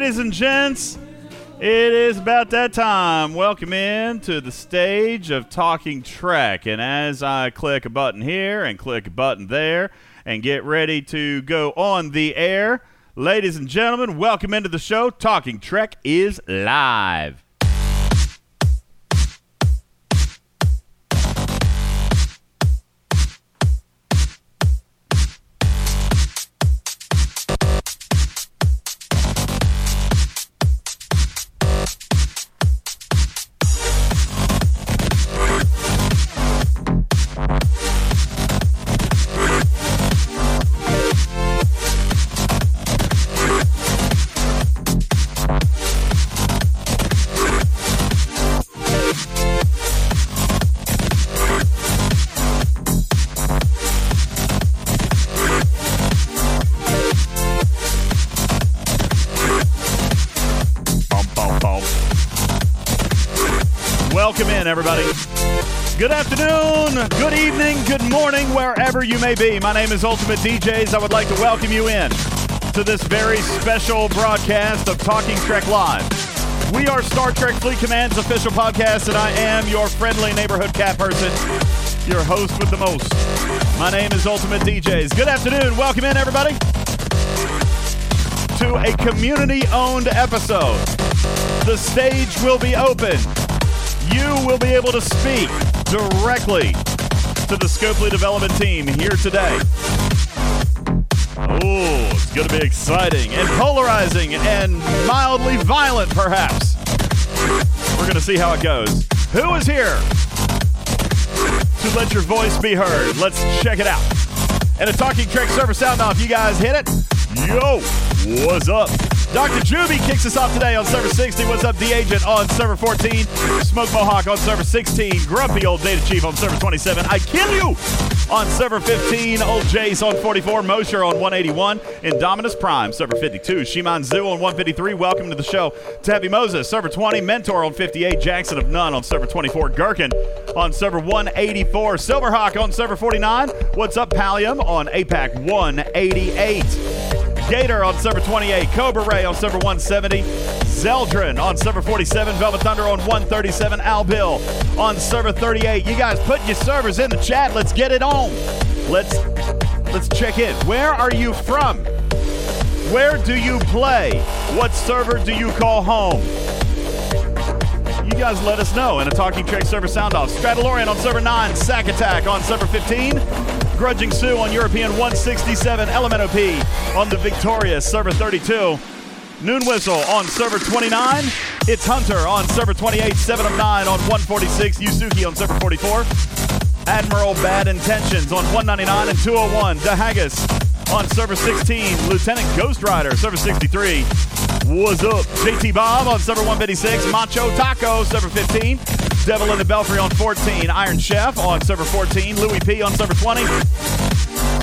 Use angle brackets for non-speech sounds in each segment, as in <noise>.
ladies and gents. It is about that time. Welcome in to the stage of Talking Trek. And as I click a button here and click a button there and get ready to go on the air, ladies and gentlemen, welcome into the show. Talking Trek is live. May be. My name is Ultimate DJs. I would like to welcome you in to this very special broadcast of Talking Trek Live. We are Star Trek Fleet Command's official podcast, and I am your friendly neighborhood cat person, your host with the most. My name is Ultimate DJs. Good afternoon. Welcome in, everybody to a community owned episode. The stage will be open. You will be able to speak directly to the Scopely development team here today. Oh, it's going to be exciting and polarizing and mildly violent, perhaps. We're going to see how it goes. Who is here to let your voice be heard? Let's check it out. And a Talking Trek server sound off. You guys hit it? Yo, what's up? Dr. Juby kicks us off today on server 60. What's up, The Agent on server 14? Smoke Mohawk on server 16. Grumpy Old Data Chief on server 27. I Kill You on server 15. Old Jace on 44. Mosher on 181. Indominus Prime, server 52. Shiman Zoo on 153. Welcome to the show. Tabby Moses, server 20. Mentor on 58. Jackson of None on server 24. Gherkin on server 184. Silverhawk on server 49. What's up, Pallium on APAC 188. Gator on server 28, Cobra Ray on server 170, Zeldrin on server 47, Velvet Thunder on 137, Al Bill on server 38. You guys put your servers in the chat. Let's get it on. Let's let's check in. Where are you from? Where do you play? What server do you call home? You guys let us know in a Talking Trek server sound off. Stradalorian on server 9, Sack Attack on server 15, Grudging Sue on European 167, Elemento P on the Victorious server 32, Noon Whistle on server 29, It's Hunter on server 28, 7 of 9 on 146, Yusuki on server 44, Admiral Bad Intentions on 199 and 201, Dahagas on server 16, Lieutenant Ghost Rider, server 63. What's up? JT Bob on server 156, Macho Taco, server 15, Devil in the Belfry on 14, Iron Chef on server 14, Louis P on server 20,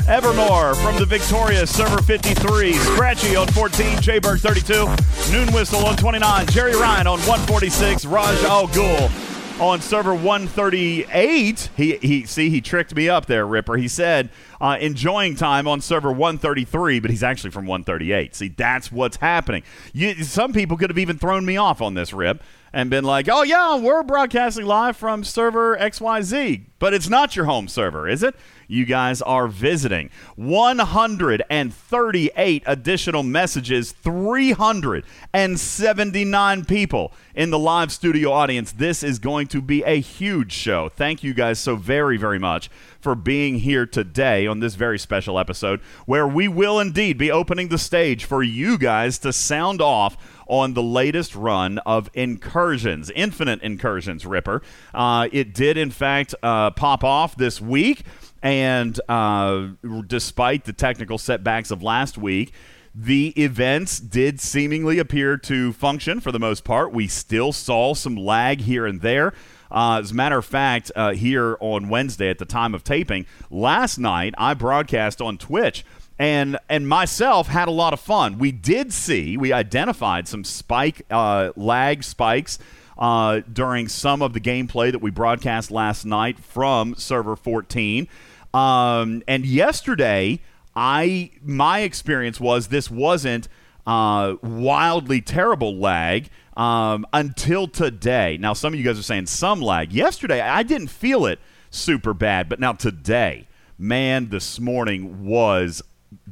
Evermore from the Victoria, server 53, Scratchy on 14, Jayberg 32, Noon Whistle on 29, Jerry Ryan on 146, Raj Al Ghul on server 138. He he see he tricked me up there, Ripper. He said uh, enjoying time on server 133, but he's actually from 138. See, that's what's happening. You, some people could have even thrown me off on this rip and been like, "Oh yeah, we're broadcasting live from server XYZ," but it's not your home server, is it? You guys are visiting 138 additional messages, 379 people in the live studio audience. This is going to be a huge show. Thank you guys so very, very much for being here today on this very special episode where we will indeed be opening the stage for you guys to sound off on the latest run of Incursions, Infinite Incursions, Ripper. Uh, it did, in fact, uh, pop off this week. And uh, despite the technical setbacks of last week, the events did seemingly appear to function for the most part. We still saw some lag here and there. Uh, as a matter of fact, uh, here on Wednesday at the time of taping, last night I broadcast on Twitch and and myself had a lot of fun. We did see, we identified some spike uh, lag spikes uh, during some of the gameplay that we broadcast last night from server 14. Um, and yesterday, I my experience was this wasn't uh, wildly terrible lag um, until today. Now, some of you guys are saying some lag. Yesterday, I didn't feel it super bad, but now today, man, this morning was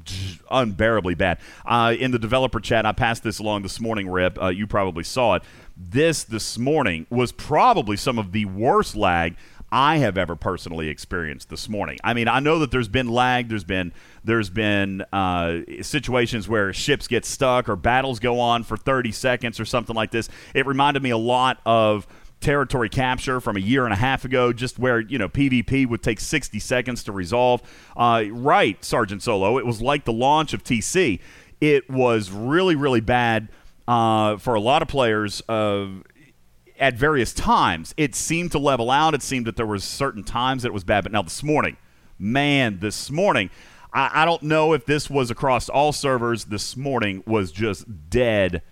<sniffs> unbearably bad. Uh, in the developer chat, I passed this along this morning, Rip. Uh, you probably saw it. This this morning was probably some of the worst lag I have ever personally experienced this morning. I mean, I know that there's been lag, there's been there's been uh, situations where ships get stuck or battles go on for 30 seconds or something like this. It reminded me a lot of territory capture from a year and a half ago, just where you know PvP would take 60 seconds to resolve. Uh, right, Sergeant Solo. It was like the launch of TC. It was really, really bad uh, for a lot of players. Uh, at various times. It seemed to level out. It seemed that there was certain times that it was bad. But now this morning, man, this morning, I, I don't know if this was across all servers. This morning was just dead,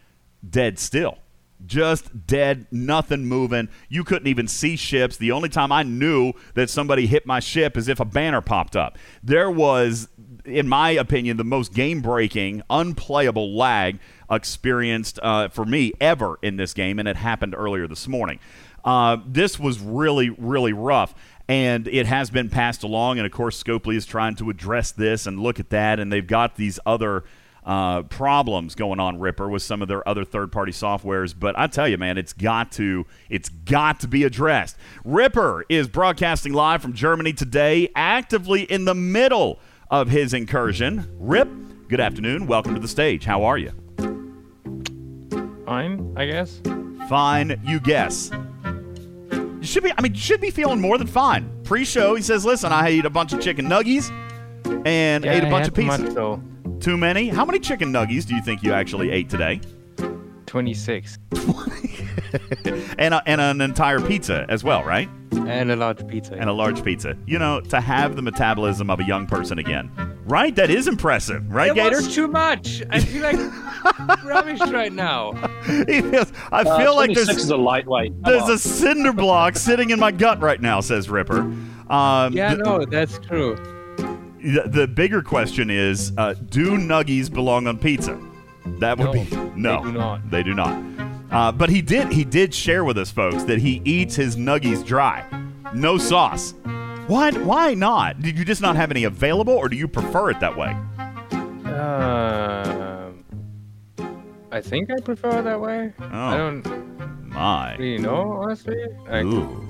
dead still just dead, nothing moving. You couldn't even see ships. The only time I knew that somebody hit my ship is if a banner popped up. There was, in my opinion, the most game breaking, unplayable lag experienced uh, for me ever in this game, and it happened earlier this morning. Uh, this was really, really rough. And it has been passed along, and of course, Scopely is trying to address this and look at that, and they've got these other uh, problems going on Ripper with some of their other third-party softwares. But I tell you, man, it's got to it's got to be addressed. Ripper is broadcasting live from Germany today, actively in the middle of his incursion. Rip, good afternoon. Welcome to the stage. How are you? Fine, I guess. Fine, you guess. You should be. I mean, you should be feeling more than fine. Pre-show, he says, "Listen, I ate a bunch of chicken nuggies and Yeah, ate a bunch of pizza. Much, though. Too many? How many chicken nuggies do you think you actually ate today? 26. <laughs> And a, and an entire pizza as well, right? And a large pizza. And a large pizza. You know, to have the metabolism of a young person again, right? That is impressive, right, it Gator? was too much. I feel like <laughs> rubbish right now. He feels- I Uh, feel like there's is a lightweight. Come there's on. a cinder block sitting in my gut right now, says Ripper. Um, Yeah, the, no, that's true. The, the bigger question is, uh, do nuggies belong on pizza? That would No, be no. they do not. They do not. Uh, but he did. He did share with us, folks, that he eats his nuggies dry, no sauce. Why? Why not? Did you just not have any available, or do you prefer it that way? Um, I think I prefer it that way. I Oh. don't My. really know, honestly. Like, Ooh.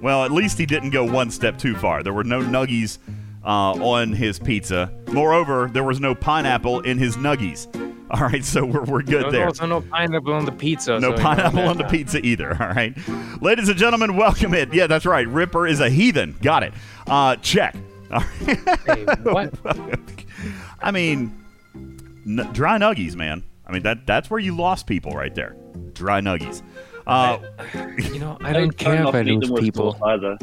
Well, at least he didn't go one step too far. There were no nuggies uh, on his pizza. Moreover, there was no pineapple in his nuggies. <laughs> All right, so we're, we're good there's there. also no pineapple on the pizza. No so, pineapple on the pizza either. <laughs> All right, ladies and gentlemen, welcome it. Yeah, that's right. Ripper is a heathen. Got it. Uh, check. <laughs> All right. Hey, what? I mean, n- dry nuggies, man. I mean that that's where you lost people right there. Dry nuggies. Uh, You know, I I don't care not if I to eat lose people. Either.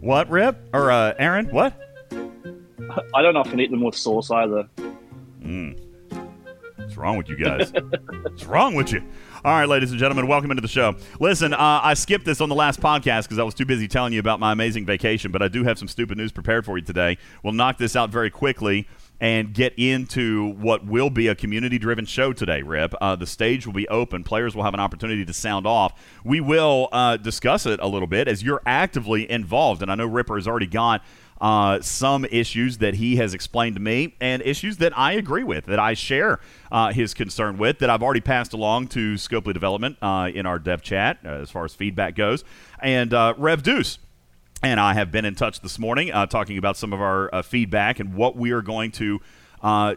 what, Rip or uh, Aaron? What? I don't often eat them with sauce either. What's wrong with you guys? What's wrong with you? All right, ladies and gentlemen, welcome into the show. Listen, uh, I skipped this on the last podcast because I was too busy telling you about my amazing vacation, but I do have some stupid news prepared for you today. We'll knock this out very quickly and get into what will be a community driven show today, Rip. Uh, the stage will be open, players will have an opportunity to sound off. We will uh, discuss it a little bit as you're actively involved, and I know Ripper has already got uh, some issues that he has explained to me and issues that I agree with, that I share uh, his concern with, that I've already passed along to Scopely Development uh, in our dev chat uh, as far as feedback goes. And uh, Rev Deuce and I have been in touch this morning uh, talking about some of our feedback and what we are going to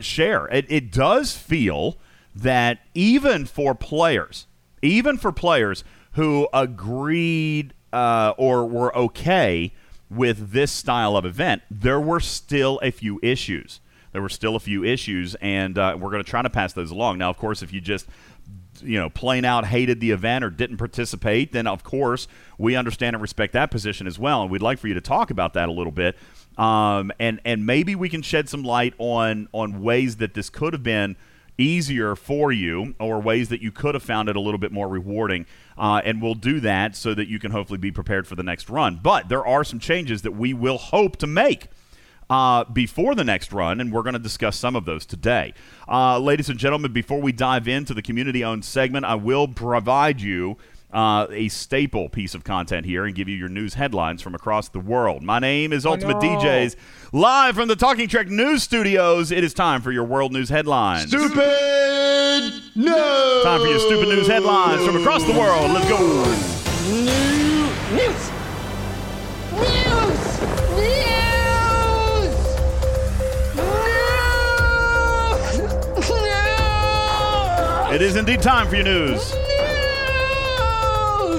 share. It, it does feel that even for players, even for players who agreed uh, or were okay with this style of event, there were still a few issues. There were still a few issues, and uh, we're going to try to pass those along. Now, of course, if you just you know, plain out hated the event or didn't participate, then of course we understand and respect that position as well, and we'd like for you to talk about that a little bit, um, and and maybe we can shed some light on on ways that this could have been easier for you or ways that you could have found it a little bit more rewarding uh, and we'll do that so that you can hopefully be prepared for the next run but there are some changes that we will hope to make uh, before the next run, and we're going to discuss some of those today. Uh, ladies and gentlemen, before we dive into the community owned segment, I will provide you. Uh, a staple piece of content here and give you your news headlines from across the world. My name is Ultimate no. DJs. Live from the Talking Trek News Studios, it is time for your world news headlines. Stupid news. Time for your stupid news headlines from across the world. Let's go. New news. News. News. News. It is indeed time for your news.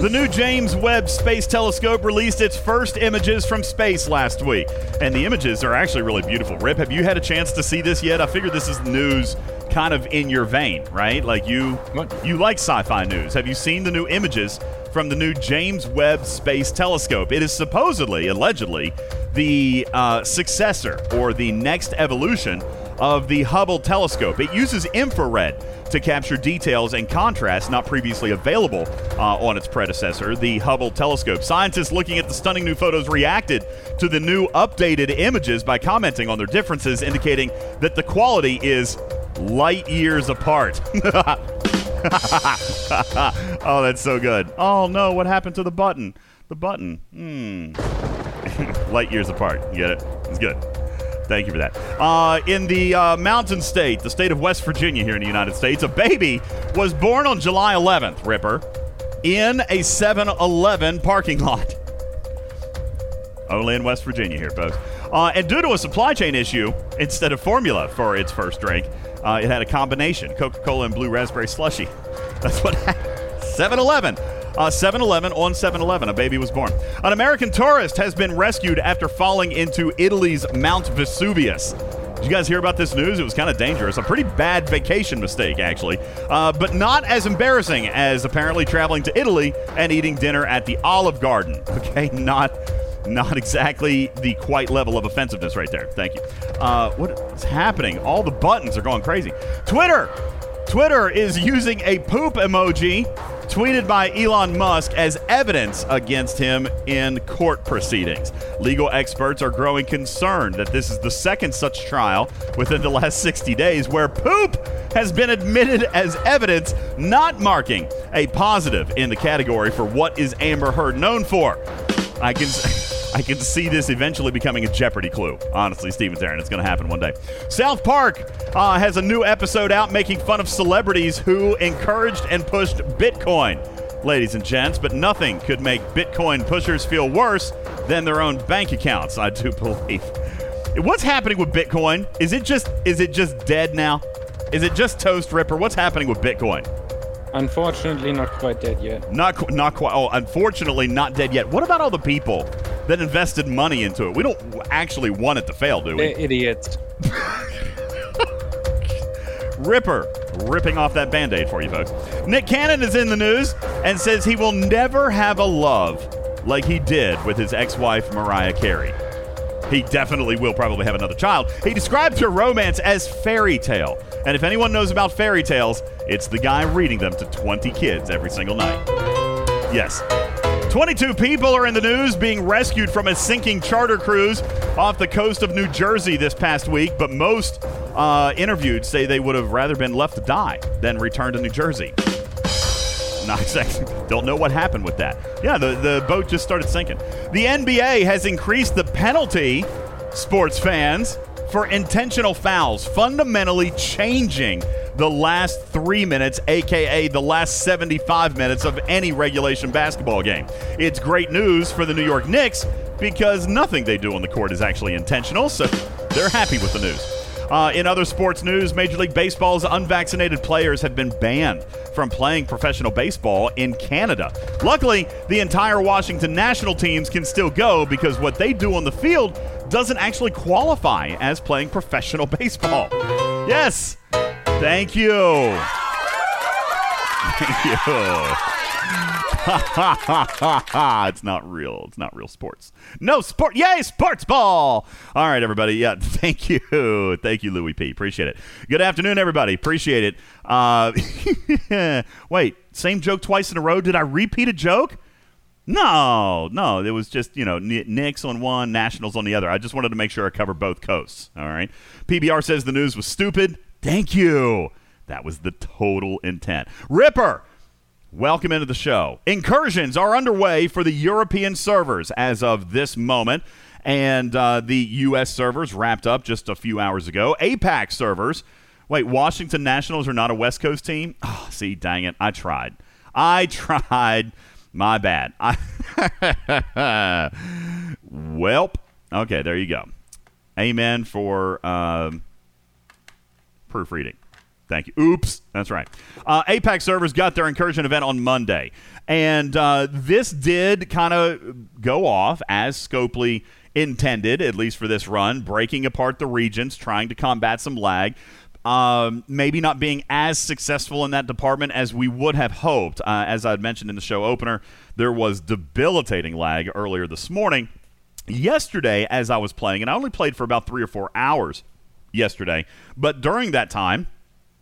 The new James Webb Space Telescope released its first images from space last week. And the images are actually really beautiful. Rip, have you had a chance to see this yet? I figure this is news kind of in your vein, right? Like you What? you like sci-fi news. Have you seen the new images from the new James Webb Space Telescope? It is supposedly, allegedly, the uh, successor or the next evolution of the Hubble telescope. It uses infrared to capture details and contrast not previously available uh, on its predecessor, the Hubble telescope. Scientists looking at the stunning new photos reacted to the new updated images by commenting on their differences, indicating that the quality is light years apart. <laughs> oh, that's so good. Oh no, what happened to the button? The button. Hmm. <laughs> Light years apart. You get it? It's good. Thank you for that. Uh, in the uh, mountain state, the state of West Virginia here in the United States, a baby was born on July 11th, Ripper, in a 7 Eleven parking lot. Only in West Virginia here, folks. Uh, and due to a supply chain issue, instead of formula for its first drink, uh, it had a combination Coca Cola and blue raspberry slushy. <laughs> That's what happened. <laughs> 7 Eleven. Uh, 7 Eleven on 7 Eleven, a baby was born. An American tourist has been rescued after falling into Italy's Mount Vesuvius. Did you guys hear about this news? It was kind of dangerous. A pretty bad vacation mistake, actually. Uh, but not as embarrassing as apparently traveling to Italy and eating dinner at the Olive Garden. <laughs> Okay, not not exactly the quite level of offensiveness right there. Thank you. Uh, what is happening? All the buttons are going crazy. Twitter. Twitter is using a poop emoji tweeted by Elon Musk as evidence against him in court proceedings. Legal experts are growing concerned that this is the second such trial within the last 60 days where poop has been admitted as evidence, not marking a positive in the category for what is Amber Heard known for. I can. <laughs> I can see this eventually becoming a Jeopardy clue. Honestly, Steven Aaron, it's going to happen one day. South Park uh, has a new episode out making fun of celebrities who encouraged and pushed Bitcoin, ladies and gents. But nothing could make Bitcoin pushers feel worse than their own bank accounts. I do <laughs> believe. What's happening with Bitcoin? Is it just is it just dead now? Is it just toast ripper? What's happening with Bitcoin? Unfortunately, not quite dead yet. Not qu- not quite. Oh, unfortunately, not dead yet. What about all the people that invested money into it? We don't actually want it to fail, do we? They're idiots. <laughs> Ripper ripping off that band aid for you folks. Nick Cannon is in the news and says he will never have a love like he did with his ex wife, Mariah Carey. He definitely will probably have another child. He describes her romance as fairy tale. And if anyone knows about fairy tales, it's the guy reading them to 20 kids every single night. Yes. 22 people are in the news being rescued from a sinking charter cruise off the coast of New Jersey this past week, but most uh, interviewed say they would have rather been left to die than return to New Jersey. <laughs> Not exactly. Don't know what happened with that. Yeah, the, the boat just started sinking. The NBA has increased the penalty, sports fans, for intentional fouls, fundamentally changing the last three minutes, aka the last 75 minutes of any regulation basketball game. It's great news for the New York Knicks because nothing they do on the court is actually intentional, so they're happy with the news. Uh, in other sports news, Major League Baseball's unvaccinated players have been banned from playing professional baseball in Canada. Luckily, the entire Washington national teams can still go because what they do on the field doesn't actually qualify as playing professional <laughs> baseball. Yes. Thank you. Thank you. <laughs> it's not real. It's not real sports. No sport. Yay, sports ball. All right, everybody. Yeah, <laughs> thank you. Thank you, Louis P. Appreciate it. Good afternoon, everybody. Appreciate it. Uh, <laughs> wait, same joke twice in a row. Did I repeat a joke? No, no, it was just you know Kn- Knicks on one, Nationals on the other. I just wanted to make sure I covered both coasts. All right. PBR says the news was stupid. Thank you. That was the total intent. Ripper, welcome into the show. Incursions are underway for the European servers as of this moment, and uh, the U.S. servers wrapped up just a few hours ago. APAC servers. Wait, Washington Nationals are not a West Coast team? Oh, see, dang it. I tried. I <laughs> tried. My bad. I <laughs> Welp. Okay, there you go. Amen for um, proofreading. Thank you. Oops, that's right. Uh, servers got their incursion event on Monday, and uh, this did kind of go off as Scopely intended, at least for this run, breaking apart the regions, trying to combat some lag. Um, maybe not being as successful in that department as we would have hoped. Uh, as I mentioned in the show opener, there was debilitating lag earlier this morning. Yesterday, as I was playing, and I only played for about three or four hours yesterday, but during that time,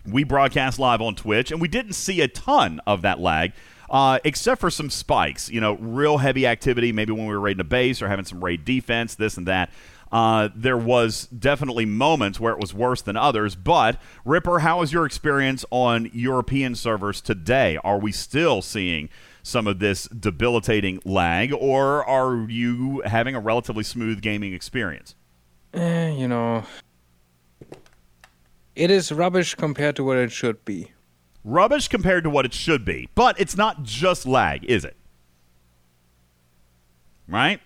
we broadcast live on Twitch, and we didn't see a ton of that lag. Uh, except for some spikes, you know, real heavy activity, maybe when we were raiding a base or having some raid defense, this and that. Uh, there was definitely moments where it was worse than others. But Ripper, how is your experience on European servers today? Are we still seeing some of this debilitating lag, or are you having a relatively smooth gaming experience? Eh, you know, it is rubbish compared to what it should be. Rubbish compared to what it should be, but it's not just lag, is it? Right?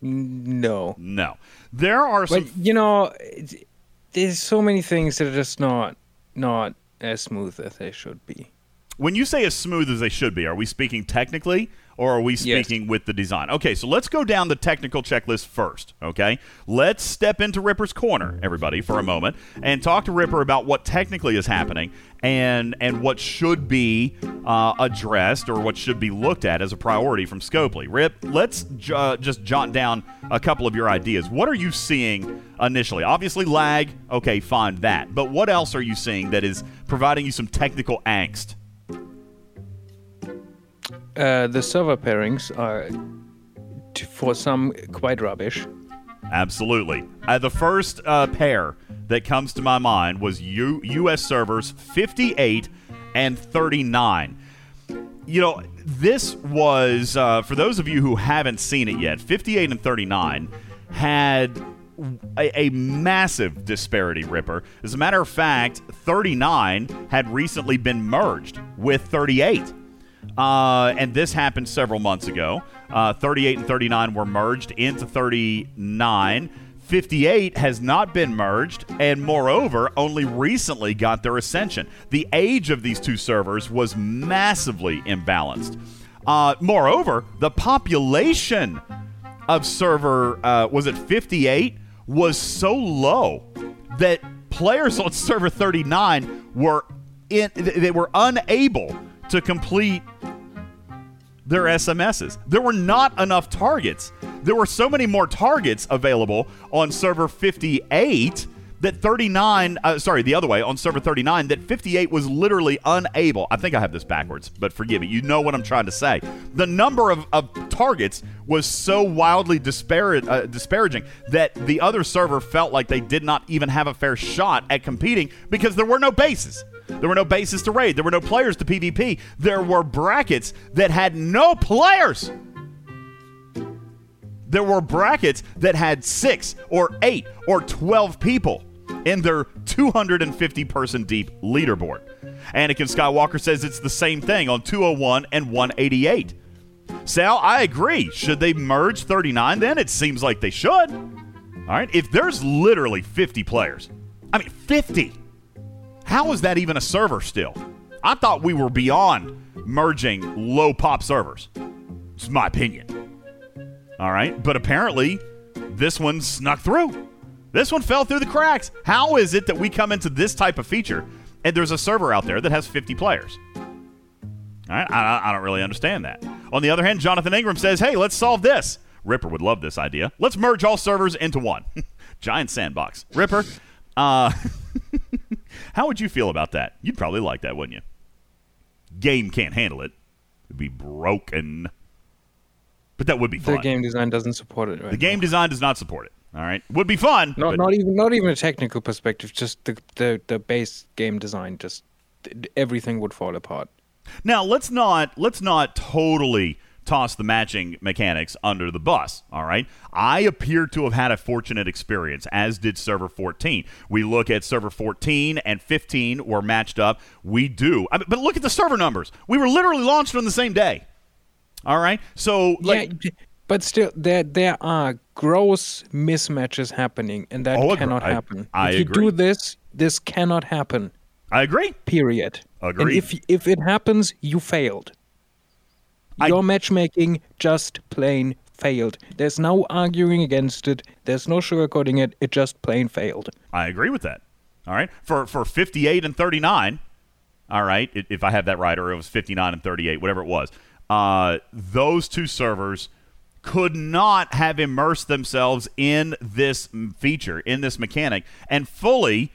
No, No. There are some. but you know, it, there's so many things that are just not not as smooth as they should be. When you say as smooth as they should be, are we speaking technically or are we Yes. speaking with the design? Okay, so let's go down the technical checklist first, okay? Let's step into Ripper's corner, everybody, for a moment and talk to Ripper about what technically is happening and and what should be uh, addressed or what should be looked at as a priority from Scopely. Rip, let's j- uh, just jot down a couple of your ideas. What are you seeing initially? Obviously lag, okay, fine that. But what else are you seeing that is providing you some technical angst? Uh, the server pairings are, t- for some, quite rubbish. Absolutely. Uh, the first uh, pair that comes to my mind was U- U.S. servers 58 and 39. You know, this was, uh, for those of you who haven't seen it yet, 58 and 39 had a, a massive disparity ripper. As a matter of fact, 39 had recently been merged with 38. Uh, and this happened several months ago. Uh, 38 and 39 were merged into 39. 58 has not been merged, and moreover, only recently got their ascension. The age of these two servers was massively imbalanced. Uh, moreover, the population of server uh, was it 58 was so low that players <laughs> on server 39 were in they were unable to complete their SMSs. There were not enough targets. There were so many more targets available on server 58 that 39 uh, sorry the other way on server 39 that 58 was literally unable i think i have this backwards but forgive me you know what i'm trying to say the number of, of targets was so wildly uh, disparaging that the other server felt like they did not even have a fair shot at competing because there were no bases there were no bases to raid there were no players to pvp there were brackets that had no players there were brackets that had six or eight or 12 people in their 250 person deep leaderboard. Anakin Skywalker says it's the same thing on 201 and 188. Sal, I agree. Should they merge 39 then? It seems like they should. All right. If there's literally 50 players, I mean, 50. How is that even a server still? I thought we were beyond merging low pop servers. It's my opinion. All right. But apparently, this one snuck through. This one fell through the cracks. How is it that we come into this type of feature and there's a server out there that has 50 players? All right. I, I don't really understand that. On the other hand, Jonathan Ingram says, hey, let's solve this. Ripper would love this idea. Let's merge all servers into one. <laughs> Giant sandbox. Ripper, uh, <laughs> how would you feel about that? You'd probably like that, wouldn't you? Game can't handle it. It'd be broken. but that would be fun. The game design doesn't support it right The game design does not support it. All right, would be fun. Not not even not even a technical perspective. Just the the, the base game design. Just everything would fall apart. Now let's not let's not totally toss the matching mechanics under the bus. All right, I appear to have had a fortunate experience, as did server 14. We look at server 14 and 15 were matched up. We do, I mean, but look at the server numbers. We were literally launched on the same day. All right, so like, yeah, but still, there there are gross mismatches happening, and that Oh, cannot I- happen. I if you do this, this cannot happen. I agree. Period. And if if it happens, you failed. I- Your matchmaking just plain failed. There's no arguing against it. There's no sugarcoating it. It just plain failed. I agree with that. All right. For for 58 and 39, all right, if I have that right, or it was 59 and 38, whatever it was, uh, those two servers could not have immersed themselves in this feature, in this mechanic, and fully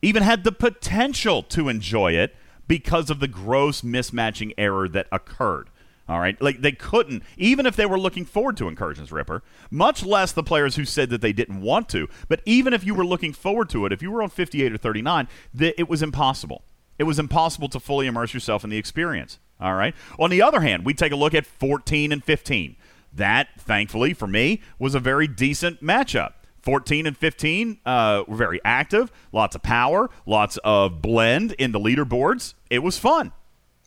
even had the potential to enjoy it because of the gross mismatching error that occurred. All right. Like they couldn't, even if they were looking forward to Incursions Ripper, much less the players who said that they didn't want to. But even if you were looking forward to it, if you were on 58 or 39, th- it was impossible. It was impossible to fully immerse yourself in the experience. All right. On the other hand, we take a look at 14 and 15. That, thankfully, for me, was a very decent matchup. 14 and 15 uh, were very active, lots of power, lots of blend in the leaderboards. It was fun.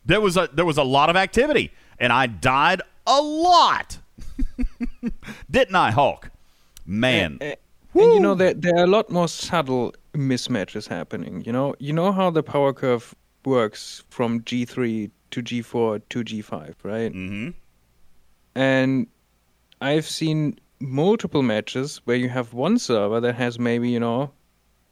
There was a there was a lot of activity, and I died a lot. <laughs> Didn't I, Hulk? Man, And you know there there are a lot more subtle mismatches happening. You know you know how the power curve works from G three to G four to G five, right? hmm And I've seen multiple matches where you have one server that has maybe you know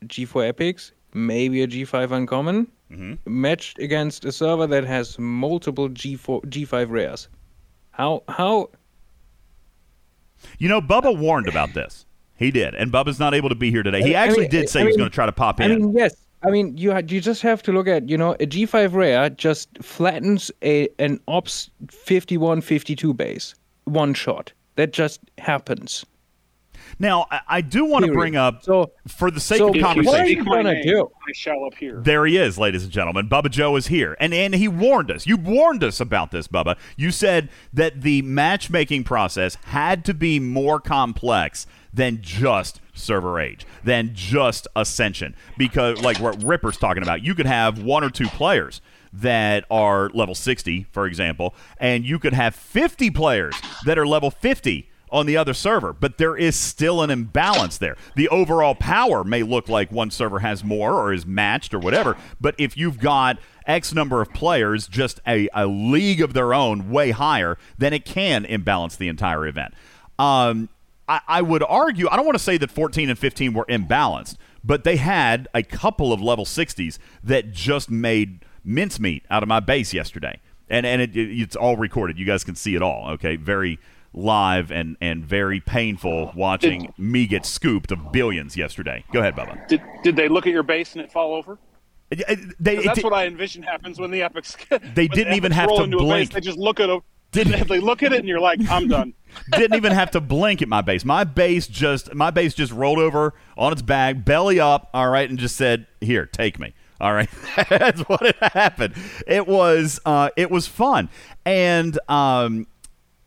G4 epics, maybe a G5 uncommon, Mhm. matched against a server that has multiple G4 G5 rares. How how You know, Bubba warned about this. He did, and Bubba's not able to be here today. He I- actually mean- did say I he was going to try to pop in. I mean, yes. I mean, you you just have to look at you know a G5 rare just flattens a an ops 51 52 base one shot. That just happens. Now, I, I do want to bring up, So for the sake so of conversation, you What are you you gonna do? I shall appear. There he is, ladies and gentlemen. Bubba Joe is here. And and he warned us. You warned us about this, Bubba. You said that the matchmaking process had to be more complex than just server age, than just ascension. Because like what Ripper's talking about, you could have one or two players that are level 60, for example, and you could have 50 players that are level 50 on the other server, but there is still an imbalance there. The overall power may look like one server has more or is matched or whatever, but if you've got X number of players, just a, a league of their own way higher, then it can imbalance the entire event. Um, I, I would argue, I don't want to say that 14 and 15 were imbalanced, but they had a couple of level 60s that just made mincemeat out of my base yesterday. And, and it, it- it's all recorded. You guys can see it all, okay? Very live and, and very painful watching me get scooped of billions yesterday. Go ahead, Bubba. Did did they look at your base and it fall over? It- it- they- 'Cause it that's what I envision happens when the epics. <laughs> They didn't even have to blink. they just look at them. Didn't- <laughs> they look at it and you're like, I'm done. <laughs> didn't even have to blink at my base. My base just my base just rolled over on its back, belly up, all right, and just said, "Here, take me." All right, that's what it happened. It was uh, it was fun, and um,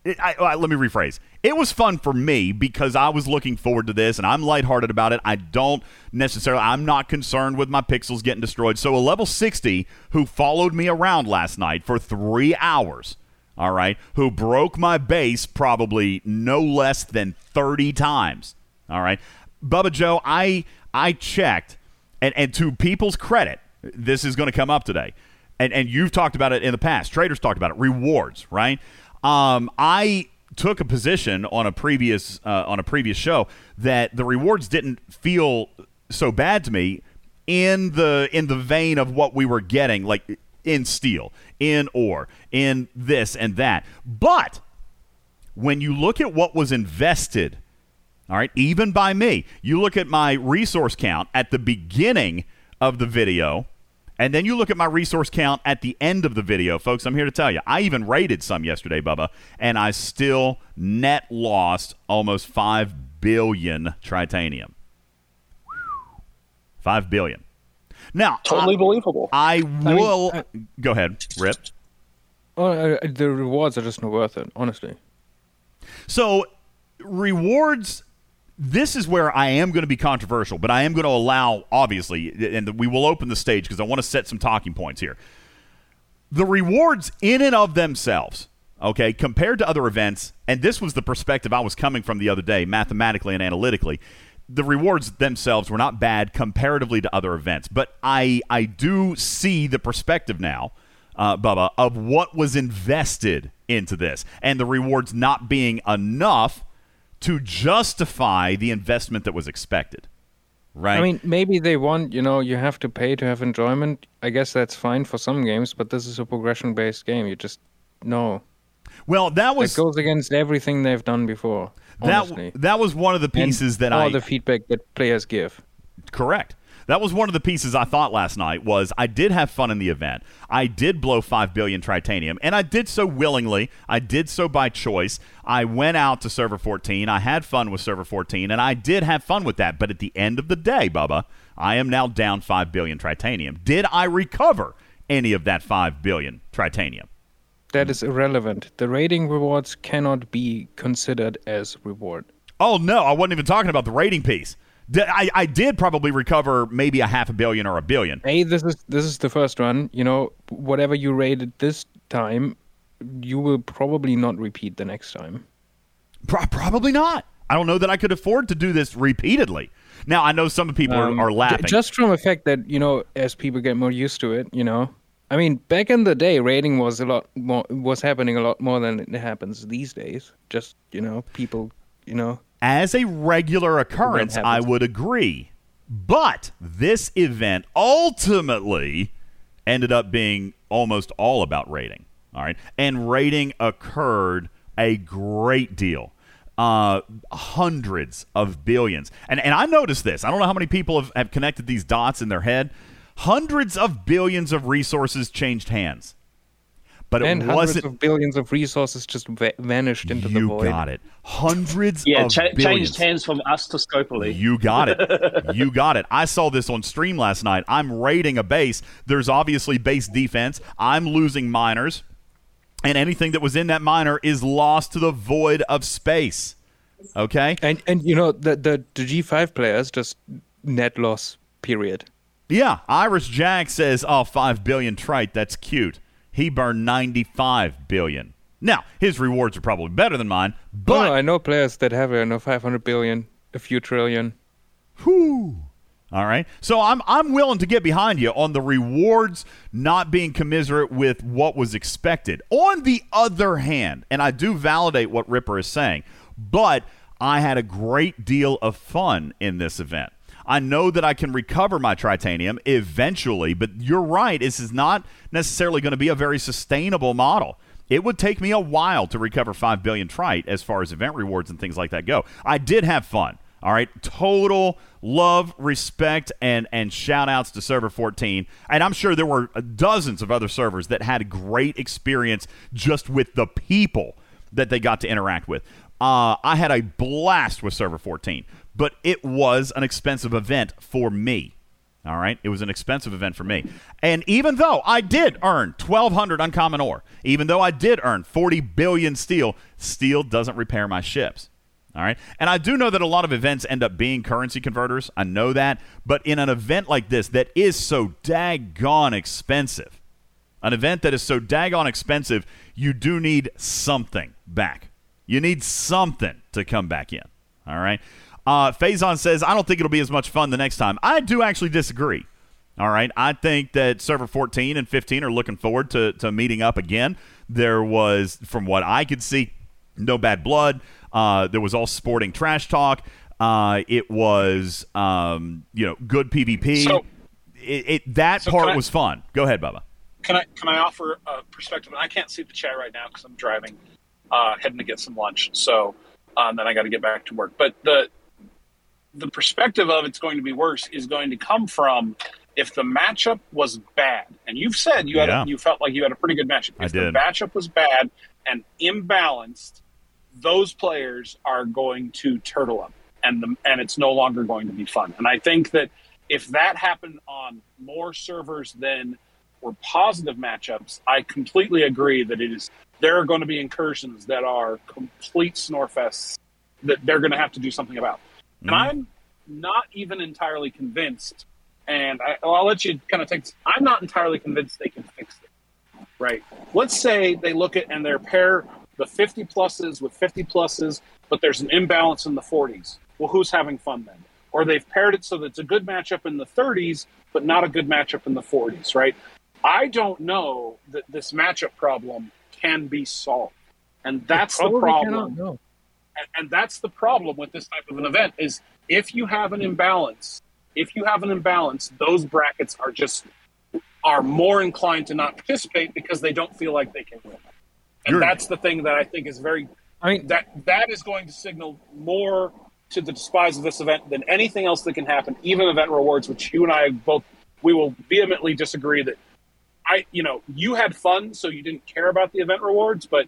it, I, I, let me rephrase. It was fun for me because I was looking forward to this, and I'm lighthearted about it. I don't necessarily. I'm not concerned with my pixels getting destroyed. So a level 60 who followed me around last night for three hours all right, who broke my base probably no less than 30 times. All right. Bubba Joe, I I checked and, and to people's credit, this is going to come up today. And and you've talked about it in the past. Traders talked about it. Rewards, right? Um, I took a position on a previous uh, on a previous show that the rewards didn't feel so bad to me in the in the vein of what we were getting like in steel, in ore, in this and that. But when you look at what was invested, all right, even by me, you look at my resource count at the beginning of the video And then you look at my resource count at the end of the video, folks. I'm here to tell you, I even rated some yesterday, Bubba, and I still net lost almost 5 billion tritanium. 5 billion. Now, Totally I, believable. I mean, will. uh, go ahead, Rip. Uh, the rewards are just not worth it, honestly. So, rewards. This is where I am going to be controversial, but I am going to allow, obviously, and we will open the stage because I want to set some talking points here. The rewards, in and of themselves, okay, compared to other events, and this was the perspective I was coming from the other day, mathematically and analytically. The rewards themselves were not bad comparatively to other events, but I I do see the perspective now uh, Bubba, of what was invested into this and the rewards not being enough to justify the investment that was expected. Right? I mean, maybe they want, you know, you have to pay to have enjoyment. I guess that's fine for some games, but this is a progression based game. You just, no. well, that was. It goes against everything they've done before. Honestly. that that was one of the And pieces that all I All the feedback that players give. Correct. That was one of the pieces I thought last night was I did have fun in the event. I did blow 5 billion tritanium and I did so willingly. I did so by choice. I went out to server 14. I had fun with server 14 and I did have fun with that. But at the end of the day, Bubba, I am now down 5 billion tritanium. Did I recover any of that 5 billion tritanium? That is irrelevant. The rating rewards cannot be considered as reward. Oh no, I wasn't even talking about the rating piece. I, I did probably recover maybe a half a billion or a billion. Hey, this is this is the first run. You know, whatever you rated this time, you will probably not repeat the next time. Pro- probably not. I don't know that I could afford to do this repeatedly. Now I know some people Um, are, are laughing. just from the fact that you know, as people get more used to it, you know. I mean, back in the day, rating was a lot more was happening a lot more than it happens these days. Just you know, people, you know, As a regular occurrence, I would agree. But this event ultimately ended up being almost all about rating. All right. And rating occurred a great deal. Uh, hundreds of billions. And, and I noticed this. I don't know how many people have, have connected these dots in their head. Hundreds of billions of resources changed hands. But and hundreds wasn't. of billions of resources just va- vanished into the void. you void. got it. Hundreds Yeah, of cha- billions. changed hands from us to Scopely. You got it. <laughs> you got it. I saw this on stream last night. I'm raiding a base. There's obviously base defense. I'm losing miners. And anything that was in that miner is lost to the void of space. Okay? And and you know the the, the G five players just net loss. Period. Yeah. Iris Jack says, oh, 5 billion trite. That's cute. He burned 95 billion. Now, his rewards are probably better than mine, oh, but oh, I know players that have you know five hundred billion, a few trillion. Whew. All right. So I'm I'm willing to get behind you on the rewards not being commiserate with what was expected. On the other hand, and I do validate what Ripper is saying, but I had a great deal of fun in this event. I know that I can recover my tritanium eventually, but you're right. This is not necessarily going to be a very sustainable model. It would take me a while to recover 5 billion trite as far as event rewards and things like that go. I did have fun. All right, total love, respect, and and shout outs to server 14. And I'm sure there were dozens of other servers that had great experience just with the people that they got to interact with. Uh, I had a blast with server 14, but it was an expensive event for me. All right, it was an expensive event for me. And even though I did earn 1200 uncommon ore, even though I did earn 40 billion steel, steel doesn't repair my ships. All right. And I do know that a lot of events end up being currency converters. I know that. But in an event like this that is so daggone expensive, an event that is so daggone expensive, you do need something back. You need something to come back in. All right. Uh, Faison says, I don't think it'll be as much fun the next time. I do actually disagree. All right. I think that server 14 and 15 are looking forward to, to meeting up again. There was, from what I could see, no bad blood. Uh, there was all sporting trash talk. Uh, it was, um, you know, good PvP. So- it, it, that So part I- was fun. Go ahead, Bubba. Can I can I offer a perspective? I can't see the chat right now because I'm driving, uh, heading to get some lunch. So um, then I got to get back to work. But the the perspective of it's going to be worse is going to come from if the matchup was bad, and you've said you had Yeah. a, you felt like you had a pretty good matchup. I If did. the matchup was bad and imbalanced, those players are going to turtle up, and the, and it's no longer going to be fun. And I think that if that happened on more servers than were positive matchups, I completely agree that it is. There are going to be incursions that are complete snorefests that they're going to have to do something about. And I'm not even entirely convinced. And I, well, I'll let you kind of take. This. I'm not entirely convinced they can fix it. Right? Let's say they look at and they pair the 50 pluses with 50 pluses, but there's an imbalance in the 40s. Well, who's having fun then? Or they've paired it so that it's a good matchup in the 30s, but not a good matchup in the 40s. Right? I don't know that this matchup problem can be solved, and that's the problem. And, and that's the problem with this type of an event is if you have an imbalance if you have an imbalance those brackets are just are more inclined to not participate because they don't feel like they can win. And You're- that's the thing that i think is very I mean, that that is going to signal more to the despise of this event than anything else that can happen even event rewards which you and i both we will vehemently disagree that i you know you had fun so you didn't care about the event rewards but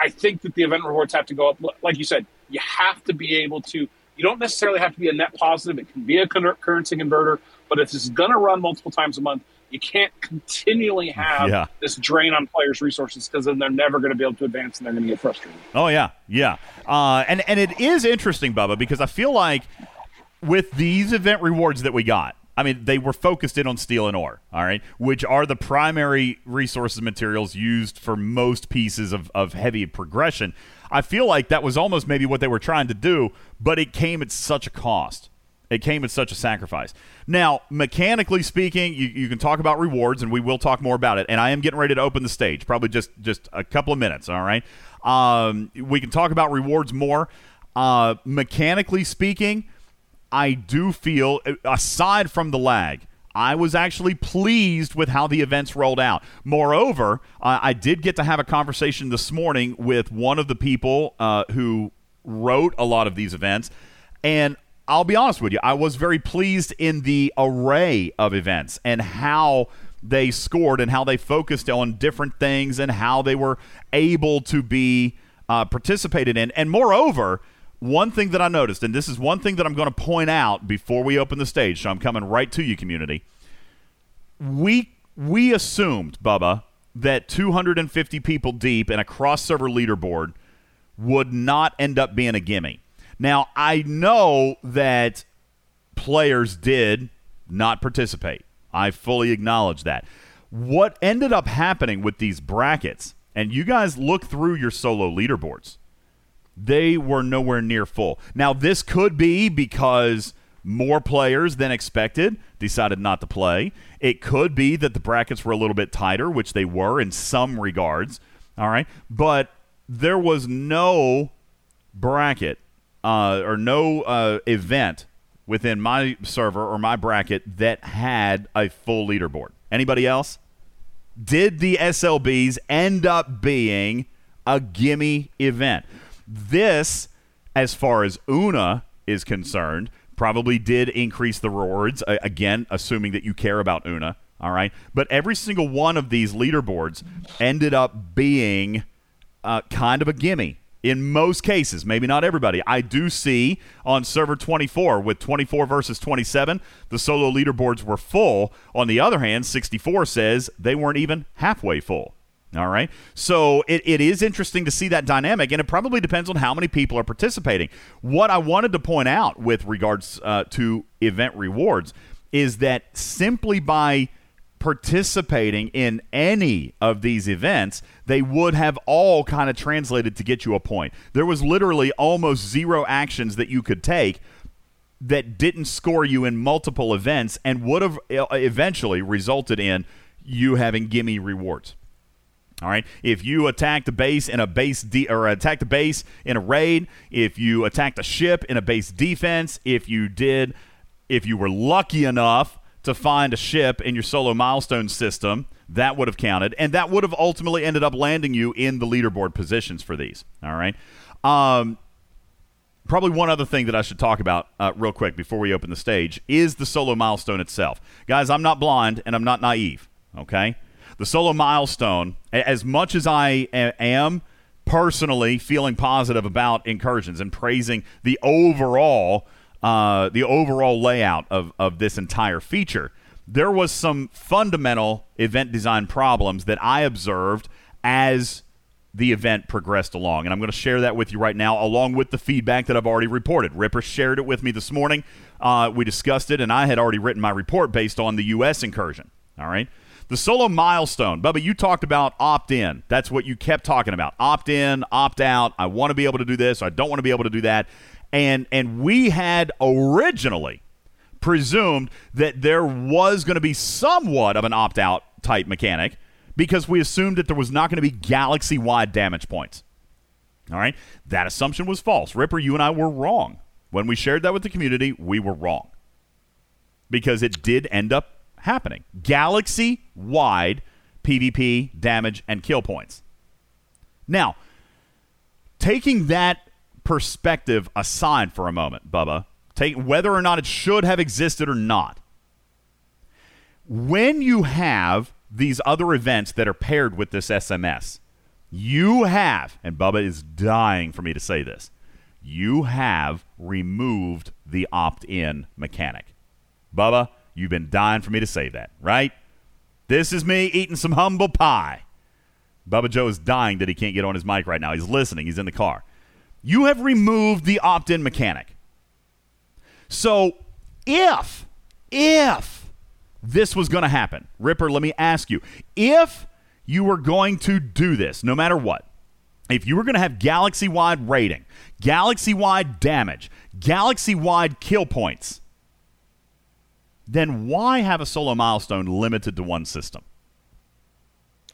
I think that the event rewards have to go up. Like you said, you have to be able to. You don't necessarily have to be a net positive. It can be a currency converter, but if it's going to run multiple times a month, you can't continually have Yeah. this drain on players' resources because then they're never going to be able to advance and they're going to get frustrated. Oh yeah, yeah. Uh, and and it is interesting, Bubba, because I feel like with these event rewards that we got, I mean, they were focused in on steel and ore, all right, which are the primary resources materials used for most pieces of, of heavy progression. I feel like that was almost maybe what they were trying to do, but it came at such a cost. It came at such a sacrifice. Now, mechanically speaking, you, you can talk about rewards, and we will talk more about it. And I am getting ready to open the stage, probably just just a couple of minutes. All right, um, we can talk about rewards more. Uh, mechanically speaking, I do feel, aside from the lag, I was actually pleased with how the events rolled out. Moreover, uh, I did get to have a conversation this morning with one of the people uh, who wrote a lot of these events, and I'll be honest with you, I was very pleased in the array of events and how they scored and how they focused on different things and how they were able to be uh, participated in. And moreover, one thing that I noticed, and this is one thing that I'm going to point out before we open the stage, so I'm coming right to you, community. We we assumed, Bubba, that 250 people deep in a cross server leaderboard would not end up being a gimme. Now I know that players did not participate. I fully acknowledge that. What ended up happening with these brackets, and you guys look through your solo leaderboards, they were nowhere near full. Now, this could be because more players than expected decided not to play. It could be that the brackets were a little bit tighter, which they were in some regards. All right. But there was no bracket uh, or no uh, event within my server or my bracket that had a full leaderboard. Anybody else? Did the SLBs end up being a gimme event? This, as far as Una is concerned, probably did increase the rewards. Uh, again, assuming that you care about Una. All right. But every single one of these leaderboards ended up being uh, kind of a gimme in most cases. Maybe not everybody. I do see on server 24 with 24 versus 27, the solo leaderboards were full. On the other hand, 64 says they weren't even halfway full. All right. So it, it is interesting to see that dynamic, and it probably depends on how many people are participating. What I wanted to point out with regards uh, to event rewards is that simply by participating in any of these events, they would have all kind of translated to get you a point. There was literally almost zero actions that you could take that didn't score you in multiple events and would have uh, eventually resulted in you having gimme rewards. All right. If you attacked a base in a base de- or attacked a base in a raid, if you attacked a ship in a base defense, if you did, if you were lucky enough to find a ship in your solo milestone system, that would have counted, and that would have ultimately ended up landing you in the leaderboard positions for these. All right. Um, probably one other thing that I should talk about uh, real quick before we open the stage is the solo milestone itself. Guys, I'm not blind and I'm not naive, okay? The solo milestone, as much as I am personally feeling positive about incursions and praising the overall uh, the overall layout of, of this entire feature, there was some fundamental event design problems that I observed as the event progressed along. And I'm going to share that with you right now, along with the feedback that I've already reported. Ripper shared it with me this morning. Uh, we discussed it, and I had already written my report based on the U.S. incursion. All right. The solo milestone. Bubba, you talked about opt in. That's what you kept talking about. Opt in, opt out. I want to be able to do this. I don't want to be able to do that. And and we had originally presumed that there was going to be somewhat of an opt out type mechanic because we assumed that there was not going to be galaxy wide damage points. All right. That assumption was false. Ripper, you and I were wrong. When we shared that with the community, we were wrong because it did end up happening. Galaxy wide PvP damage and kill points. Now, taking that perspective aside for a moment, Bubba, take whether or not it should have existed or not. When you have these other events that are paired with this SMS, you have, and Bubba is dying for me to say this, you have removed the opt in mechanic. Bubba, you've been dying for me to say that, right? This is me eating some humble pie. Bubba Joe is dying that he can't get on his mic right now. He's listening, he's in the car. You have removed the opt in mechanic. So if, if this was going to happen, Ripper, let me ask you if you were going to do this, no matter what, if you were going to have galaxy wide rating, galaxy wide damage, galaxy wide kill points, then why have a solo milestone limited to one system?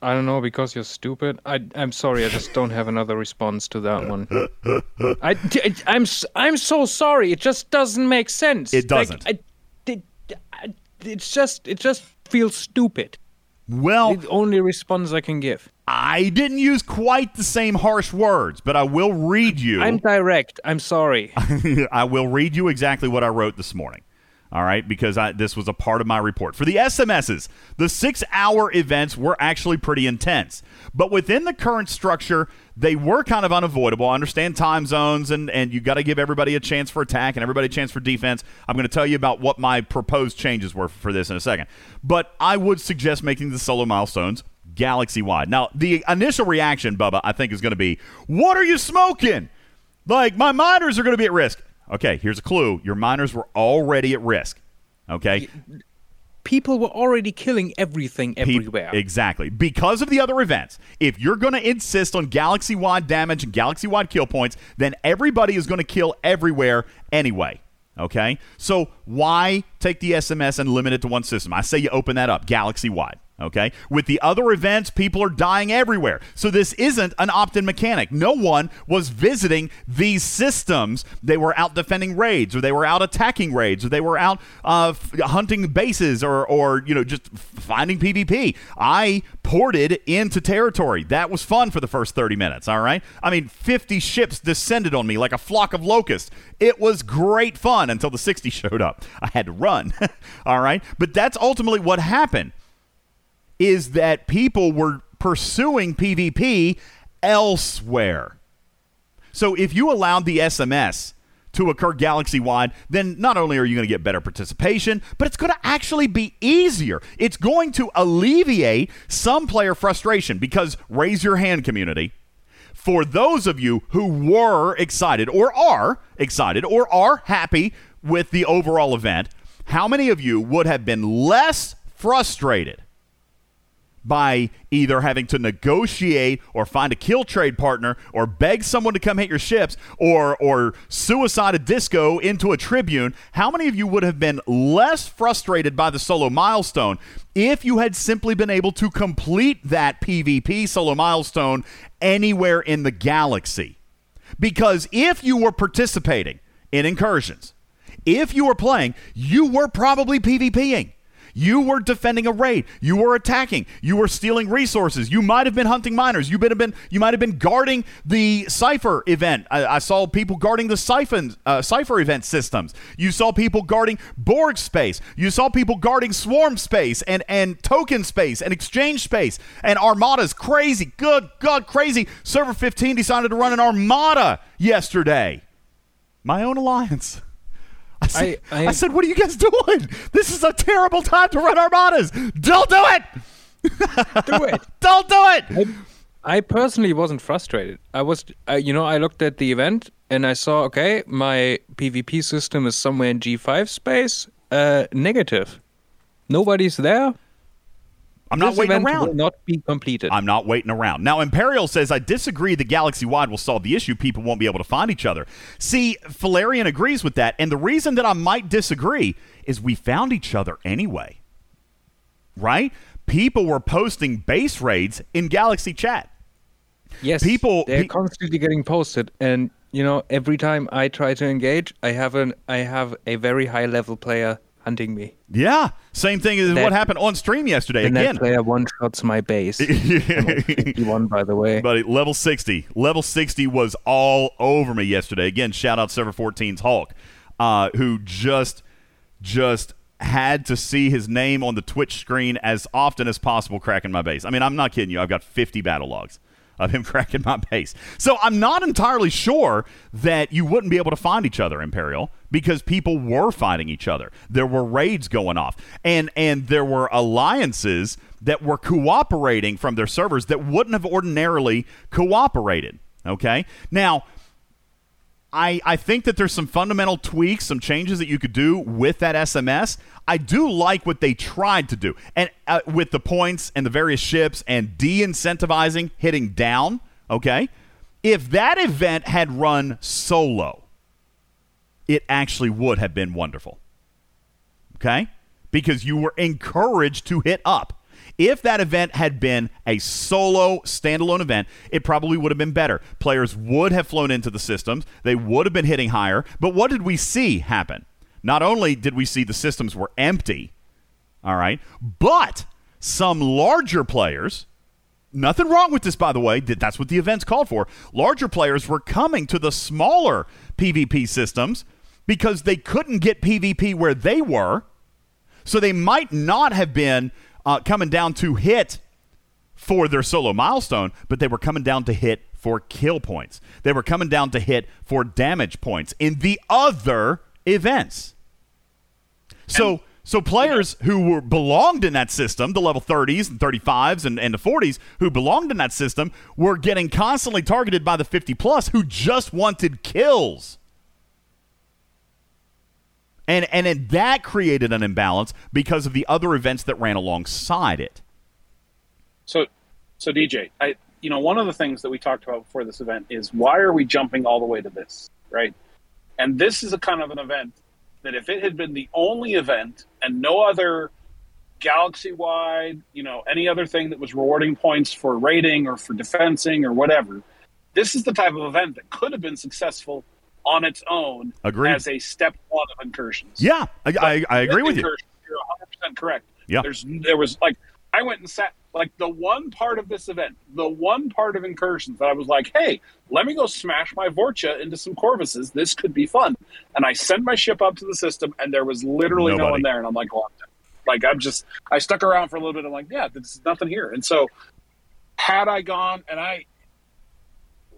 I don't know because you're stupid. I I'm sorry. I just don't have another response to that one. I I'm I'm so sorry. It just doesn't make sense. It doesn't. Like, I, it, it's just it just feels stupid. Well, the only response I can give. I didn't use quite the same harsh words, but I will read you. I'm direct. I'm sorry. <laughs> I will read you exactly what I wrote this morning all right, because I, this was a part of my report. For the SMSs, the six hour events were actually pretty intense. But within the current structure, they were kind of unavoidable. I understand time zones, and, and you got to give everybody a chance for attack and everybody a chance for defense. I'm going to tell you about what my proposed changes were for this in a second. But I would suggest making the solo milestones galaxy wide. Now, the initial reaction, Bubba, I think is going to be, What are you smoking? Like, my miners are going to be at risk. Okay, here's a clue. Your miners were already at risk. Okay? People were already killing everything everywhere. Pe- exactly. Because of the other events. If you're going to insist on galaxy wide damage and galaxy wide kill points, then everybody is going to kill everywhere anyway. Okay? So why take the SMS and limit it to one system? I say you open that up galaxy wide. Okay. With the other events, people are dying everywhere. So this isn't an opt in mechanic. No one was visiting these systems. They were out defending raids, or they were out attacking raids, or they were out uh, f- hunting bases, or, or, you know, just finding PvP. I ported into territory. That was fun for the first 30 minutes. All right. I mean, 50 ships descended on me like a flock of locusts. It was great fun until the 60 <laughs> showed up. I had to run. <laughs> all right. But that's ultimately what happened is that people were pursuing PvP elsewhere. So if you allowed the SMS to occur galaxy wide, then not only are you going to get better participation, but it's going to actually be easier. It's going to alleviate some player frustration because raise your hand, community. For those of you who were excited or are excited or are happy with the overall event, how many of you would have been less frustrated by either having to negotiate or find a kill trade partner or beg someone to come hit your ships or or suicide a disco into a tribune how many of you would have been less frustrated by the solo milestone if you had simply been able to complete that PvP solo milestone anywhere in the galaxy? Because if you were participating in incursions if you were playing you were probably PvPing You were defending a raid. You were attacking. You were stealing resources. You might have been hunting miners. You been, you might have been guarding the cipher event. I, I saw people guarding the uh, cipher event systems. You saw people guarding Borg space. You saw people guarding swarm space and and token space and exchange space. And Armada's crazy. Good God, crazy. Server 15 decided to run an Armada yesterday. My own alliance. I said, I, I, I, said, what are you guys doing? This is a terrible time to run armadas. Don't do it. do it. <laughs> Don't do it. I, I personally wasn't frustrated. I was, uh, you know, I looked at the event and I saw, okay, my PvP system is somewhere in G5 space. Uh, negative. Nobody's there. I'm not waiting around. Will not be completed. I'm not waiting around. Now, Imperial says, I disagree that galaxy wide will solve the issue. People won't be able to find each other. See, Valerian agrees with that. And the reason that I might disagree is we found each other anyway. Right? People were posting base raids in Galaxy chat. Yes. People they're pe- constantly getting posted. And you know, every time I try to engage, I have an I have a very high level player hunting me. Yeah, same thing as that, what happened on stream yesterday. And Again, that player one shots my base. <laughs> Fifty-one, by the way. Buddy, level sixty. Level sixty was all over me yesterday. Again, shout out Server 14's Hulk, uh, who just just had to see his name on the Twitch screen as often as possible, cracking my base. I mean, I'm not kidding you. I've got 50 battle logs of him <laughs> cracking my base. So I'm not entirely sure that you wouldn't be able to find each other, Imperial, because people were fighting each other. There were raids going off, and and there were alliances that were cooperating from their servers that wouldn't have ordinarily cooperated. Okay, now I, I think that there's some fundamental tweaks, some changes that you could do with that SMS. I do like what they tried to do, and uh, with the points and the various ships and de-incentivizing hitting down. Okay, if that event had run solo, it actually would have been wonderful. Okay, because you were encouraged to hit up. If that event had been a solo standalone event, it probably would have been better. Players would have flown into the systems, they would have been hitting higher. But what did we see happen? Not only did we see the systems were empty, all right, but some larger players, nothing wrong with this, by the way, that's what the events called for. Larger players were coming to the smaller PvP systems because they couldn't get PvP where they were. So they might not have been uh, coming down to hit for their solo milestone, but they were coming down to hit for kill points. They were coming down to hit for damage points in the other events. So. And- so players who were belonged in that system, the level 30s and 35s and, and the 40s, who belonged in that system, were getting constantly targeted by the 50 plus who just wanted kills. And and that created an imbalance because of the other events that ran alongside it. So, so DJ, I you know one of the things that we talked about before this event is why are we jumping all the way to this, right? And this is a kind of an event that if it had been the only event and no other galaxy wide, you know, any other thing that was rewarding points for rating or for defensing or whatever, this is the type of event that could have been successful on its own Agreed. as a step one of incursions. Yeah, I, I, I agree with you. You're 100 percent correct. Yeah, there's there was like I went and sat like the one part of this event, the one part of incursions that I was like, hey, let me go smash my Vorcha into some Corvuses. This could be fun. And I sent my ship up to the system, and there was literally Nobody. no one there. And I'm like, well, like I'm just I stuck around for a little bit. I'm like, yeah, there's nothing here. And so had I gone and I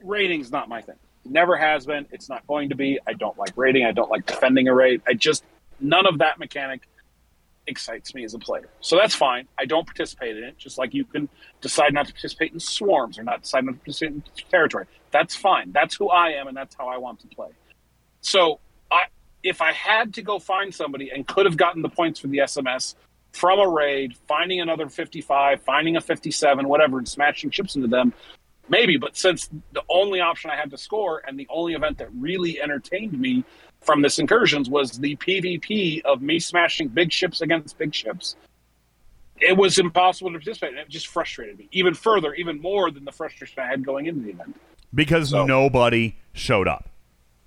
rating's not my thing. Never has been. It's not going to be. I don't like raiding. I don't like defending a raid. I just none of that mechanic excites me as a player. So that's fine. I don't participate in it. Just like you can decide not to participate in swarms or not decide not to participate in territory. That's fine. That's who I am, and that's how I want to play. So I, if I had to go find somebody and could have gotten the points for the SMS from a raid, finding another 55, finding a 57, whatever, and smashing chips into them, maybe. But since the only option I had to score and the only event that really entertained me from this incursions was the PvP of me smashing big ships against big ships, it was impossible to participate. And it just frustrated me even further, even more than the frustration I had going into the event. Because so. nobody showed up.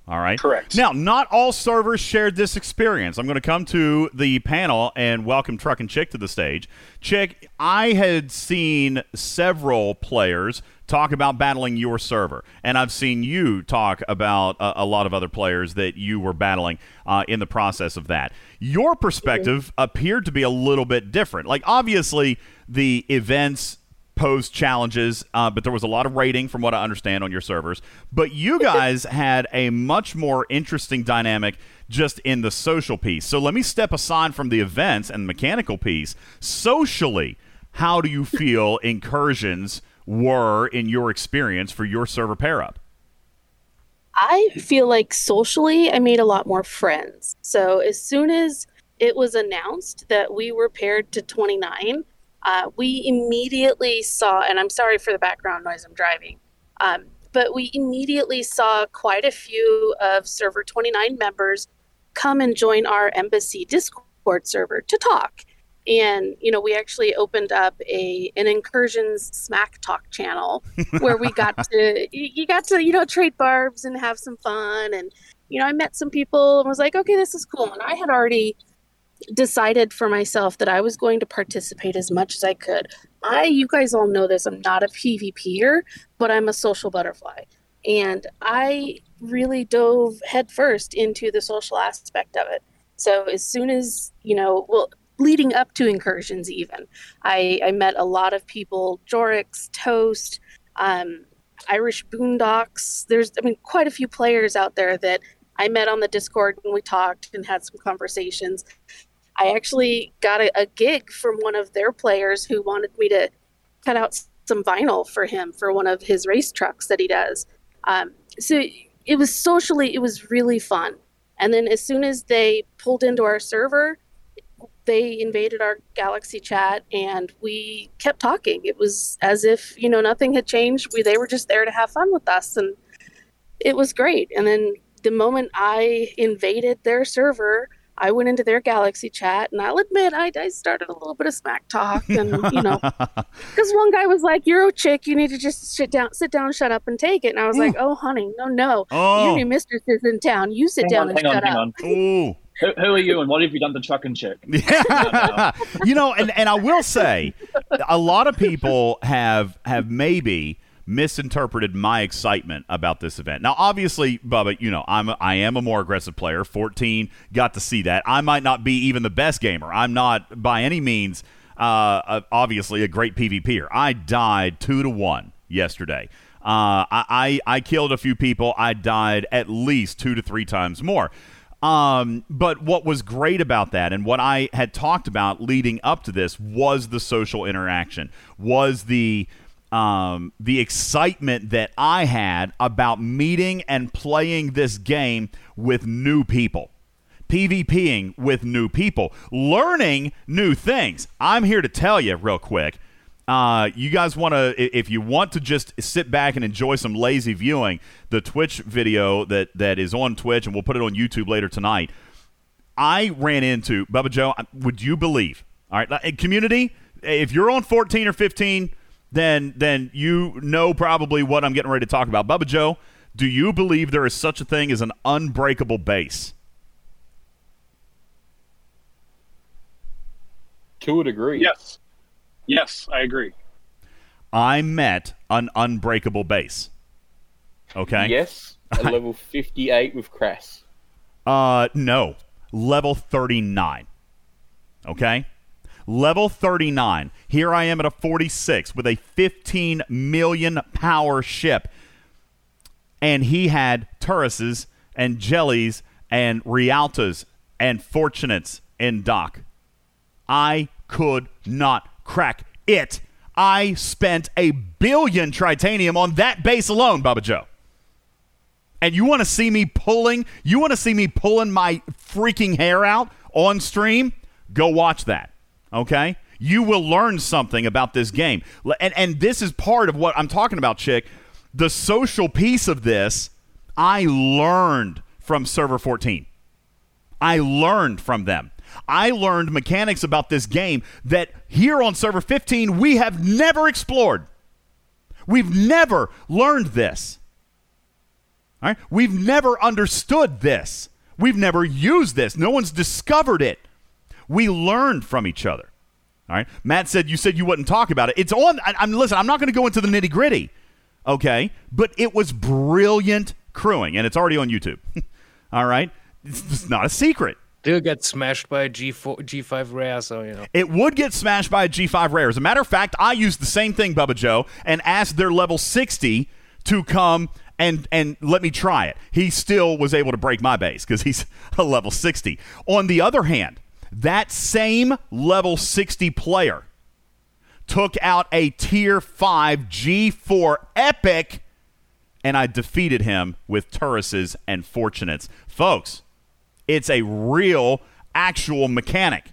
All right. Correct. Now, not all servers shared this experience. I'm going to come to the panel and welcome Truck and Chick to the stage. Chick, I had seen several players talk about battling your server, and I've seen you talk about a, a lot of other players that you were battling uh, in the process of that. Your perspective appeared to be a little bit different. Like, obviously, the events posed challenges, uh, but there was a lot of rating from what I understand on your servers. But you <laughs> guys had a much more interesting dynamic just in the social piece. So let me step aside from the events and the mechanical piece. Socially, how do you feel <laughs> incursions were in your experience for your server pair up? I feel like socially, I made a lot more friends. So as soon as it was announced that we were paired to 29, uh, we immediately saw, and I'm sorry for the background noise, I'm driving, um, but we immediately saw quite a few of Server 29 members come and join our embassy Discord server to talk. And you know, we actually opened up a an incursions smack talk channel <laughs> where we got to you got to you know trade barbs and have some fun. And you know, I met some people and was like, okay, this is cool. And I had already decided for myself that I was going to participate as much as I could. I, you guys all know this, I'm not a PvPer, but I'm a social butterfly. And I really dove headfirst into the social aspect of it. So as soon as, you know, well, leading up to incursions, even, I, I met a lot of people, Jorix, Toast, um, Irish Boondocks. There's, I mean, quite a few players out there that I met on the Discord and we talked and had some conversations. I actually got a, a, gig from one of their players who wanted me to cut out some vinyl for him for one of his race trucks that he does. Um, so it was socially, it was really fun. And then as soon as they pulled into our server, they invaded our Galaxy chat and we kept talking. It was as if, you know, nothing had changed. We, they were just there to have fun with us. And it was great. And then the moment I invaded their server, I went into their Galaxy chat, and I'll admit I, I started a little bit of smack talk, and you know, <laughs> because one guy was like, "You're a chick, you need to just sit down, sit down, shut up, and take it." And I was like, mm. "Oh, honey, no, no, Oh. your new mistress is in town. You sit Hang down on, and hang shut on, hang up." on. <laughs> Ooh. Who, who are you and what have you done to Chuck and Chick? Yeah. <laughs> you know, and, and I will say, a lot of people have have maybe misinterpreted my excitement about this event. Now, obviously, Bubba, you know, I'm a, I am a more aggressive player. 14 got to see that. I might not be even the best gamer. I'm not by any means, uh, obviously, a great PvPer. I died two to one yesterday. Uh, I, I I killed a few people. I died at least two to three times more. Um, but what was great about that and what I had talked about leading up to this was the social interaction, was the um, the excitement that I had about meeting and playing this game with new people. PvPing with new people, learning new things. I'm here to tell you real quick. Uh, you guys want to, if you want to just sit back and enjoy some lazy viewing, the Twitch video that, that is on Twitch, and we'll put it on YouTube later tonight. I ran into Bubba Joe. Would you believe? All right, community. If you're on 14 or 15, then then you know probably what I'm getting ready to talk about. Bubba Joe, do you believe there is such a thing as an unbreakable base? To a degree. Yes. Yes, I agree. I met an unbreakable base. Okay. Yes, <laughs> at level 58 with Crass. Uh, no. Level 39. Okay? Level 39. Here I am at a 46 with a 15 million power ship. And he had Turrises and Jellies and Rialtas and Fortunates in dock. I could not crack it. I spent a billion tritanium on that base alone, Bubba Joe. And you want to see me pulling, you want to see me pulling my freaking hair out on stream? Go watch that. Okay? You will learn something about this game. And and this is part of what I'm talking about, chick. The social piece of this, I learned from server 14. I learned from them. I learned mechanics about this game that here on server 15 we have never explored. We've never learned this. All right? We've never understood this. We've never used this. No one's discovered it. We learned from each other. All right. Matt said you said you wouldn't talk about it. It's on. I, am listen. I'm not going to go into the nitty gritty. Okay, but it was brilliant crewing, and it's already on YouTube. <laughs> All right, it's, it's not a secret. They'll get smashed by a G4, G5 rare, so you know. It would get smashed by a G5 rare. As a matter of fact, I used the same thing, Bubba Joe, and asked their level 60 to come and and let me try it. He still was able to break my base because he's <laughs> a level 60. On the other hand, that same level 60 player took out a tier 5 G4 epic and I defeated him with Turrises and Fortunates. Folks, it's a real actual mechanic.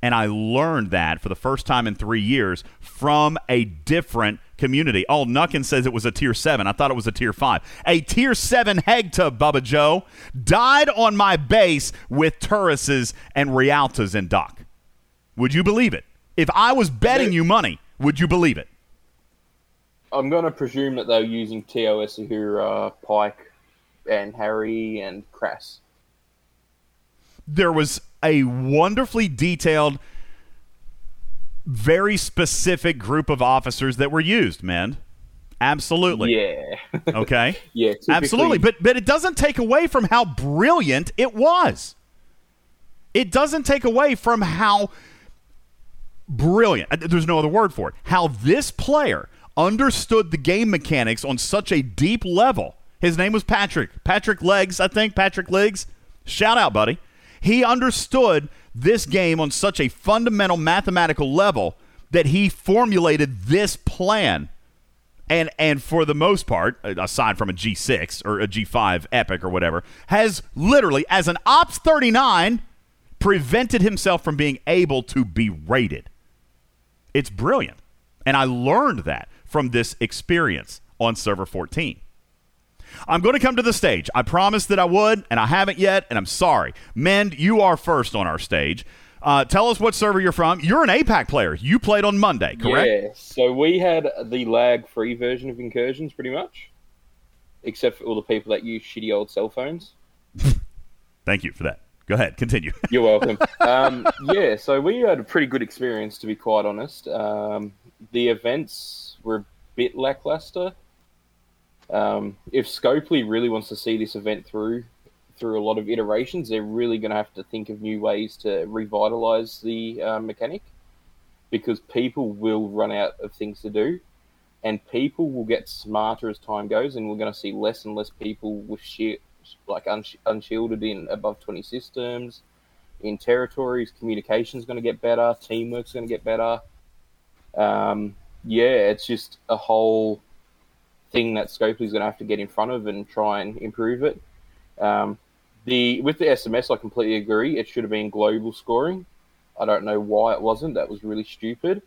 And I learned that for the first time in three years from a different community. All Nuckin says it was a tier seven. I thought it was a tier five. A tier seven Hegtub, Bubba Joe, died on my base with Turrises and Rialtas and Doc. Would you believe it? If I was betting you money, would you believe it? I'm going to presume that they're using TOS Uhura, uh, Pike, and Harry and Crass. There was a wonderfully detailed, very specific group of officers that were used, man. Absolutely. Yeah. <laughs> Okay. yeah. typically- Absolutely. But but it doesn't take away from how brilliant it was. It doesn't take away from how brilliant. uh, There's no other word for it. How this player understood the game mechanics on such a deep level. His name was Patrick. Patrick Legs, I think. Patrick Legs. Shout out, buddy. He understood this game on such a fundamental mathematical level that he formulated this plan and and for the most part, aside from a G6 or a G5 Epic or whatever, has literally, as an Ops 39, prevented himself from being able to be rated. It's brilliant, and I learned that from this experience on Server 14. I'm going to come to the stage. I promised that I would, and I haven't yet, and I'm sorry. Mend, you are first on our stage. Uh, tell us what server you're from. You're an APAC player. You played on Monday, correct? Yeah. So we had the lag-free version of incursions, pretty much, except for all the people that use shitty old cell phones. <laughs> Thank you for that. Go ahead, continue. <laughs> You're welcome. um, yeah, so we had a pretty good experience, to be quite honest. Um, the events were a bit lackluster. Um, if Scopely really wants to see this event through through a lot of iterations, they're really going to have to think of new ways to revitalize the uh, mechanic because people will run out of things to do and people will get smarter as time goes and we're going to see less and less people with shi like unsh- unshielded in above 20 systems in territories communication's going to get better teamwork's going to get better. Um, yeah it's just a whole thing that Scopely's going to have to get in front of and try and improve it. Um, the with the sms i completely agree. It should have been global scoring. I don't know why it wasn't. That was really stupid.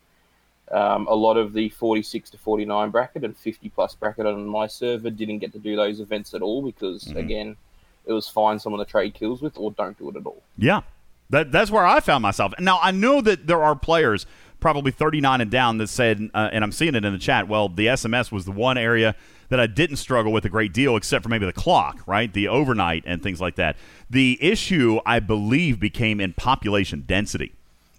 Um, a lot of the 46 to 49 bracket and 50 plus bracket on my server didn't get to do those events at all because again it was find someone to trade kills with or don't do it at all. Yeah, that that's where I found myself. Now I know that there are players, probably 39 and down, that said, uh, and I'm seeing it in the chat. Well, the SMS was the one area that I didn't struggle with a great deal, except for maybe the clock, right? The overnight and things like that. The issue, I believe, became in population density.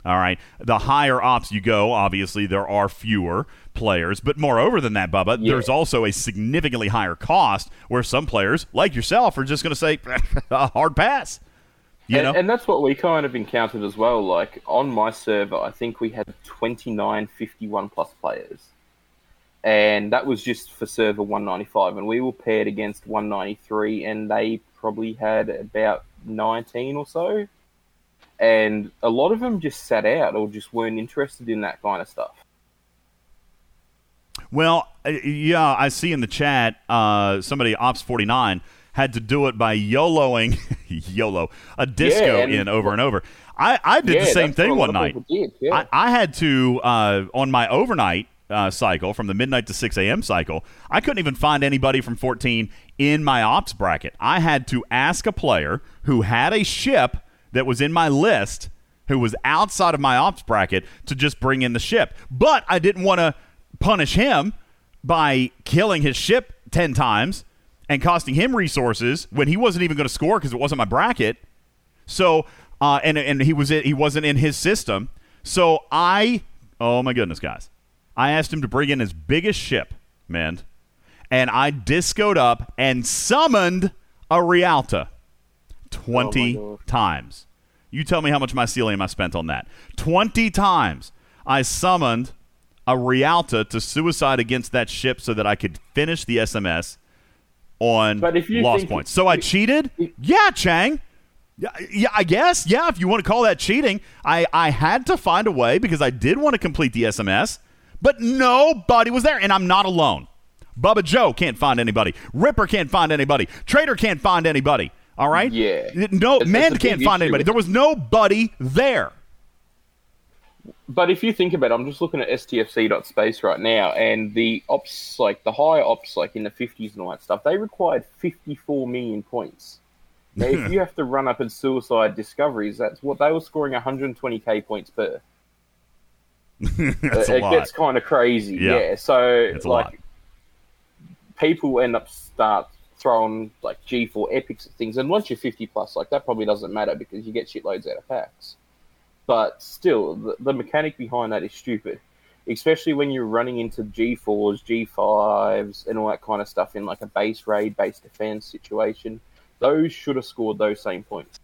All right. The higher ops you go, obviously, there are fewer players. But moreover than that, Bubba, Yeah. there's also a significantly higher cost where some players, like yourself, are just going to say, <laughs> a hard pass. You and, know? and that's what we kind of encountered as well. Like on my server, I think we had 29 51 plus players. And that was just for server 195. And we were paired against 193, and they probably had about 19 or so. And a lot of them just sat out or just weren't interested in that kind of stuff. Well, uh, yeah, I see in the chat uh, somebody Ops forty nine had to do it by YOLOing <laughs> YOLO a disco Yeah, and- in over and over. I, I did Yeah, the same thing one night. did, yeah. I, I had to uh, on my overnight uh, cycle from the midnight to six a.m. cycle. I couldn't even find anybody from fourteen in my ops bracket. I had to ask a player who had a ship that was in my list who was outside of my ops bracket to just bring in the ship. But I didn't want to punish him by killing his ship 10 times and costing him resources when he wasn't even going to score because it wasn't my bracket. So, uh, and and he was he wasn't in his system. So I, oh my goodness, guys, I asked him to bring in his biggest ship, man, and I discoed up and summoned a Rialta twenty Oh times. You tell me how much mycelium I spent on that. Twenty times I summoned a Rialta to suicide against that ship so that I could finish the SMS on But if you lost points. So I cheated? Yeah, Chang. Yeah, yeah, I guess. Yeah, if you want to call that cheating, I, I had to find a way because I did want to complete the SMS, but nobody was there, and I'm not alone. Bubba Joe can't find anybody. Ripper can't find anybody. Trader can't find anybody. All right. Yeah. No, It's- man it's can't find anybody. There was nobody there. But if you think about it, I'm just looking at stfc.space right now, and the ops, like the higher ops, like in the 50s and all that stuff, they required 54 million points. Now, if <laughs> you have to run up and suicide discoveries, that's what they were scoring 120k points per. <laughs> That's it a lot. gets kind of crazy. Yeah. Yeah. So, It's like, people end up start throwing like G4 epics and things, and once you're 50 plus, like that probably doesn't matter because you get shitloads out of packs. But still, the, the mechanic behind that is stupid, especially when you're running into G4s, G5s, and all that kind of stuff in like a base raid, base defense situation. Those should have scored those same points.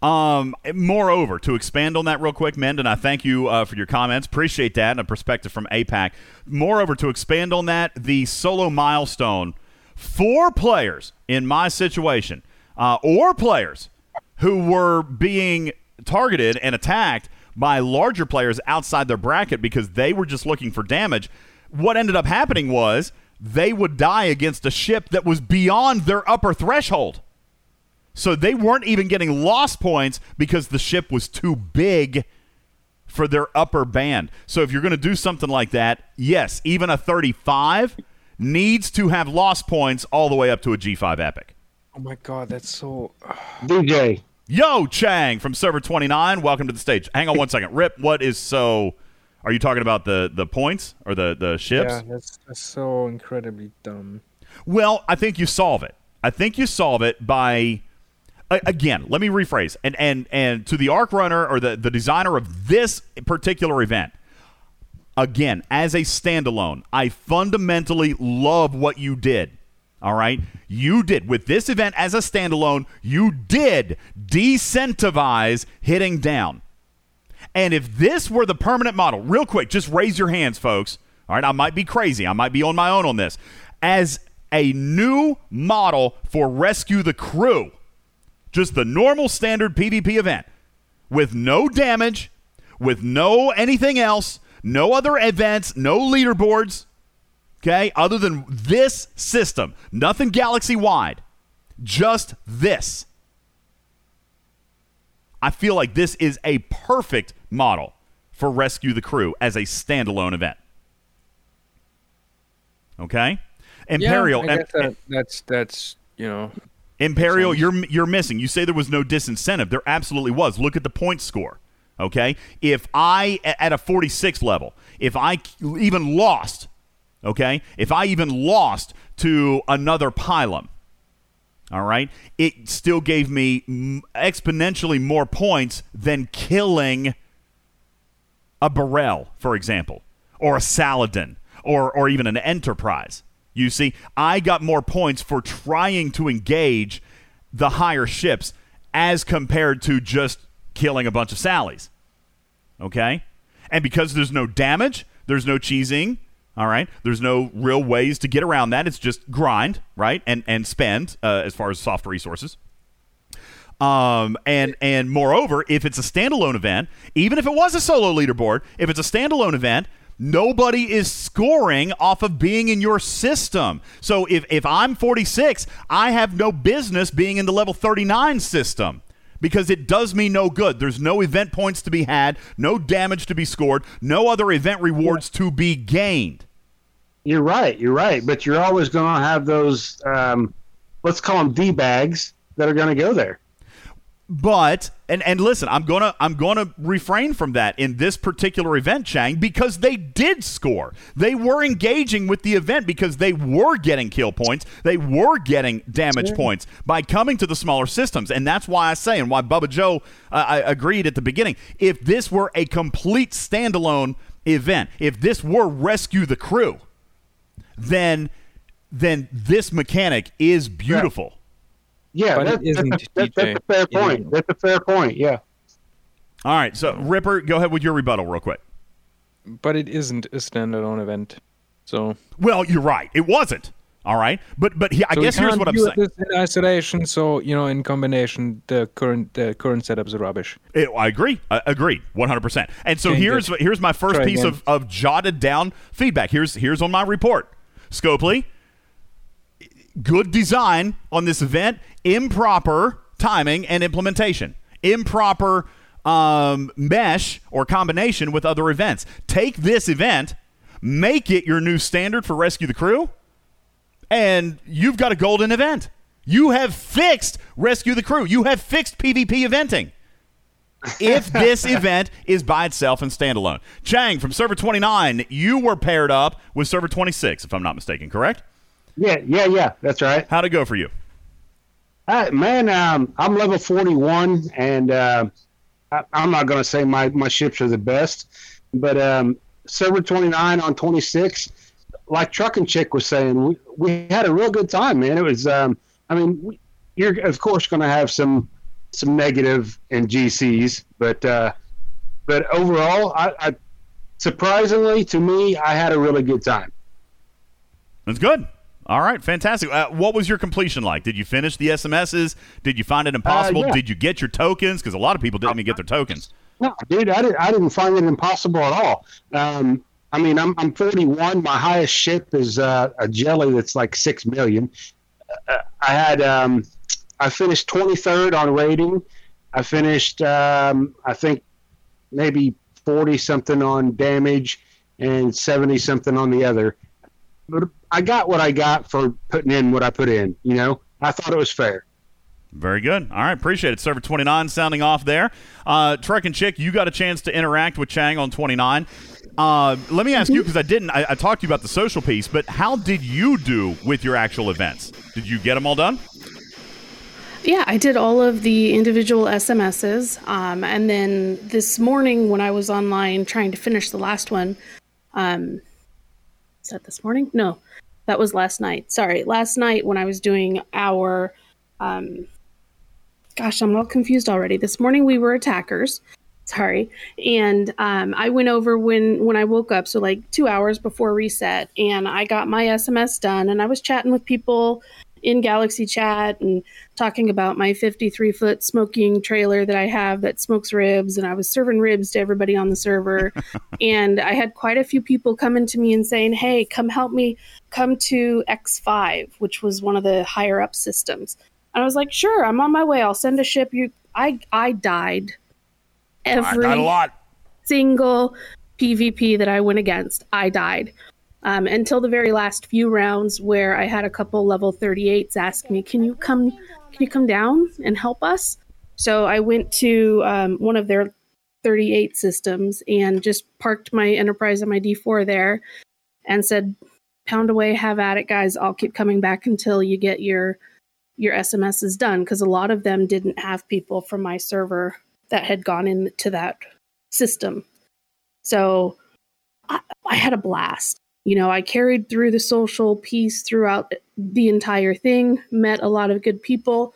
Um, moreover, to expand on that real quick, Mendon, I thank you uh, for your comments. Appreciate that and a perspective from APAC. Moreover, to expand on that, the solo milestone, four players in my situation, uh, or players who were being targeted and attacked by larger players outside their bracket because they were just looking for damage. What ended up happening was they would die against a ship that was beyond their upper threshold. So they weren't even getting lost points because the ship was too big for their upper band. So if you're going to do something like that, yes, even a 35 needs to have lost points all the way up to a G5 Epic. Oh my god, that's so. <sighs> DJ. Yo, Chang from Server 29, welcome to the stage. Hang on one second. Rip, what is so. Are you talking about the, the points or the, the ships? Yeah, that's, that's so incredibly dumb. Well, I think you solve it. I think you solve it by again, let me rephrase. And and and to the arc runner or the the designer of this particular event, again, as a standalone, I fundamentally love what you did. All right? You did with this event as a standalone, you did decentivize hitting down. And if this were the permanent model, real quick, just raise your hands, folks. All right, I might be crazy. I might be on my own on this. As a new model for Rescue the Crew, just the normal standard PvP event with no damage, with no anything else, no other events, no leaderboards, okay, other than this system, nothing galaxy wide, just this. I feel like this is a perfect model for Rescue the Crew as a standalone event. Okay? Imperial Yeah, and- that, that's that's you know. Imperial, you're you're missing. You say there was no disincentive. There absolutely was. Look at the point score. Okay, if I at a 46 level, if I even lost, okay, if I even lost to another Pilum, all right, it still gave me exponentially more points than killing a B'Rel, for example, or a Saladin, or or even an Enterprise. You see, I got more points for trying to engage the higher ships as compared to just killing a bunch of Sallies. Okay? And because there's no damage, there's no cheesing, all right? There's no real ways to get around that. It's just grind, right? And and spend uh, as far as soft resources. Um, and and moreover, if it's a standalone event, even if it was a solo leaderboard, if it's a standalone event, nobody is scoring off of being in your system. So if if I'm 46, I have no business being in the level 39 system because it does me no good. There's no event points to be had, no damage to be scored, no other event rewards to be gained. You're right. You're right. But you're always going to have those, um, let's call them D bags that are going to go there. But and and listen, I'm gonna I'm gonna refrain from that in this particular event, Chang, because they did score. They were engaging with the event because they were getting kill points, they were getting damage points by coming to the smaller systems, and that's why I say and why Bubba Joe uh, I agreed at the beginning. If this were a complete standalone event, if this were rescue the crew, then then this mechanic is beautiful. Yeah, Yeah, but that, that's, isn't, a, that, that's a fair point. isn't. That's a fair point. Yeah. All right, so Ripper, go ahead with your rebuttal real quick. But it isn't a standalone event. So, Well, you're right. It wasn't. All right, but but he, I so guess here's what I'm saying. This in isolation. So you know, in combination, the current the current setup's is rubbish. It- I agree. I agreed. 100%. And so Change here's it. here's my first Try piece again. of, of jotted down feedback. Here's here's on my report. Scopely, good design on this event, improper timing and implementation. Improper um, mesh or combination with other events. Take this event, make it your new standard for Rescue the Crew, and you've got a golden event. You have fixed Rescue the Crew. You have fixed PvP eventing. if <laughs> this event is by itself and standalone. Chang from server 29, you were paired up with server 26, if I'm not mistaken, correct? Yeah, yeah, yeah. That's right. How'd it go for you? Uh, man, um, I'm level 41, and uh, I, I'm not going to say my, my ships are the best, but um, server 29 on 26, like Truck and Chick was saying, we, we had a real good time, man. It was, um, I mean, we, you're of course going to have some some negative and GCs, but uh, but overall, I, I surprisingly to me, I had a really good time. That's good. All right, fantastic. Uh, what was your completion like? Did you finish the SMSs? Did you find it impossible? yeah. Did you get your tokens? Because a lot of people didn't even get their tokens. No, dude, I didn't. I didn't find it impossible at all. Um, I mean, I'm I'm 41. My highest ship is uh, a jelly that's like six million. Uh, I had um, I finished 23rd on rating. I finished um, I think maybe 40 something on damage and 70 something on the other. But I got what I got for putting in what I put in. You know, I thought it was fair. Very good. All right, appreciate it. Server 29 sounding off there. Uh, Trek and Chick, you got a chance to interact with Chang on 29. Uh, let me ask you, because I didn't, I, I talked to you about the social piece, but how did you do with your actual events? Did you get them all done? Yeah, I did all of the individual SMSs. Um, and then this morning when I was online trying to finish the last one, um, is that this morning? No, that was last night. Sorry, last night when I was doing our, um, gosh, I'm all confused already. This morning we were attackers. Sorry, and um, I went over when when I woke up, so like two hours before reset, and I got my SMS done, and I was chatting with people in Galaxy Chat and talking about my 53 foot smoking trailer that I have that smokes ribs. And I was serving ribs to everybody on the server. <laughs> and I had quite a few people coming to me and saying, Hey, come help me come to X5, which was one of the higher up systems. And I was like, Sure, I'm on my way. I'll send a ship. You, I, I died every I got a lot. single PvP that I went against, I died. Um, until the very last few rounds, where I had a couple level 38s ask me, "Can you come? Can you come down and help us?" So I went to um, one of their 38 systems and just parked my Enterprise and my D4 there, and said, "Pound away, have at it, guys. I'll keep coming back until you get your your SMSs done." Because a lot of them didn't have people from my server that had gone into that system. So I, I had a blast. You know, I carried through the social piece throughout the entire thing, met a lot of good people,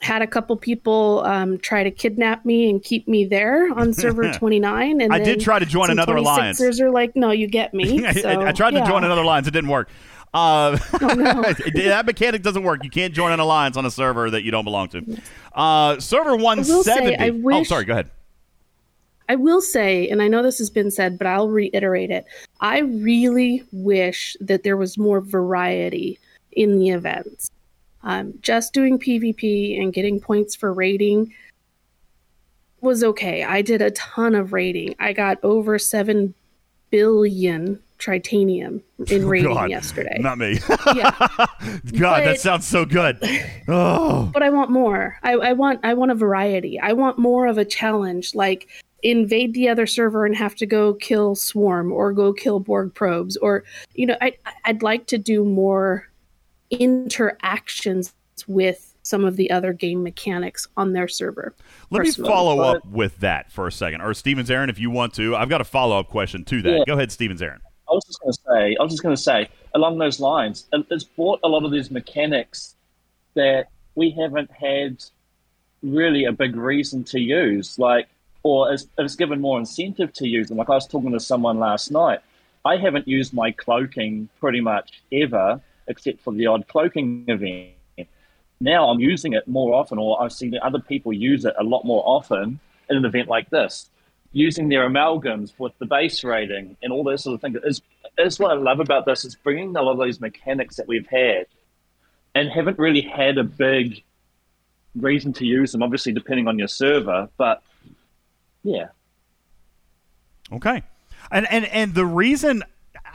had a couple people um, try to kidnap me and keep me there on <laughs> server 29. And I did try to join another alliance. 26ers are like, no, you get me. <laughs> I, So, I tried to join another alliance. It didn't work. Uh, Oh, no. <laughs> that mechanic doesn't work. You can't join an alliance on a server that you don't belong to. Uh, server will say, 170. I oh, sorry. Go ahead. I will say, and I know this has been said, but I'll reiterate it. I really wish that there was more variety in the events. Um, just doing PvP and getting points for raiding was okay. I did a ton of raiding. I got over 7 billion Tritanium in raiding <laughs> Oh, God, yesterday. Not me. yeah, <laughs> God, that sounds so good. Oh, but I want more. I, I want I want a variety. I want more of a challenge, like invade the other server and have to go kill swarm or go kill Borg probes, or you know, I I'd like to do more interactions with some of the other game mechanics on their server. let me follow But- up with that for a second. Or Stevens Aaron, if you want to. I've got a follow up question to that. Yeah. Go ahead, Stevens Aaron. I was just going to say, I was just going to say, along those lines, it's brought a lot of these mechanics that we haven't had really a big reason to use, like, or it's, it's given more incentive to use them. Like I was talking to someone last night, I haven't used my cloaking pretty much ever, except for the odd cloaking event. Now I'm using it more often, or I've seen other people use it a lot more often in an event like this using their amalgams with the base rating and all those sort of things is is what I love about this. is bringing a lot of these mechanics that we've had and haven't really had a big reason to use them. Obviously, depending on your server, but yeah, Okay. And and and the reason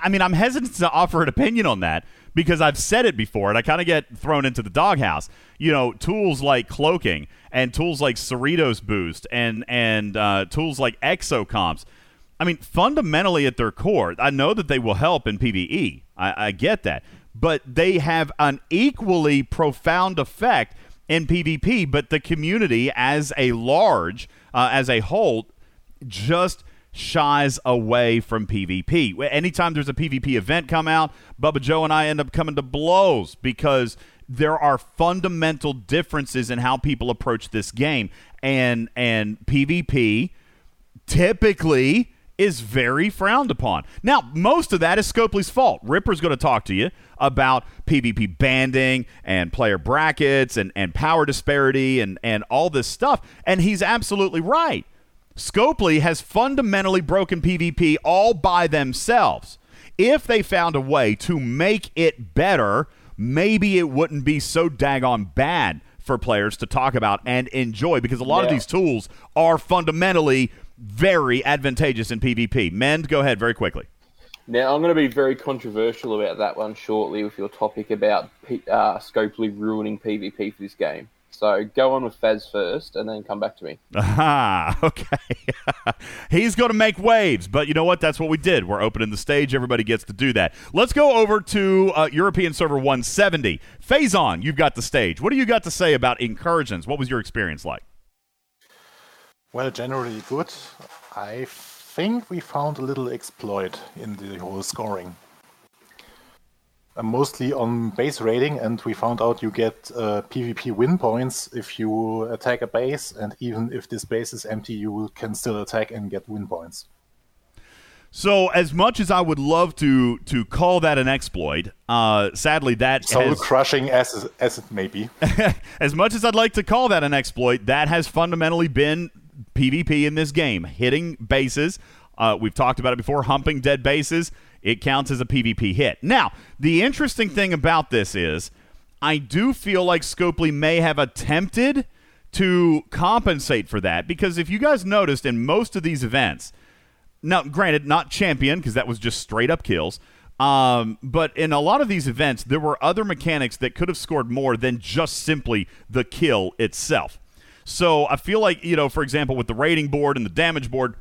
I mean I'm hesitant to offer an opinion on that because I've said it before and I kind of get thrown into the doghouse. You know, tools like cloaking and tools like Cerritos boost and and uh, tools like exocomps. I mean, fundamentally at their core, I know that they will help in PvE. I, I get that. But they have an equally profound effect in PvP, but the community as a large, uh, as a whole, just shies away from PvP. Anytime there's a PvP event come out, Bubba Joe and I end up coming to blows because there are fundamental differences in how people approach this game. And and PvP typically is very frowned upon. Now, most of that is Scopely's fault. Ripper's going to talk to you about PvP banding and player brackets and, and power disparity and, and all this stuff. And he's absolutely right. Scopely has fundamentally broken PvP all by themselves. If they found a way to make it better, maybe it wouldn't be so daggone bad for players to talk about and enjoy because a lot of these tools are fundamentally very advantageous in PvP. Mend, go ahead very quickly. Now, I'm going to be very controversial about that one shortly with your topic about P- uh, Scopely ruining PvP for this game. So go on with Faz first and then come back to me. Aha, <laughs> okay. <laughs> He's going to make waves, but you know what? That's what we did. We're opening the stage. Everybody gets to do that. Let's go over to uh, European Server 170. Phazon, you've got the stage. What do you got to say about incursions? What was your experience like? Well, generally good. I think we found a little exploit in the whole scoring. Uh, mostly on base rating, and we found out you get uh, PvP win points if you attack a base, and even if this base is empty, you can still attack and get win points. So, as much as I would love to to call that an exploit, uh, sadly that Soul has, crushing as, as it may be. <laughs> as much as I'd like to call that an exploit, that has fundamentally been PvP in this game. Hitting bases. Uh, we've talked about it before. Humping dead bases. It counts as a PvP hit. Now, the interesting thing about this is, I do feel like Scopely may have attempted to compensate for that because if you guys noticed in most of these events, now, granted, not champion because that was just straight up kills. Um, but in a lot of these events, there were other mechanics that could have scored more than just simply the kill itself. So I feel like, you know, for example, with the rating board and the damage board,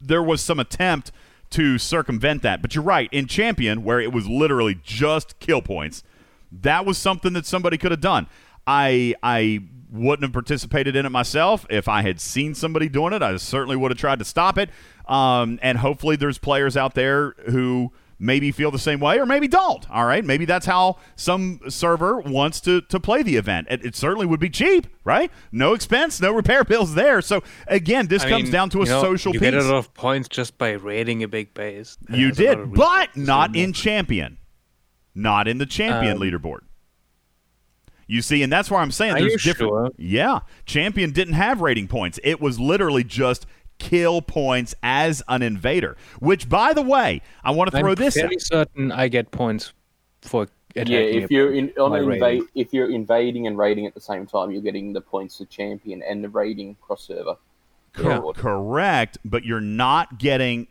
there was some attempt to circumvent that. But you're right, in Champion, where it was literally just kill points, that was something that somebody could have done. I I wouldn't have participated in it myself if I had seen somebody doing it. I certainly would have tried to stop it. Um, and hopefully, there's players out there who maybe feel the same way or maybe don't. All right, maybe that's how some server wants to to play the event. It, it certainly would be cheap, right? No expense, no repair <laughs> bills there. So again, this I comes mean, down to a know, social you piece. You get a lot of points just by raiding a big base. That You did, but not in champion. Not in the champion Um, leaderboard. You see, and that's why I'm saying there's different. sure? Yeah, champion didn't have rating points. It was literally just kill points as an invader. Which, by the way, I want to throw I'm this. fairly out. certain I get points for attacking. Yeah, a if you're in, on an invade, if you're invading and raiding at the same time, you're getting the points to champion and the raiding cross server. Cor- Yeah. Correct, but you're not getting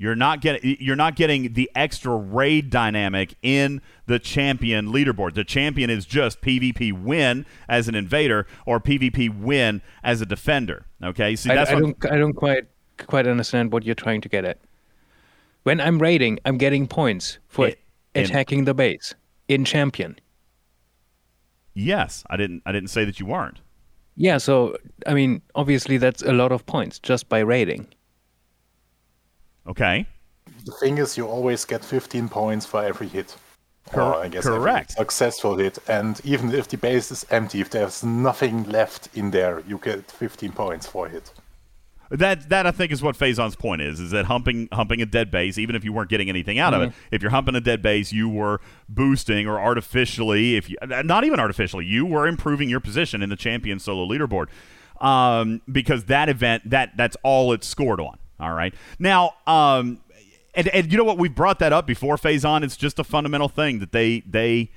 You're not getting you're not getting the extra raid dynamic in the champion leaderboard. The champion is just PvP win as an invader or PvP win as a defender. Okay, see I, that's I what, don't I don't quite quite understand what you're trying to get at. When I'm raiding, I'm getting points for in- attacking the base in champion. yes. I didn't I didn't say that you weren't. Yeah, so I mean, obviously that's a lot of points just by raiding. Okay, The thing is, you always get 15 points for every hit. Cor- Or, I guess correct. successful hit. And even if the base is empty, if there's nothing left in there, you get 15 points for a hit. That that I think is what Phazon's point is, is that humping humping a dead base, even if you weren't getting anything out of it, if you're humping a dead base, you were boosting or artificially, if you not even artificially, you were improving your position in the champion solo leaderboard. Um, because that event that that's all it's scored on. All right. Now, um and, and you know what, we've brought that up before Phazon. It's just a fundamental thing that they they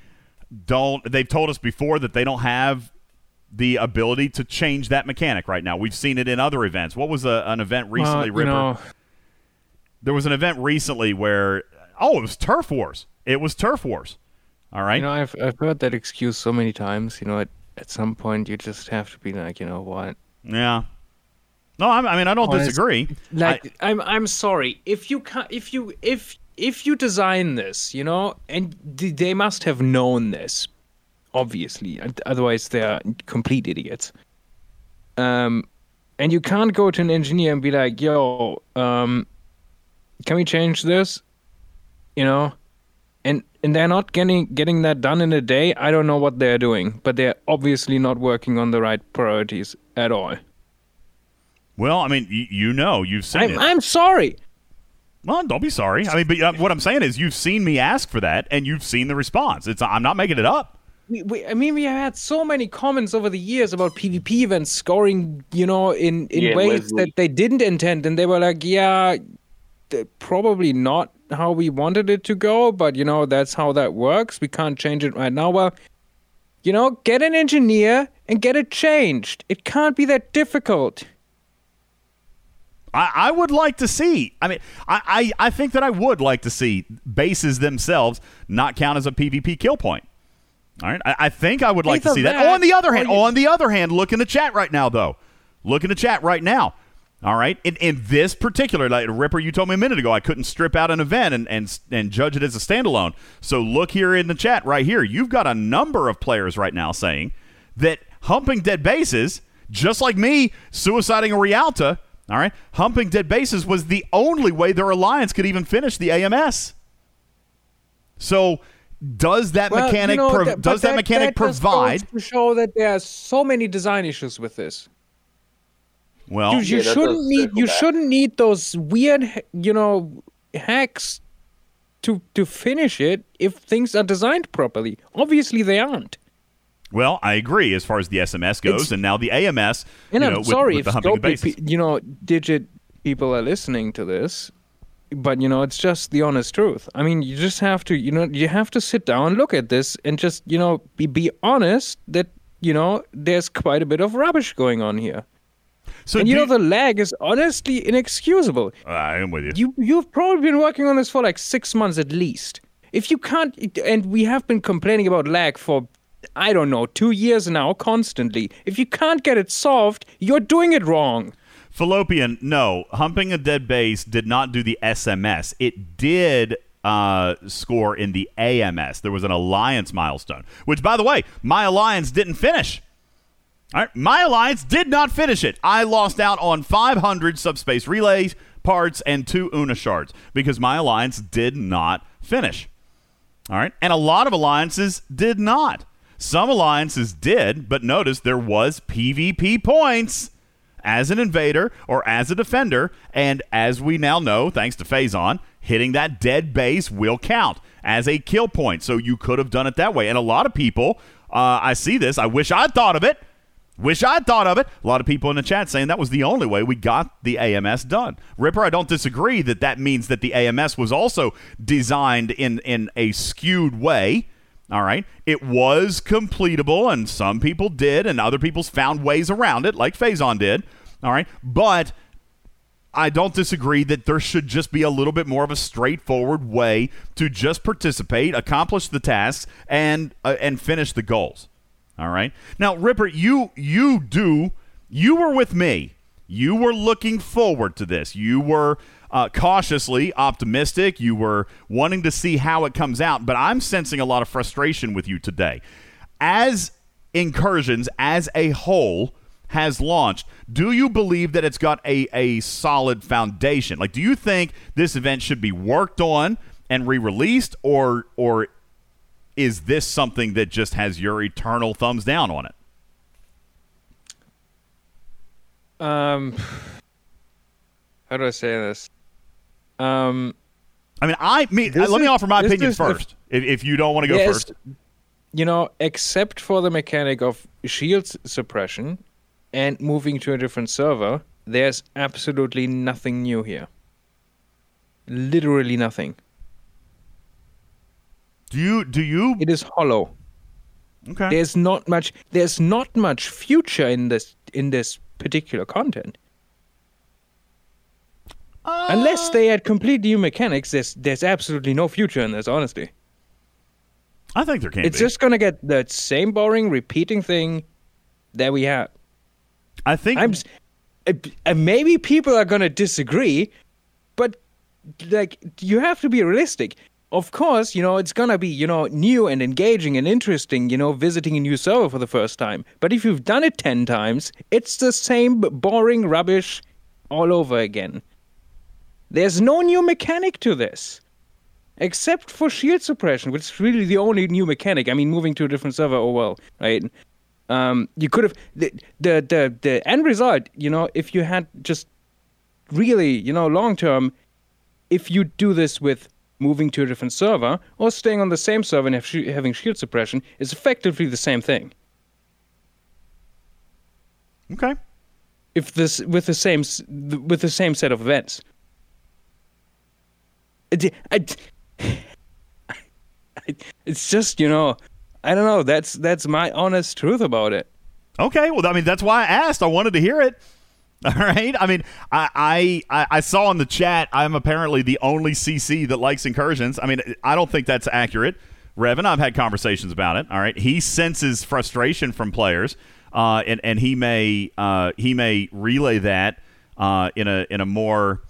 don't they've told us before that they don't have the ability to change that mechanic right now. We've seen it in other events. What was a, an event recently, Well, Ripper? know, there was an event recently where oh, it was Turf Wars. It was Turf Wars. All right. you know, I've I've heard that excuse so many times. You know, at at some point you just have to be like, you know what? yeah. No, I, I mean I don't Honest- disagree. Like, I- I'm I'm sorry if you can if you if if you design this, you know, and th- they must have known this, obviously. Otherwise, they're complete idiots. Um, and you can't go to an engineer and be like, "Yo, um, can we change this?" You know, and and they're not getting getting that done in a day. I don't know what they're doing, but they're obviously not working on the right priorities at all. Well, I mean you, you know you've seen I'm it. I'm sorry. well, don't be sorry. I mean, but uh, what I'm saying is you've seen me ask for that, and you've seen the response. It's I'm not making it up. we, we, I mean, we have had so many comments over the years about PvP events scoring, you know, in, in Yeah, ways Leslie. that they didn't intend. And they were like, yeah, probably not how we wanted it to go, but, you know, that's how that works. We can't change it right now. Well, you know, get an engineer and get it changed. It can't be that difficult. I, I would like to see. I mean, I, I, I think that I would like to see bases themselves not count as a PvP kill point. All right, I, I think I would like to see that. that On the other hand, you- on the other hand, look in the chat right now, though. Look in the chat right now. All right, in, in this particular, like Ripper, you told me a minute ago, I couldn't strip out an event and, and and judge it as a standalone. So look here in the chat right here. You've got a number of players right now saying that humping dead bases, just like me suiciding a Realta, all right, humping dead bases was the only way their alliance could even finish the AMS. So does that Well, you mechanic know, prov- that- does but that, mechanic just provide? to show that there are so many design issues with this. Well, you, you Yeah, shouldn't need you back. shouldn't need those weird you know hacks to to finish it if things are designed properly obviously they aren't Well, I agree as far as the SMS goes, It's- and now the AMS. and you i'm know, with- sorry with, if humping of Scopely you know digit people are listening to this but you know it's just the honest truth i mean you just have to you know you have to sit down look at this and just you know be, be honest that you know there's quite a bit of rubbish going on here So and you know the lag is honestly inexcusable I am with you. you you've probably been working on this for like six months at least. If you can't, and we have been complaining about lag for I don't know two years now, constantly. If you can't get it solved, you're doing it wrong. Fallopian, no. Humping a dead base did not do the SMS. It did uh, score in the AMS. There was an alliance milestone, which, by the way, my alliance didn't finish. All right, my alliance did not finish it. I lost out on 500 subspace relays parts and two Una shards because my alliance did not finish. All right, and a lot of alliances did not. Some alliances did, but notice there was PvP points as an invader or as a defender, and as we now know, thanks to Phazon, hitting that dead base will count as a kill point. So you could have done it that way. And a lot of people, uh, I see this. I wish I'd thought of it. Wish I'd thought of it. A lot of people in the chat saying that was the only way we got the AMS done. Ripper, I don't disagree that that means that the AMS was also designed in in a skewed way. All right, it was completable, and some people did, and other people's found ways around it, like Phazon did. All right, but I don't disagree that there should just be a little bit more of a straightforward way to just participate, accomplish the tasks, and uh, and finish the goals. All right. Now, Ripper, you you do you were with me. You were looking forward to this. You were uh, cautiously optimistic. You were wanting to see how it comes out. But I'm sensing a lot of frustration with you today. As incursions as a whole has launched, do you believe that it's got a, a solid foundation? Like, do you think this event should be worked on and re released, or or is this something that just has your eternal thumbs down on it? Um, how do I say this? Um, I mean, I me, This let me offer my opinion is- first, if, if you don't want to go Yes. first. you know, except for the mechanic of shield suppression and moving to a different server, there's absolutely nothing new here. Literally nothing. Do you do you It is hollow. okay? There's not much. There's not much future in this in this particular content. Unless they add complete new mechanics, there's there's absolutely no future in this. Honestly, I think there can it's be. just gonna get the same boring, repeating thing that we had. I think I'm uh, uh, maybe people are gonna disagree, but like you have to be realistic. Of course, you know it's gonna be you know new and engaging and interesting. You know, visiting a new server for the first time. But if you've done it ten times, it's the same boring rubbish all over again. There's no new mechanic to this. Except for shield suppression, which is really the only new mechanic. I mean, moving to a different server, oh well, right? Um, you could have the, the the the end result. You know, if you had just really, you know, long term, if you do this with moving to a different server or staying on the same server and have shi having shield suppression, is effectively the same thing. okay. If this with the same with the same set of events. It- I- <laughs> I- it's just you know, I don't know. That's that's my honest truth about it. Okay, well, I mean, that's why I asked. I wanted to hear it. <laughs> All right. I mean, I, I I saw in the chat I'm apparently the only CC that likes incursions. I mean, I don't think that's accurate. Revan, I've had conversations about it. All right, he senses frustration from players, uh, and and he may uh, he may relay that uh, in a in a more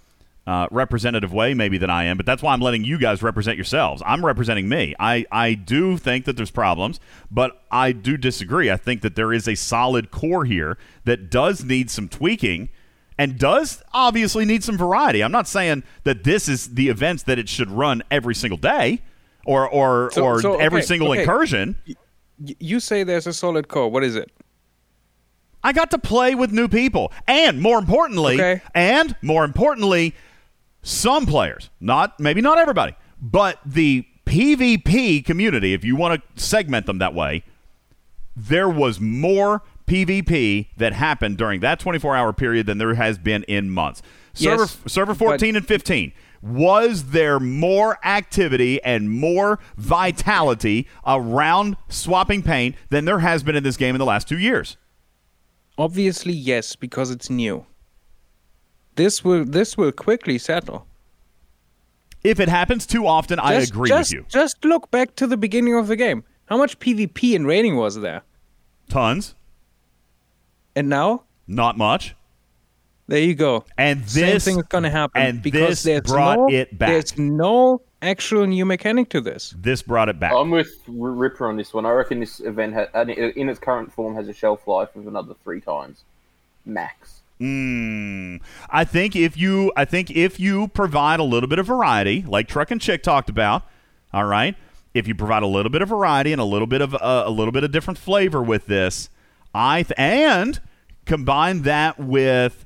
uh, representative way maybe than I am, but that's why I'm letting you guys represent yourselves. I'm representing me. I, I do think that there's problems, but I do disagree. I think that there is a solid core here that does need some tweaking and does obviously need some variety. I'm not saying that this is the events that it should run every single day or or, So- or so, every okay, single okay. incursion. You say there's a solid core. What is it? I got to play with new people. And more importantly, Okay. and more importantly, some players, not maybe not everybody, but the PvP community, if you want to segment them that way, there was more PvP that happened during that 24 hour period than there has been in months. Server, Yes, server 14 and 15. Was there more activity and more vitality around swapping paint than there has been in this game in the last two years? Obviously, yes, because it's new. This will this will quickly settle. If it happens too often, I agree just, with you. Just look back to the beginning of the game. How much PvP and raiding was there? Tons, And now, not much. there you go. And this Same this thing is going to happen and because this there's brought no, it back. There's no actual new mechanic to this. This brought it back. I'm with Ripper on this one. I reckon this event, ha- in its current form, has a shelf life of another three times, max. Mm, I think if you, I think if you provide a little bit of variety, like Truck and Chick talked about, all right. If you provide a little bit of variety and a little bit of uh, a little bit of different flavor with this, I th- and combine that with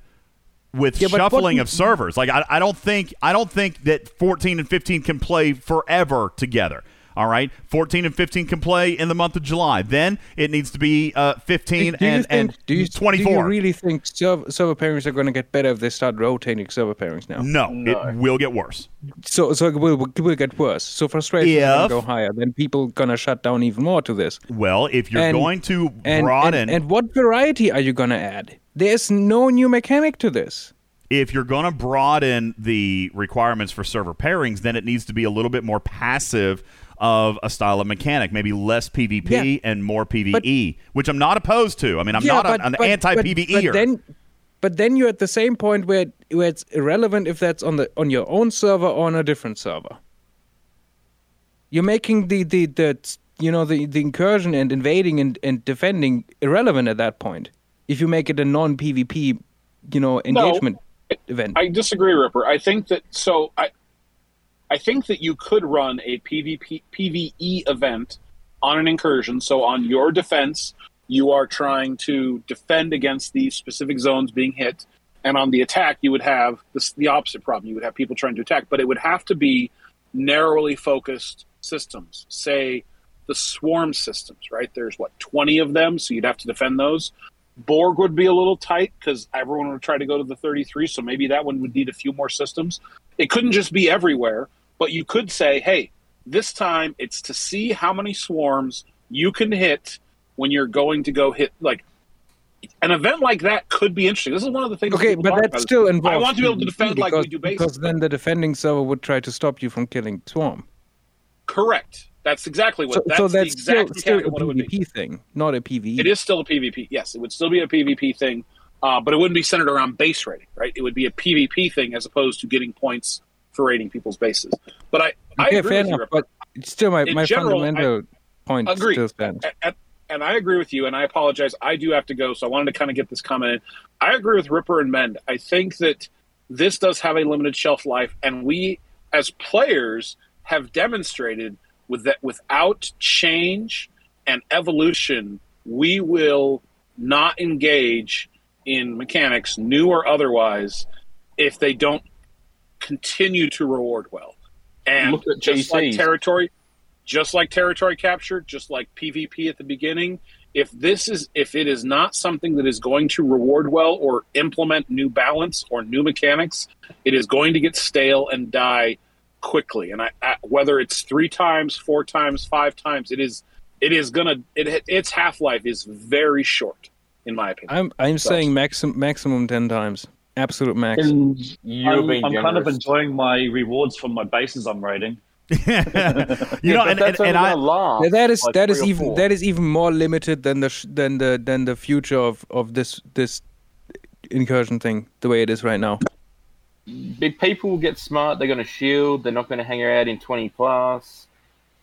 with Yeah, what shuffling you- of servers. Like I, I don't think I don't think that 14 and 15 can play forever together. All right, 14 and 15 can play in the month of July. Then it needs to be uh, 15 do you and, think, and do you, 24. Do you really think server, server pairings are going to get better if they start rotating server pairings now? no, No. it will get worse. So, so it will, it will get worse. So frustration is going If- to go higher. Then people going to shut down even more to this. Well, if you're And- going to And, broaden, and, and what variety are you going to add? There's no new mechanic to this. if you're going to broaden the requirements for server pairings, then it needs to be a little bit more passive of a style of mechanic, maybe less PvP Yeah. and more PvE, which I'm not opposed to. I mean, I'm Yeah, not a- but- an but- but- anti-PvEer. But then, but then you're at the same point where where it's irrelevant if that's on the on your own server or on a different server. You're making the the, the you know the, the incursion and invading and, and defending irrelevant at that point. If you make it a non PvP, you know, engagement event. I disagree, Ripper. I think that so I I think that you could run a PvP PvE event on an incursion. So on your defense, you are trying to defend against these specific zones being hit, and on the attack, you would have this, the opposite problem. You would have people trying to attack, but it would have to be narrowly focused systems. Say the swarm systems, right? There's what twenty of them, so you'd have to defend those. Borg would be a little tight because everyone would try to go to the 33, so maybe that one would need a few more systems. It couldn't just be everywhere, but you could say, hey, this time it's to see how many swarms you can hit when you're going to go hit. Like an event like that could be interesting. This is one of the things. Okay, but that still involves. I want to be able to defend like we because- do basic. Because then the defending server would try to stop you from killing Swarm. Correct. That's exactly what. So that's, so the that's still, exact still a of what it would be. PvP thing, not a PvE. It is still a PvP. Yes, it would still be a PvP thing, uh, but it wouldn't be centered around base rating, right? It would be a PvP thing as opposed to getting points for people's bases. But I, I Okay, agree fair with enough. Ripper. But still, my, In my general, fundamental point Agreed. still stands. And I agree with you, and I apologize. I do have to go, so I wanted to kind of get this comment in. I agree with Ripper and Mend. I think that this does have a limited shelf life, and we, as players, have demonstrated with that without change and evolution, we will not engage in mechanics, new or otherwise, if they don't continue to reward well. And Look at just like territory, just like territory capture, just like PvP at the beginning, if this is if it is not something that is going to reward well or implement new balance or new mechanics, it is going to get stale and die quickly. And I, I whether it's three times, four times, five times, it is it is gonna it its half life is very short, in my opinion. I'm I'm So- saying maximum maximum ten times, absolute max. And You're I'm, being I'm kind of enjoying my rewards from my bases I'm raiding. <laughs> you know, and, that's and, and I gonna last Yeah, that is like that is even four. that is even more limited than the sh- than the than the future of of this this incursion thing the way it is right now. If people will get smart, they're going to shield. They're not going to hang around in twenty plus.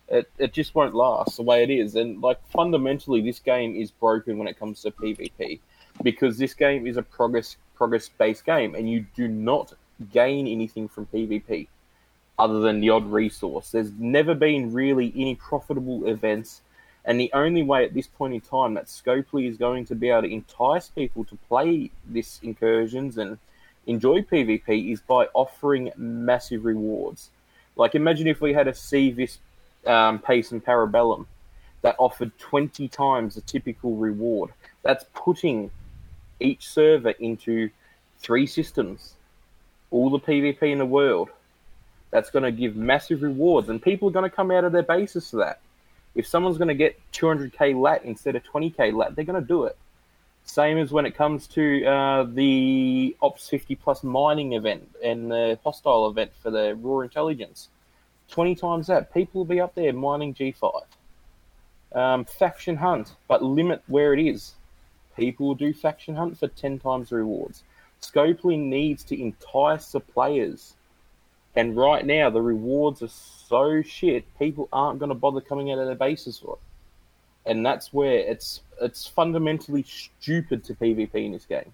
It it just won't last the way it is. And like fundamentally, this game is broken when it comes to PvP because this game is a progress progress based game, and you do not gain anything from PvP other than the odd resource. There's never been really any profitable events. And the only way at this point in time that Scopely is going to be able to entice people to play this incursions and enjoy PvP is by offering massive rewards. Like, imagine if we had a Civis um, Pace and Parabellum that offered 20 times the typical reward. That's putting each server into three systems, all the PvP in the world. That's going to give massive rewards, and people are going to come out of their bases for that. If someone's going to get 200k lat instead of 20k lat, they're going to do it. Same as when it comes to uh, the Ops 50 plus mining event and the hostile event for the raw intelligence. 20 times that, people will be up there mining G5. Um, faction hunt, but limit where it is. People will do faction hunt for 10 times the rewards. Scopely needs to entice the players. And right now, the rewards are so shit, people aren't going to bother coming out of their bases for it and that's where it's it's fundamentally stupid to PvP in this game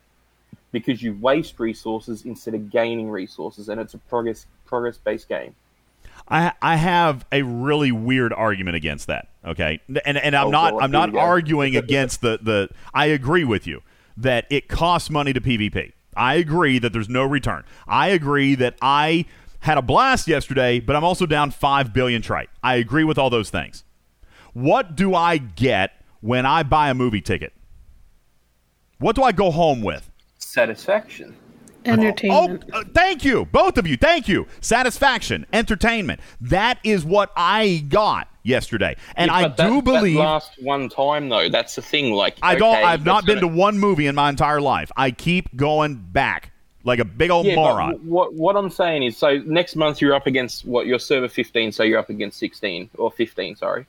because you waste resources instead of gaining resources, and it's a progress progress based game. I I have a really weird argument against that. Okay, and and I'm Oh, not God, I'm not arguing against the the. I agree with you that it costs money to PvP. I agree that there's no return. I agree that I had a blast yesterday, but I'm also down five billion trite. I agree with all those things. What do I get when I buy a movie ticket? What do I go home with? Satisfaction. Entertainment. Oh, uh, thank you, both of you. Thank you. Satisfaction, entertainment. That is what I got yesterday, and Yeah, I that- do that believe lasts one time though. That's the thing. Like I don't. okay, I've not been to gonna- one movie in my entire life. I keep going back like a big old Yeah, moron. w- what what I'm saying is, so next month you're up against what your server 15, so you're up against 16 or 15. Sorry,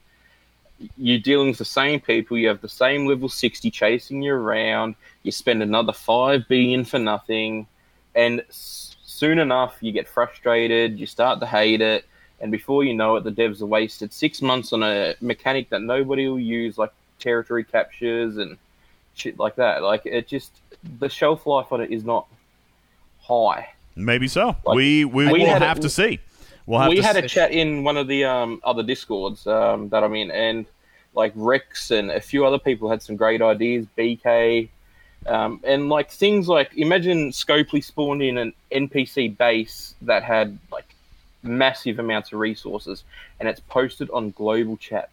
you're dealing with the same people. You have the same level 60 chasing you around. You spend another five billion for nothing, and s- soon enough you get frustrated. You start to hate it, and before you know it, the devs have wasted six months on a mechanic that nobody will use, like territory captures and shit like that. Like it just the shelf life on it is not high. Maybe so. Like, we we we will had a- have to see. We'll have we had see. a chat in one of the um, other discords um, that I'm in, and like Rex and a few other people had some great ideas. BK, um, and like things like imagine Scopely spawned in an NPC base that had like massive amounts of resources, and it's posted on global chat,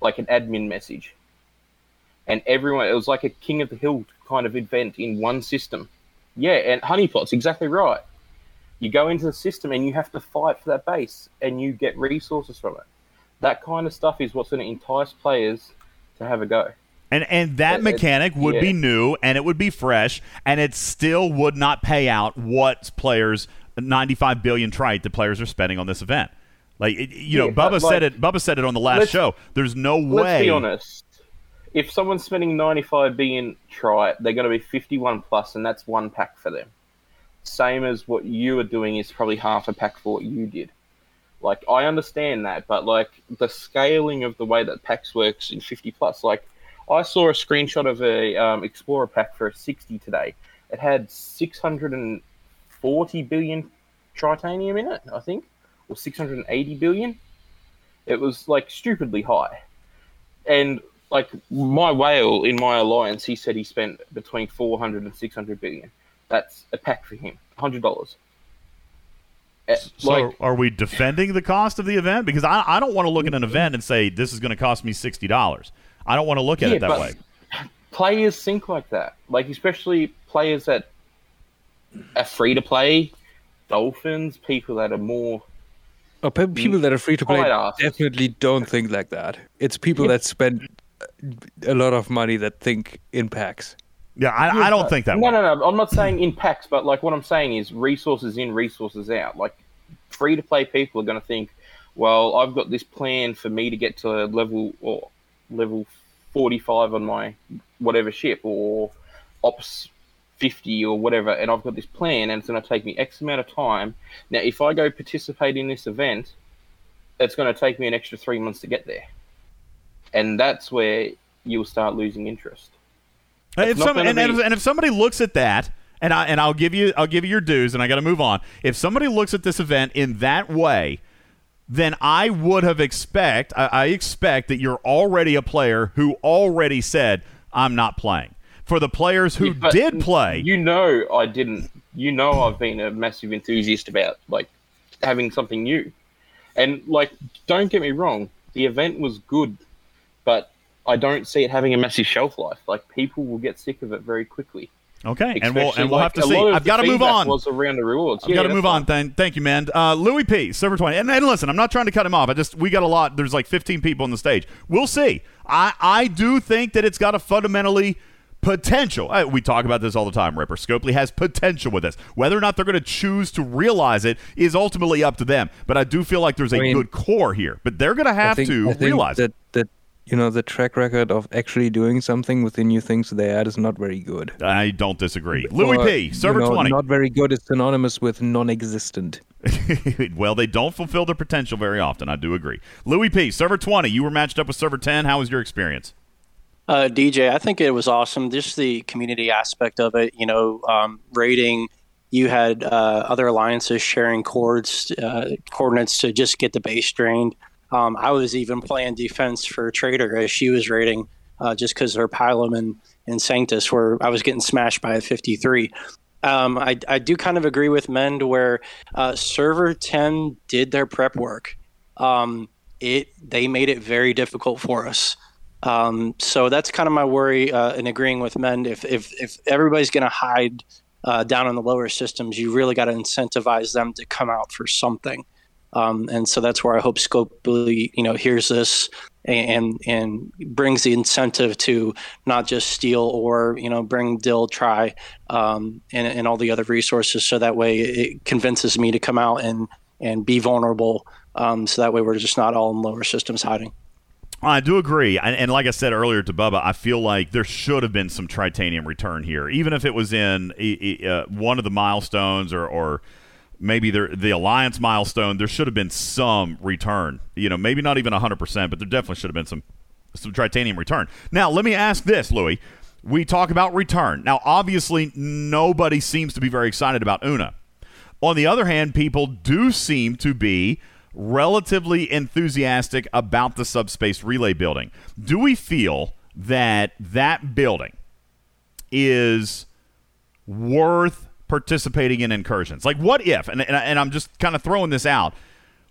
like an admin message, and everyone it was like a King of the Hill kind of event in one system. Yeah, and Honeypot's exactly right you go into the system and you have to fight for that base and you get resources from it. That kind of stuff is what's going to entice players to have a go. And and that It- mechanic would be new and it would be fresh and it still would not pay out what players 95 billion trite the players are spending on this event. Like it, you know, Yeah, but, Bubba said it. Bubba said it on the last show. There's no way. Let's be honest. If someone's spending 95 billion trite, they're going to be 51 plus and that's one pack for them. Same as what you are doing is probably half a pack for what you did. Like I understand that, but like the scaling of the way that packs works in 50 plus, like I saw a screenshot of a um, Explorer pack for a 60 today. It had 640 billion tritanium in it, I think, or 680 billion. It was like stupidly high. And like my whale in my alliance, he said he spent between 400 and 600 billion. That's a pack for him, $100. Eh, So like, are we defending the cost of the event? Because I, I don't want to look at an event and say this is going to cost me sixty dollars. I don't want to look at Yeah, it that way. players think like that. Like especially players that are free to play, dolphins, people that are more Oh, pe- people that are free to play definitely don't think like that. It's people that spend uh, a lot of money that think in packs. Yeah, I, I don't think that No, way. no, no. I'm not saying in packs, but like what I'm saying is resources in, resources out. Like free to play people are going to think, well, I've got this plan for me to get to level or level 45 on my whatever ship or ops 50 or whatever, and I've got this plan, and it's going to take me X amount of time. Now, if I go participate in this event, it's going to take me an extra three months to get there, and that's where you'll start losing interest. if some, and, be- if, and if somebody looks at that, and I and I'll give you I'll give you your dues, and I got to move on. If somebody looks at this event in that way, then I would have expect I, I expect that you're already a player who already said I'm not playing. For the players who Yeah, did play, You know, I didn't. You know, I've been a massive enthusiast about like having something new, and like, don't get me wrong, the event was good, but I don't see it having a massive shelf life. Like, people will get sick of it very quickly. Okay, and we'll and we'll like, have to see. I've got to move on. Was around the rewards. I've Yeah, got to move fine. on. Thank, thank you, man. Uh, Louis P. Server twenty. And, and listen, I'm not trying to cut him off. I just we got a lot. There's like 15 people on the stage. We'll see. I I do think that it's got a fundamentally potential. Uh, we talk about this all the time. Ripper Scopely has potential with this. Whether or not they're going to choose to realize it is ultimately up to them. But I do feel like there's a I mean- good core here. But they're going to have think, to I think realize it. that that you know the track record of actually doing something with the new things they add is not very good. I don't disagree. Louis Or, P. you Server know, 20. Not very good is synonymous with non-existent. <laughs> well, they don't fulfill their potential very often. I do agree. Louis P. Server 20. You were matched up with Server 10. How was your experience? Uh, DJ, I think it was awesome. Just the community aspect of it, you know, um, rating. You had uh, other alliances sharing cords, uh, coordinates to just get the base drained. Um, I was even playing defense for Trader as she was rating, uh, just because her Pilum and, and Sanctus were. I was getting smashed by a 53. Um, I, I do kind of agree with Mend where uh, Server 10 did their prep work. Um, it they made it very difficult for us. Um, so that's kind of my worry uh, in agreeing with Mend. If if if everybody's going to hide uh, down in the lower systems, you really got to incentivize them to come out for something. Um, and so that's where I hope Scopely, you know, hears this and and brings the incentive to not just steal or you know bring dill try um, and, and all the other resources. So that way it convinces me to come out and and be vulnerable. Um, so that way we're just not all in lower systems hiding. I do agree, and, and, like I said earlier to Bubba, I feel like there should have been some tritanium return here, even if it was in uh, one of the milestones or, or maybe the alliance milestone, there should have been some return. You know, maybe not even 100%, but there definitely should have been some some tritanium return. Now, let me ask this, Louis. We talk about return. Now, obviously, nobody seems to be very excited about Una. On the other hand, people do seem to be relatively enthusiastic about the subspace relay building. Do we feel that that building is worth participating in incursions. Like, what if, and, and, and I'm just kind of throwing this out,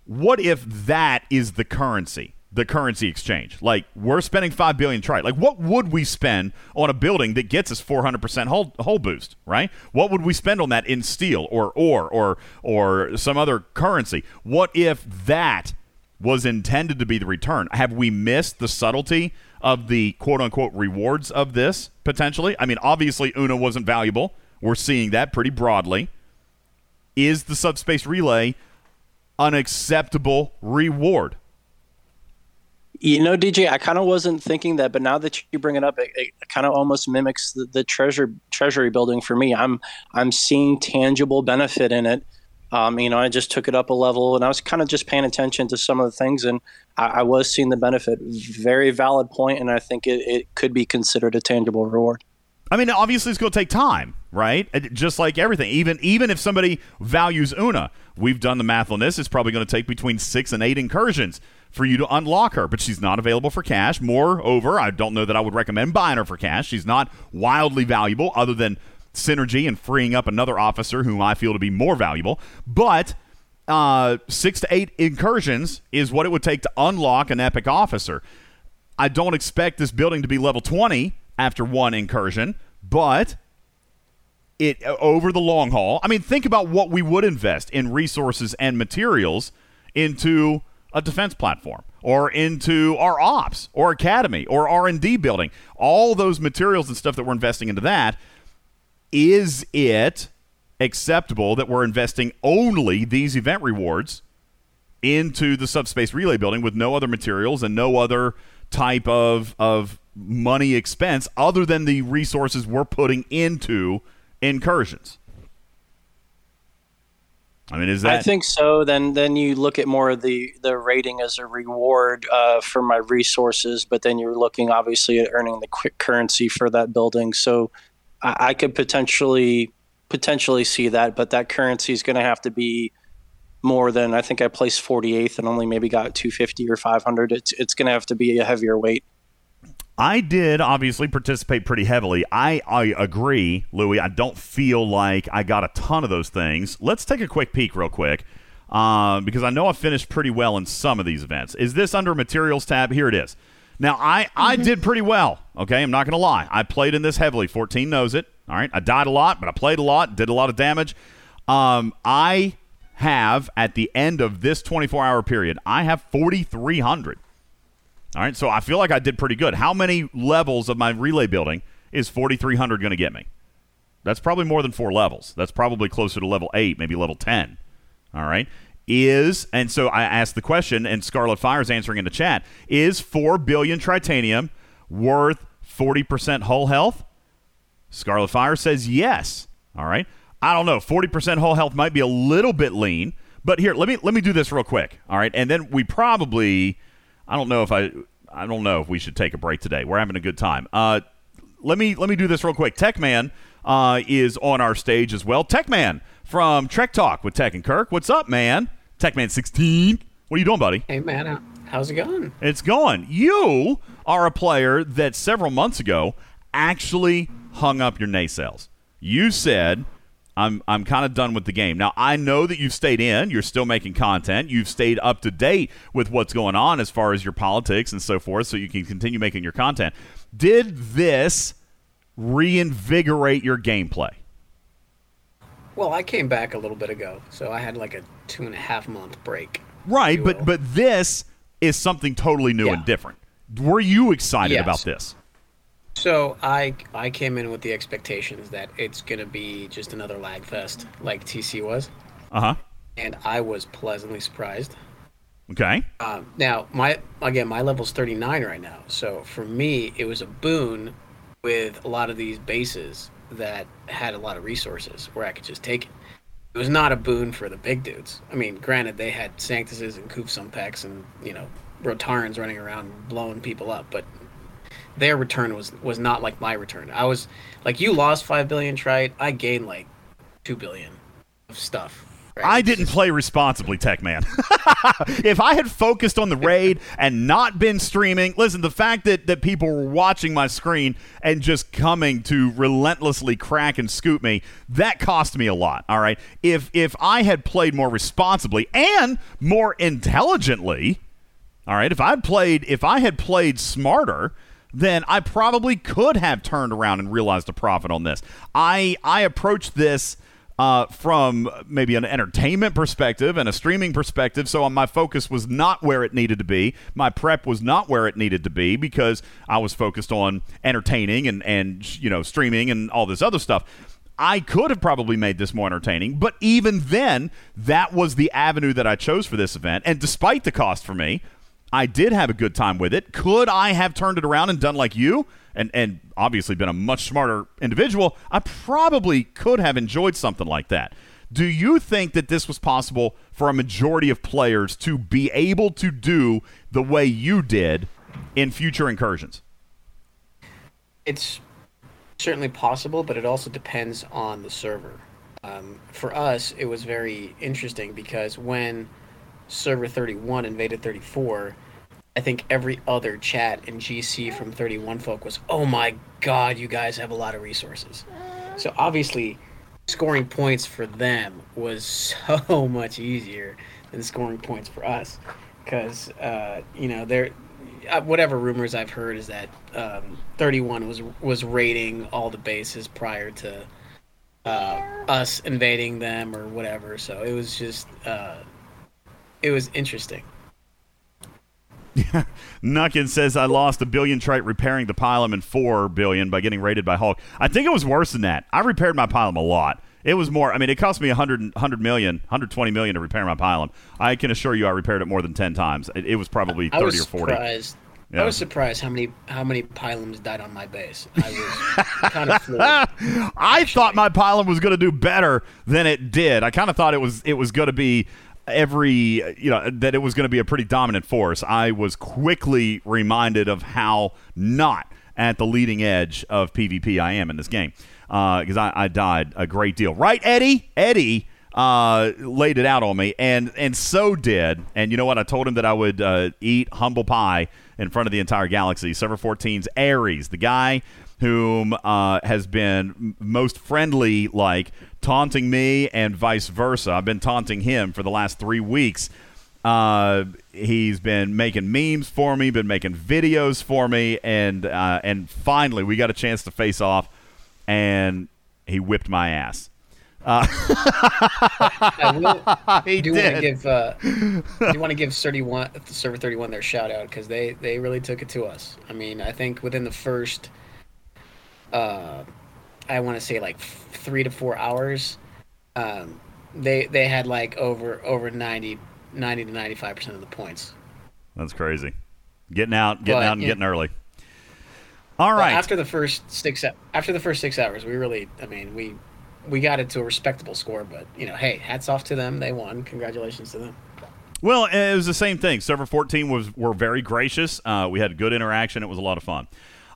what if that is the currency? the currency exchange. Like we're spending five billion trite. Like what would we spend on a building that gets us 400 percent whole boost? Right? What would we spend on that in steel or or or or some other currency? What if that was intended to be the return? Have we missed the subtlety of the quote unquote rewards of this potentially? I mean, obviously Una wasn't valuable. We're seeing that pretty broadly. Is the subspace relay an acceptable reward? You know, DJ, I kind of wasn't thinking that, but now that you bring it up, it, it kind of almost mimics the, the, treasure treasury building for me. I'm I'm seeing tangible benefit in it. Um, you know, I just took it up a level, and I was kind of just paying attention to some of the things, and I, I was seeing the benefit. Very valid point, and I think it, it could be considered a tangible reward. I mean, obviously, it's going to take time, right? Just like everything. Even even if somebody values Una, we've done the math on this. It's probably going to take between six and eight incursions for you to unlock her, but she's not available for cash. Moreover, I don't know that I would recommend buying her for cash. She's not wildly valuable, other than synergy and freeing up another officer whom I feel to be more valuable. But uh, six to eight incursions is what it would take to unlock an epic officer. I don't expect this building to be level 20 after one incursion, but it over the long haul. I mean, think about what we would invest in resources and materials into a defense platform or into our ops or academy or R&D building. All those materials and stuff that we're investing into that is it acceptable that we're investing only these event rewards into the subspace relay building with no other materials and no other type of of money expense other than the resources we're putting into incursions. I mean, is that? I think so. Then, then you look at more of the the rating as a reward uh, for my resources, but then you're looking obviously at earning the quick currency for that building. So, I, I could potentially potentially see that, but that currency is going to have to be more than I think I placed 48th and only maybe got 250 or 500. It's it's going to have to be a heavier weight. I did obviously participate pretty heavily. I, I agree, Louis. I don't feel like I got a ton of those things. Let's take a quick peek, real quick, uh, because I know I finished pretty well in some of these events. Is this under materials tab? Here it is. Now, I, I mm-hmm. did pretty well. Okay, I'm not going to lie. I played in this heavily. 14 knows it. All right, I died a lot, but I played a lot, did a lot of damage. Um, I have at the end of this 24 hour period, I have 4,300. All right, so I feel like I did pretty good. How many levels of my relay building is 4,300 going to get me? That's probably more than four levels. That's probably closer to level eight, maybe level 10. All right. Is, and so I asked the question, and Scarlet Fire is answering in the chat is 4 billion tritanium worth 40% hull health? Scarlet Fire says yes. All right. I don't know. 40% hull health might be a little bit lean, but here, let me let me do this real quick. All right. And then we probably I don't know if I I don't know if we should take a break today. We're having a good time. Uh, let me let me do this real quick. Techman uh, is on our stage as well. Techman from Trek Talk with Tech and Kirk. What's up, man? Techman sixteen. What are you doing, buddy? Hey, man. How's it going? It's going. You are a player that several months ago actually hung up your nacelles. You said I'm I'm kind of done with the game. Now I know that you've stayed in, you're still making content, you've stayed up to date with what's going on as far as your politics and so forth, so you can continue making your content. Did this reinvigorate your gameplay? Well, I came back a little bit ago, so I had like a two and a half month break. Right, but will. but this is something totally new Yeah. and different. Were you excited Yes. about this? So I I came in with the expectations that it's gonna be just another lag fest like TC was, Uh huh. and I was pleasantly surprised. Okay. Um, now my again my level's 39 right now, so for me it was a boon with a lot of these bases that had a lot of resources where I could just take it. It was not a boon for the big dudes. I mean, granted they had Sanctuses and Kufsumpex and you know Rotarrans running around blowing people up, but their return was was not like my return. I was like you lost five billion trite, I gained like two billion of stuff. right? I didn't play responsibly, Tech Man. <laughs> if I had focused on the raid <laughs> and not been streaming, listen, the fact that, that people were watching my screen and just coming to relentlessly crack and scoop me, that cost me a lot. All right. If if I had played more responsibly and more intelligently, all right, if I played if I had played smarter, then I probably could have turned around and realized a profit on this. I I approached this uh, from maybe an entertainment perspective and a streaming perspective. So my focus was not where it needed to be. My prep was not where it needed to be because I was focused on entertaining and and you know streaming and all this other stuff. I could have probably made this more entertaining, but even then, that was the avenue that I chose for this event. And despite the cost for me, I did have a good time with it. Could I have turned it around and done like you? And and obviously been a much smarter individual, I probably could have enjoyed something like that. Do you think that this was possible for a majority of players to be able to do the way you did in future incursions? it's certainly possible, but it also depends on the server. Um, for us, it was very interesting because when server 31 invaded 34, I think every other chat in GC from 31 folk was, "Oh my god, you guys have a lot of resources." So obviously, scoring points for them was <laughs> so much easier than scoring points for us, because uh, you know they're uh, whatever rumors I've heard is that um, 31 was was raiding all the bases prior to uh, us invading them or whatever. So it was just uh, it was interesting. <laughs> Nuckin says I lost a billion trite repairing the Pilum and four billion by getting raided by Hulk. I think it was worse than that. I repaired my Pilum a lot. It was more. I mean, it cost me 100, 100 million, 120 million to repair my Pilum. I can assure you, I repaired it more than ten times. It, it was probably I thirty was or forty. surprised. Yeah. I was surprised how many how many Pilums died on my base. I was <laughs> kind of floored. I thought my Pilum was going to do better than it did. I kind of thought it was it was going to be every you know that it was going to be a pretty dominant force. I was quickly reminded of how not at the leading edge of PvP I am in this game because I, I died a great deal. Right, Eddie? Eddie uh, laid it out on me, and and so did. And you know what? I told him that I would uh, eat humble pie in front of the entire galaxy. Server 14's Ares, the guy whom uh, has been most friendly, like taunting me and vice versa. I've been taunting him for the last three weeks. Uh, he's been making memes for me, been making videos for me, and uh, and finally we got a chance to face off, and he whipped my ass. Uh, I will, he do want did. to give uh, do want to give 31 server 31 their shout out because they they really took it to us. I mean, I think within the first uh, I want to say like three to four hours, um, they they had like over over 90, 90 to ninety five percent of the points. That's crazy. Getting out, getting But, out, and yeah. getting early. All right. After the first six after the first six hours, we really, I mean, we we got it to a respectable score. But you know, hey, hats off to them. They won. Congratulations to them. Well, it was the same thing. Server 14 was were very gracious. Uh, we had good interaction. It was a lot of fun.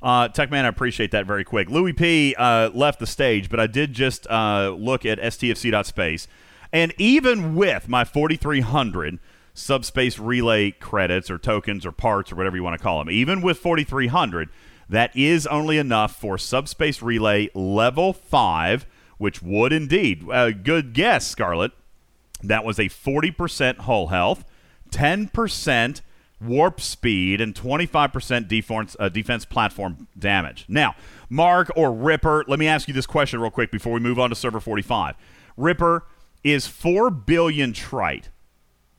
Uh, Techman, I appreciate that very quick. Louis P uh, left the stage, but I did just uh, look at stfc.space, and even with my 4,300 subspace relay credits or tokens or parts or whatever you want to call them, even with 4,300, that is only enough for subspace relay level five, which would indeed. Uh, good guess, Scarlet. That was a 40% hull health, 10% warp speed, and 25% defense, uh, defense platform damage. Now, Mark or Ripper, let me ask you this question real quick before we move on to server 45. Ripper, is 4 billion trite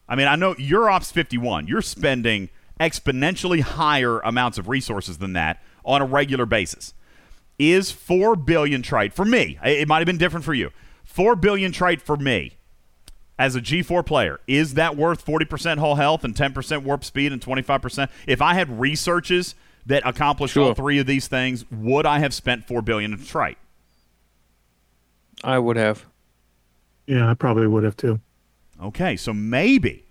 I mean, I know your ops 51. You're spending exponentially higher amounts of resources than that on a regular basis. Is 4 billion trite for me? It might have been different for you. 4 billion trite for me as a G4 player. Is that worth 40% whole health and 10% warp speed and 25%? If I had researches that accomplished all three of these things, would I have spent 4 billion in trite? I would have. Yeah, I probably would have too. Okay, so maybe,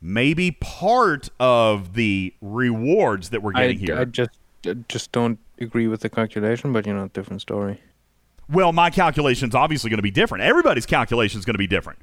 maybe part of the rewards that we're I, getting here. I just I just don't agree with the calculation, but you know, different story. well, my calculation's obviously going to be different. Everybody's calculation is going to be different,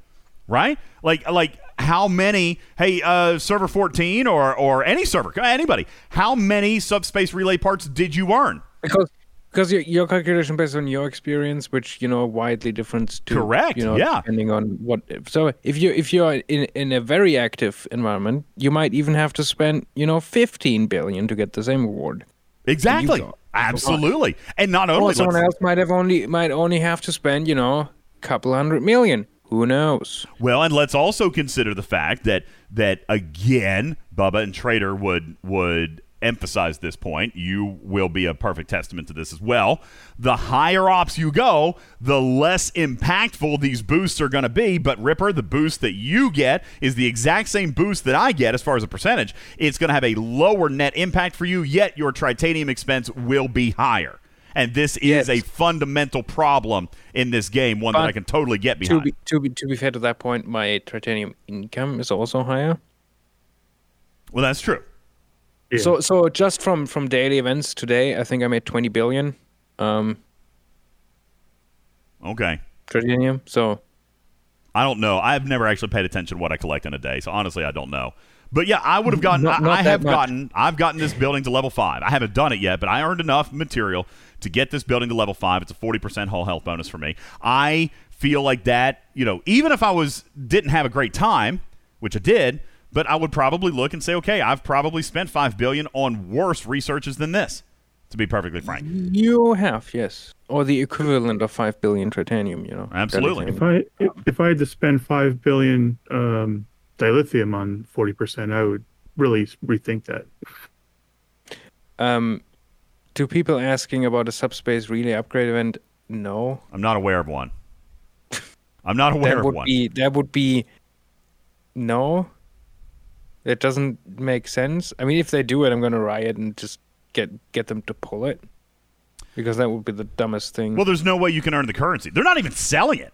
right? Like, like how many? Hey, uh, server fourteen or or any server, anybody? How many subspace relay parts did you earn? Because because your, your calculation based on your experience, which you know widely different to Correct, You know, yeah. depending on what. So if you if you're in in a very active environment, you might even have to spend you know 15 billion to get the same reward. Exactly, absolutely, and not only someone else might have only might only have to spend you know a couple hundred million. Who knows? Well, and let's also consider the fact that that again, Bubba and Trader would would emphasize this point. You will be a perfect testament to this as well. The higher ops you go, the less impactful these boosts are going to be. But Ripper, the boost that you get is the exact same boost that I get as far as a percentage. It's going to have a lower net impact for you, yet your tritanium expense will be higher. And this is a fundamental problem in this game, one that I can totally get To behind. be to be to be fair to that point, my tritanium income is also higher. well, that's true. So so just from from daily events today, I think I made 20 billion um Okay. tritanium. So I don't know. I've never actually paid attention to what I collect in a day, so honestly, I don't know. But yeah, I would have gotten. Not- I, not I that have much. gotten. I've gotten this building to level five. I haven't done it yet, but I earned enough material to get this building to level five. It's a forty percent whole health bonus for me. I feel like that. You know, even if I was didn't have a great time, which I did, but I would probably look and say, okay, I've probably spent five billion on worse researches than this. To be perfectly frank, you have yes, or the equivalent of 5 billion tritanium. You know, Absolutely. If I if, if I had to spend five billion um, dilithium on forty percent, I would really rethink that. Um, to people asking about a subspace relay upgrade event, no. I'm not aware of one. I'm not <laughs> aware that of would one. be that would be no. It doesn't make sense. I mean, if they do it, I'm going to riot and just get get them to pull it because that would be the dumbest thing. Well, there's no way you can earn the currency. They're not even selling it.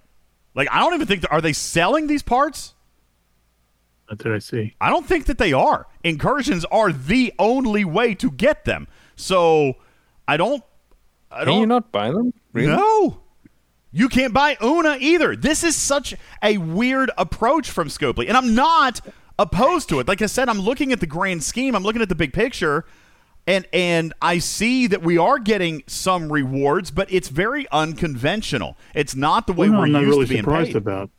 Like I don't even think are they selling these parts? That's what I see? I don't think that they are. Incursions are the only way to get them. So I don't. I Can don't. you not buy them? Really? No. You can't buy Una either. This is such a weird approach from Scopely, and I'm not opposed to it. Like I said, I'm looking at the grand scheme. I'm looking at the big picture, and and I see that we are getting some rewards, but it's very unconventional. It's not the way Una, we're I'm not used really to being surprised paid. about.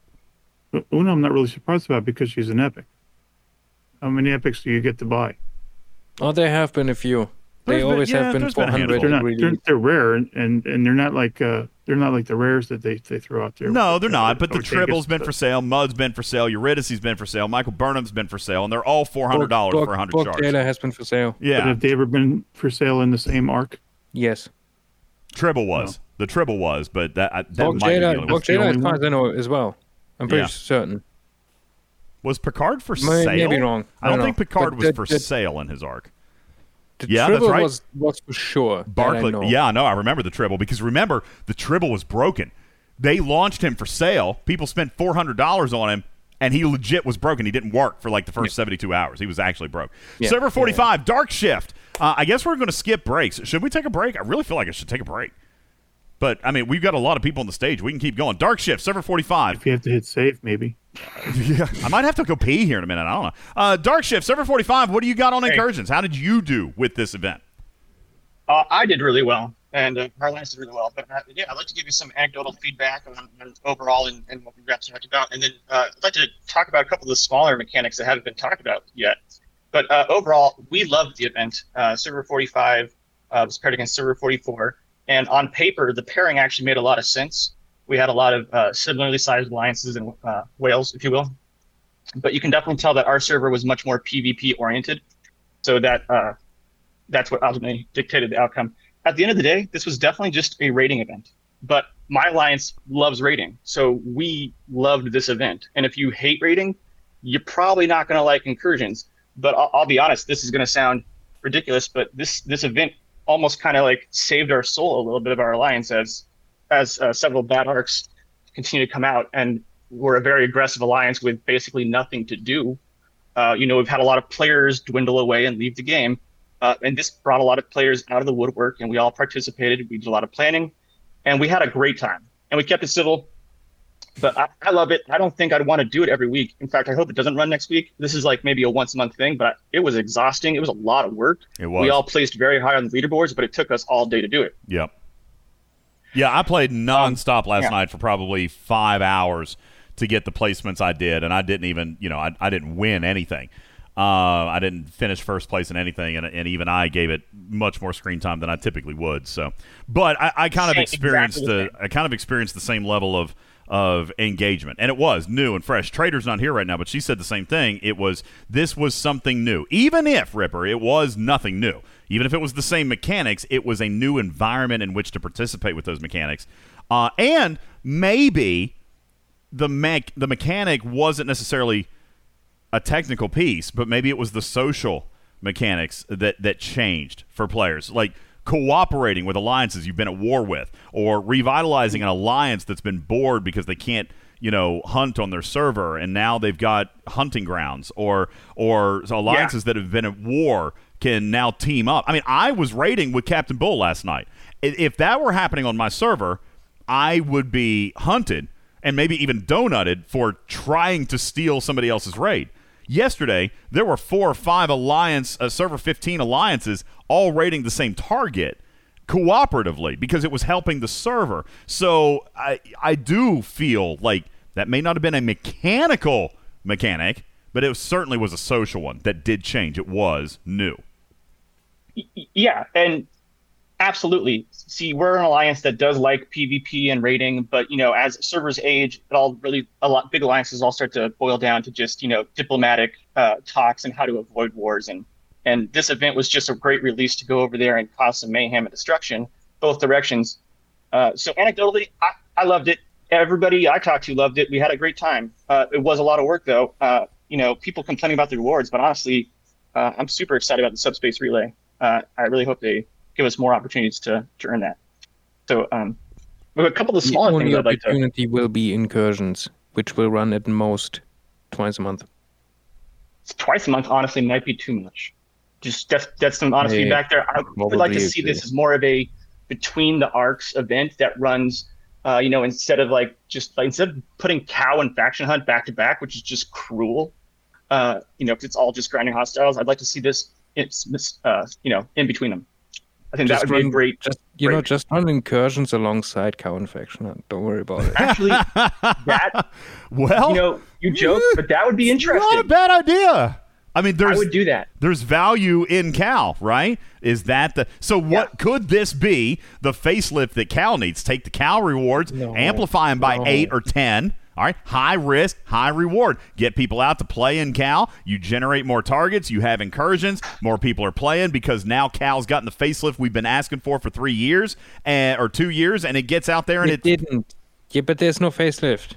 Una, I'm not really surprised about because she's an epic. How many epics do you get to buy? Oh, there have been a few. They There's been- always yeah, have been there's been 400. They're not. really. They're, they're rare, and, and and they're not like uh they're not like the rares that they, they throw out there. No, they're not. But the Ortega's Tribble's been for sale, Mudd's been for sale, Eurydice's been for sale, Michael Burnham's been for sale, and they're all four hundred dollars Bulk- for hundred bulk shards. data has been for sale. But Yeah, have they ever been for sale in the same arc? Yes. Tribble was the Tribble was, but that I- that Bulk might be the data, only bulk the data, only as one? as as well. I'm pretty Yeah. certain. Was Picard for May- sale? maybe wrong. I don't I don't think. Picard But was the- for the- sale in his arc. The Yeah, that's right. was was for sure. that I know. yeah, no, I remember the Tribble because remember the Tribble was broken. They launched him for sale. People spent four hundred dollars on him, and he legit was broken. He didn't work for like the first seventy-two hours. He was actually broke. Yeah. Server forty-five, Dark Shift. Uh, I guess we're going to skip breaks. Should we take a break? I really feel like I should take a break. But I mean, we've got a lot of people on the stage. We can keep going. Dark Shift, Server forty-five. If you have to hit save, maybe. <laughs> yeah, I might have to go pee here in a minute. I don't know. Uh, Dark Shift, Server forty-five. What do you got on Hey. incursions? How did you do with this event? Uh, I did really well, and uh, Harlance did really well. But uh, yeah, I'd like to give you some anecdotal feedback on, on overall and, and what we've got to talk about, and then uh, I'd like to talk about a couple of the smaller mechanics that haven't been talked about yet. But uh, overall, we loved the event. Uh, Server 45 uh, was paired against Server 44, and on paper, the pairing actually made a lot of sense. We had a lot of uh, similarly sized alliances and uh, whales, if you will. but you can definitely tell that our server was much more PvP oriented. So that uh, that's what ultimately dictated the outcome. At the end of the day, this was definitely just a rating event. But my alliance loves rating, so we loved this event. And if you hate rating, you're probably not going to like incursions. But I'll, I'll be honest, this is going to sound ridiculous, but this this event almost kind of like saved our soul a little bit of our alliance as as uh, several bad arcs continue to come out, and we're a very aggressive alliance with basically nothing to do. Uh, you know, we've had a lot of players dwindle away and leave the game, uh, and this brought a lot of players out of the woodwork, and we all participated. We did a lot of planning, and we had a great time, and we kept it civil. But I, I love it. I don't think I'd want to do it every week. In fact, I hope it doesn't run next week. This is like maybe a once a month thing, but it was exhausting. It was a lot of work. It was. We all placed very high on the leaderboards, but it took us all day to do it. Yep. Yeah, I played nonstop last yeah. night for probably five hours to get the placements I did, and I didn't even, you know, I, I didn't win anything. Uh, I didn't finish first place in anything, and, and even I gave it much more screen time than I typically would. So, but I, I kind of experienced exactly the the, I kind of experienced the same level of of engagement, and it was new and fresh. Trader's not here right now, but she said the same thing. It was this was something new, even if Ripper, it was nothing new. Even if it was the same mechanics, it was a new environment in which to participate with those mechanics, uh, and maybe the mech the mechanic wasn't necessarily a technical piece, but maybe it was the social mechanics that that changed for players, like cooperating with alliances you've been at war with, or revitalizing an alliance that's been bored because they can't you know hunt on their server and now they've got hunting grounds or or alliances that have been at war can now team up. I mean i was raiding with captain bull last night. If that were happening on my server i would be hunted and maybe even donutted for trying to steal somebody else's raid yesterday there were four or five alliance uh, server 15 alliances all raiding the same target cooperatively because it was helping the server. So I I do feel like that may not have been a mechanical mechanic, but it certainly was a social one that did change. It was new. Yeah, and absolutely. See, we're an alliance that does like PvP and rating, but you know, as servers age, it all really a lot big alliances all start to boil down to just you know diplomatic uh, talks and how to avoid wars. And and this event was just a great release to go over there and cause some mayhem and destruction, both directions. Uh, so anecdotally, I, I loved it. Everybody I talked to loved it. We had a great time. Uh, it was a lot of work though. Uh, you know, people complaining about the rewards, but honestly, uh, I'm super excited about the subspace relay. Uh, I really hope they give us more opportunities to, to earn that. So, um, a couple of The smaller only things I'd like to. opportunity will be incursions, which will run at most twice a month. Twice a month, honestly, might be too much. Just that's that's some honest Yeah, feedback there. I would like to see this as more of a between the arcs event that runs. Uh, you know, instead of like just like instead of putting cow and faction hunt back to back, which is just cruel. Uh, you know, it's all just grinding hostiles. I'd like to see this. It's uh, you know, in between them. I think that would be a great. Just you know, just run incursions alongside cow infection. Don't worry about it. Actually, <laughs> that well, you know, you joke, but that would be interesting. <laughs> Not a bad idea. I mean, there's I would do that. There's value in Cal, right? Is that the so? What could this be? The facelift that Cal needs. Take the Cal rewards, amplify them by no. eight or ten. All right, high risk, high reward. Get people out to play in Cal. You generate more targets. You have incursions. More people are playing because now Cal's gotten the facelift we've been asking for for three years and, or two years, and it gets out there and It it. didn't. Yeah, but there's no facelift.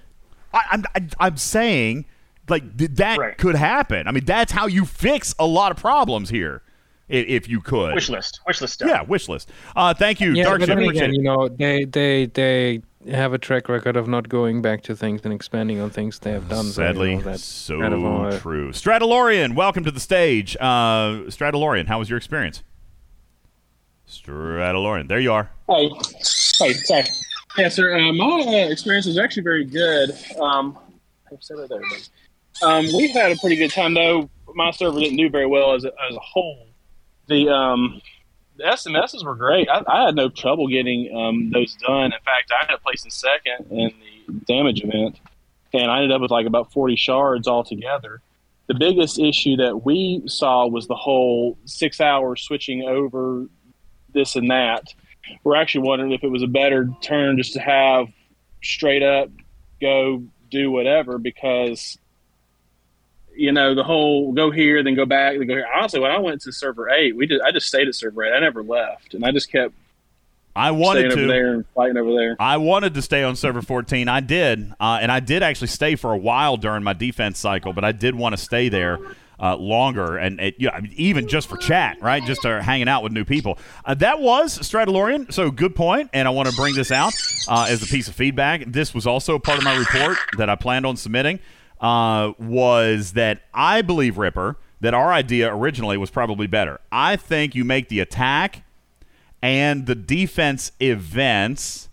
I, I'm I, I'm saying like th- that could happen. I mean, that's how you fix a lot of problems here, if, if you could. Wish list, wish list stuff. Yeah, wish list. Uh, thank you, Yeah, Dark but Shift. then again, you know, they they they have a track record of not going back to things and expanding on things they have done. so, you Sadly, know, that's so kind of true. Stradalorian, welcome to the stage. Uh, Stradalorian, how was your experience? Stradalorian, there you are. Hi. Hi. Sorry. Yeah, sir. Uh, my uh, experience was actually very good. Um, I've said it there, but, um, we had a pretty good time, though. My server didn't do very well as a, as a whole. The um, the SMSs were great. I, I had no trouble getting um, those done. In fact, I ended up placing second in the damage event, and I ended up with like about 40 shards altogether. The biggest issue that we saw was the whole six hours switching over this and that. We're actually wondering if it was a better turn just to have straight up go do whatever because you know, the whole go here, then go back, then go here. Honestly, when I went to server eight, we did. I just stayed at server eight. I never left, and I just kept I wanted to. over there and fighting over there. I wanted to stay on server 14. I did, uh, and I did actually stay for a while during my defense cycle. But I did want to stay there uh, longer, and it, you know, even just for chat, right? Just to hanging out with new people. Uh, that was Stradalorian. So good point, and I want to bring this out uh, as a piece of feedback. This was also part of my report that I planned on submitting. Uh, was that I believe Ripper that our idea originally was probably better. I think you make the attack and the defense events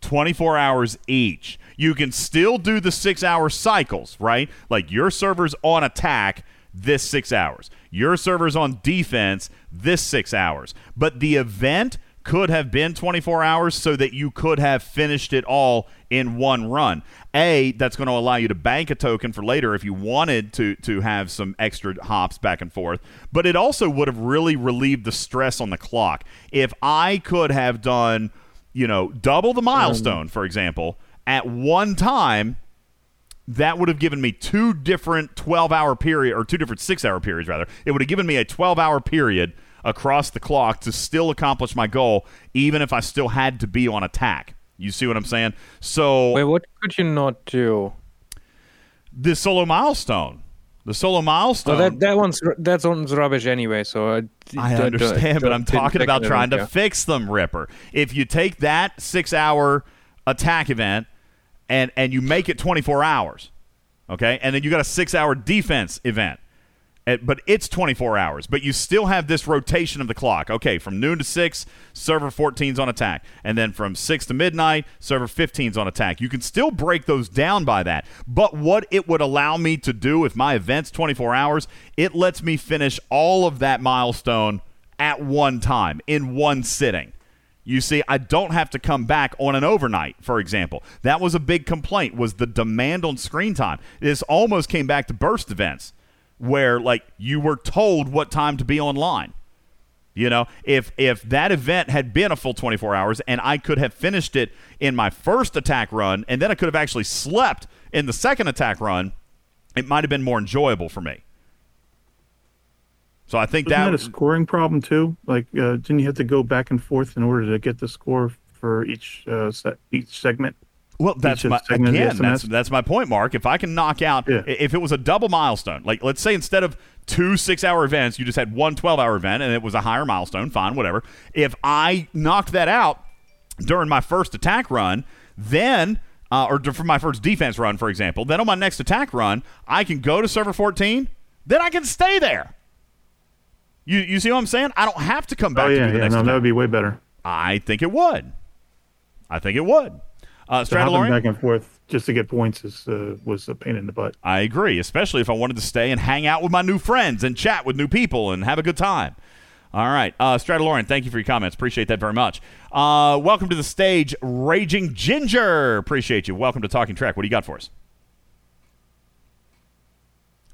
24 hours each. You can still do the six hour cycles, right? Like your server's on attack this six hours, your server's on defense this six hours. But the event could have been 24 hours so that you could have finished it all in one run. A, that's going to allow you to bank a token for later if you wanted to to have some extra hops back and forth. But it also would have really relieved the stress on the clock. If I could have done, you know, double the milestone, mm. for example, at one time, that would have given me two different 12 hour period or two different six hour periods rather it would have given me a 12 hour period across the clock to still accomplish my goal even if i still had to be on attack you see what i'm saying so Wait, what could you not do? the solo milestone the solo milestone Oh, that that one's that's one's rubbish anyway. So I, I don't- don't- understand, but I'm talking about trying to fix them, Ripper. If you take that six hour attack event and and you make it 24 hours, okay, and then you got a six hour defense event, eh, but it's 24 hours, but you still have this rotation of the clock. Okay, from noon to six, server 14's on attack, and then from six to midnight, server 15's on attack. You can still break those down by that, but what it would allow me to do if my event's 24 hours, it lets me finish all of that milestone at one time in one sitting. You see, I don't have to come back on an overnight, for example. That was a big complaint was the demand on screen time. This almost came back to burst events where like you were told what time to be online. You know, if if that event had been a full 24 hours and I could have finished it in my first attack run and then I could have actually slept in the second attack run, it might have been more enjoyable for me. So I think Wasn't that that a scoring problem too? Like, uh, didn't you have to go back and forth in order to get the score for each uh, se- each segment? Well, that's my segment of the again. That's that's my point, Mark. If I can knock out, i- if it was a double milestone, like let's say instead of two six-hour events, you just had one 12-hour event, and it was a higher milestone. Fine, whatever. If I knocked that out during my first attack run, then. Uh, or for my first defense run, for example, then on my next attack run, I can go to server 14. Then I can stay there. You you see what I'm saying? I don't have to come back oh to yeah, do the yeah, next. no, attack. that would be way better. I think it would. I think it would. Uh, So hopping Stradalorian? back and forth just to get points is uh, was a pain in the butt. I agree, especially if I wanted to stay and hang out with my new friends and chat with new people and have a good time. All right. Uh, Stradalorian, thank you for your comments. Appreciate that very much. Uh, welcome to the stage, Raging Ginger. Appreciate you. Welcome to Talking Trek. What do you got for us?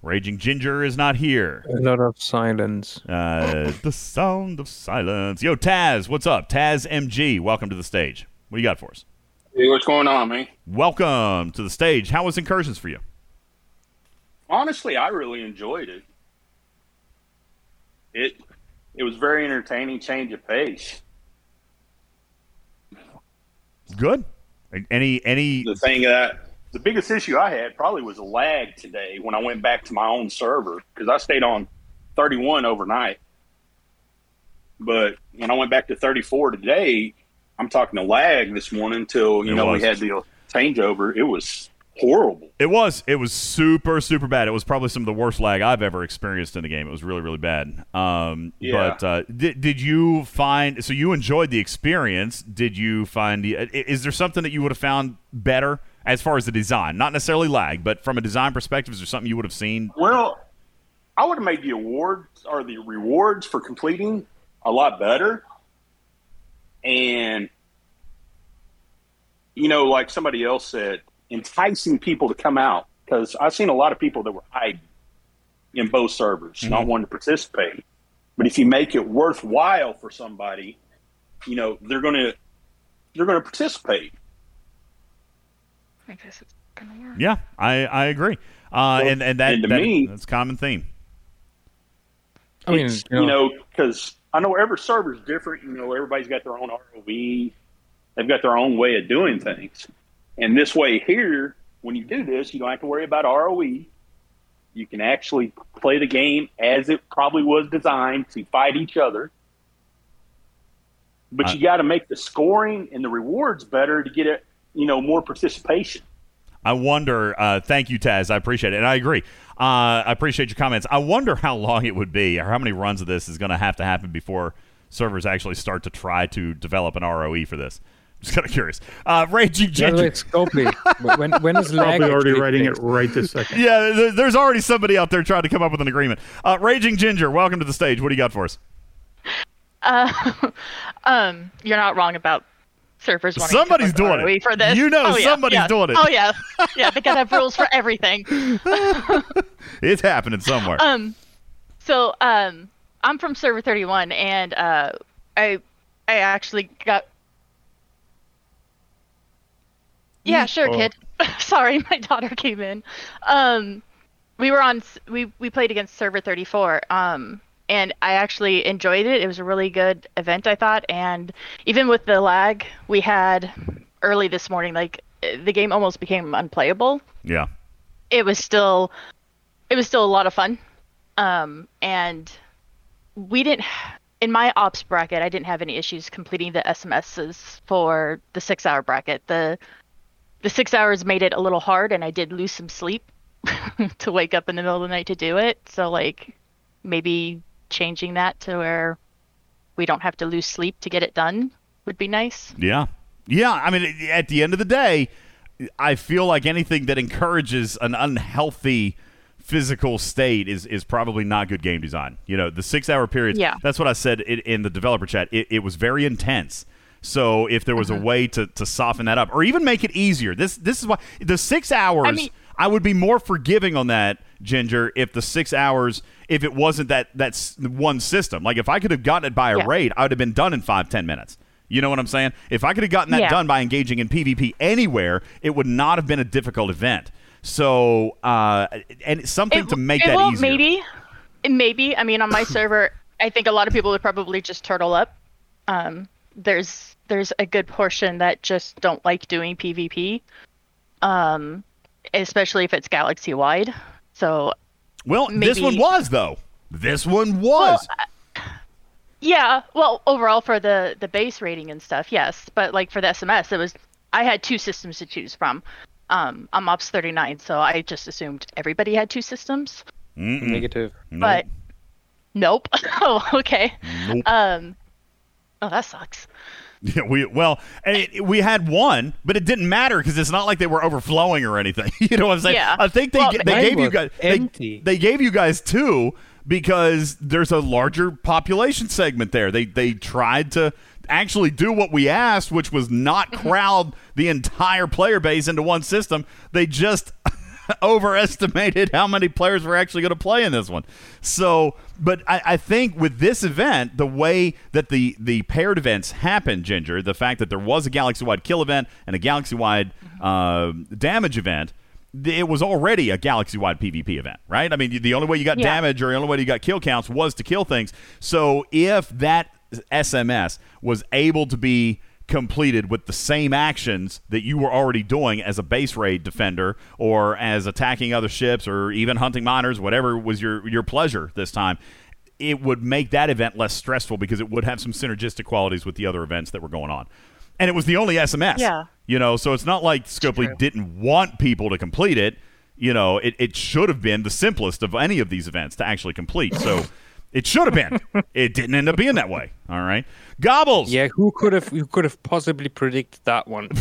Raging Ginger is not here. A lot of silence. Uh, the sound of silence. Yo, Taz, what's up? Taz MG, welcome to the stage. What do you got for us? Hey, what's going on, man? Welcome to the stage. How was incursions for you? Honestly, I really enjoyed it. It it was very entertaining, change of pace. Good. Any any The thing that the biggest issue I had probably was a lag today when I went back to my own server because I stayed on 31 overnight. But when I went back to 34 today, I'm talking to lag this morning until you It know was. we had the changeover. It was horrible. It was. It was super, super bad. It was probably some of the worst lag I've ever experienced in the game. It was really, really bad. Um, Yeah. But uh, did, did you find? So you enjoyed the experience. Did you find? The, is there something that you would have found better as far as the design? Not necessarily lag, but from a design perspective, is there something you would have seen? Well, I would have made the awards or the rewards for completing a lot better. And, you know, like somebody else said, enticing people to come out because I've seen a lot of people that were hiding in both servers, not Mhm. wanting to participate. But if you make it worthwhile for somebody, you know, they're going to they're going to participate. I guess it's going to work. Yeah, I, I agree. Uh, and and that, and to that- me- that's a common theme. I mean, It's, you you know- know, because I know every server's different. You know, everybody's got their own ROE. They've got their own way of doing things. And this way here, when you do this, you don't have to worry about ROE. You can actually play the game as it probably was designed to fight each other. But you got to make the scoring and the rewards better to get it, you know, more participation. I wonder. Uh, thank you, Taz. I appreciate it, and I agree. Uh, I appreciate your comments. I wonder how long it would be, or how many runs of this is going to have to happen before servers actually start to try to develop an ROE for this. Just kind of curious. Uh, Raging By the way, Ginger. it's Scopely. when when is lag <laughs> Probably already actually writing it right this second. yeah, there's already somebody out there trying to come up with an agreement. Uh, Raging Ginger, welcome to the stage. What do you got for us? Uh, <laughs> um, you're not wrong about surfers Somebody's to doing it. For this. You know Oh, yeah, somebody's yeah. doing it. Oh yeah, yeah. They gotta have rules for everything. <laughs> <laughs> It's happening somewhere. Um, so um, I'm from Server 31, and uh, I I actually got. Yeah, sure, Oh. kid. <laughs> Sorry, my daughter came in. Um, we were on. We we played against Server 34. Um, and I actually enjoyed it. It was a really good event, I thought. And even with the lag we had early this morning, like the game almost became unplayable yeah. it was still it was still a lot of fun um and we didn't in my ops bracket i didn't have any issues completing the sms's for the six hour bracket the the six hours made it a little hard and i did lose some sleep <laughs> to wake up in the middle of the night to do it so like maybe changing that to where we don't have to lose sleep to get it done would be nice Yeah. Yeah. I mean, at the end of the day, I feel like anything that encourages an unhealthy physical state is, is probably not good game design. You know, the six hour periods, Yeah. that's what I said in, in the developer chat. It, it was very intense. So if there was Mm-hmm. a way to, to soften that up or even make it easier, this this is why the six hours. I, mean- would be more forgiving on that, Ginger, if the six hours, if it wasn't that that's one system. Like if I could have gotten it by a Yeah. raid, I would have been done in five ten minutes. You know what I'm saying? If I could have gotten that Yeah. done by engaging in PvP anywhere, it would not have been a difficult event. So, uh, and something to make it that will, easier. Maybe, maybe. I mean, on my server, I think a lot of people would probably just turtle up. Um, there's there's a good portion that just don't like doing PvP, um, especially if it's galaxy wide. So Well, this one was though. This one was. yeah, well, overall for the the base rating and stuff, yes. But like for the SMS, it was I had two systems to choose from. Um, I'm Ops 39, so I just assumed everybody had two systems. Mm-mm. Negative. But nope. <laughs> oh, okay. Nope. Um, oh, that sucks. <laughs> Yeah, we well, it, we had one, but it didn't matter because it's not like they were overflowing or anything. <laughs> you know what I'm saying? Yeah. I think they Well, they gave you guys empty. They, they gave you guys two because there's a larger population segment there. They they tried to actually do what we asked, which was not Mm-hmm. crowd the entire player base into one system. They just <laughs> overestimated how many players were actually going to play in this one. So, but I, I think with this event, the way that the the paired events happened, Ginger, the fact that there was a galaxy wide kill event and a galaxy wide uh, damage event. It was already a galaxy wide PvP event, right? I mean, the only way you got Yeah. damage or the only way you got kill counts was to kill things. So, if that SMS was able to be completed with the same actions that you were already doing as a base raid defender or as attacking other ships or even hunting miners, whatever was your your pleasure this time, it would make that event less stressful because it would have some synergistic qualities with the other events that were going on. And it was the only SMS. Yeah. You know, so it's not like Scopely didn't want people to complete it. You know, it, it should have been the simplest of any of these events to actually complete. So it should have been. <laughs> it didn't end up being that way. All right. Gobbles. Yeah, who could have who could have possibly predicted that one? <laughs>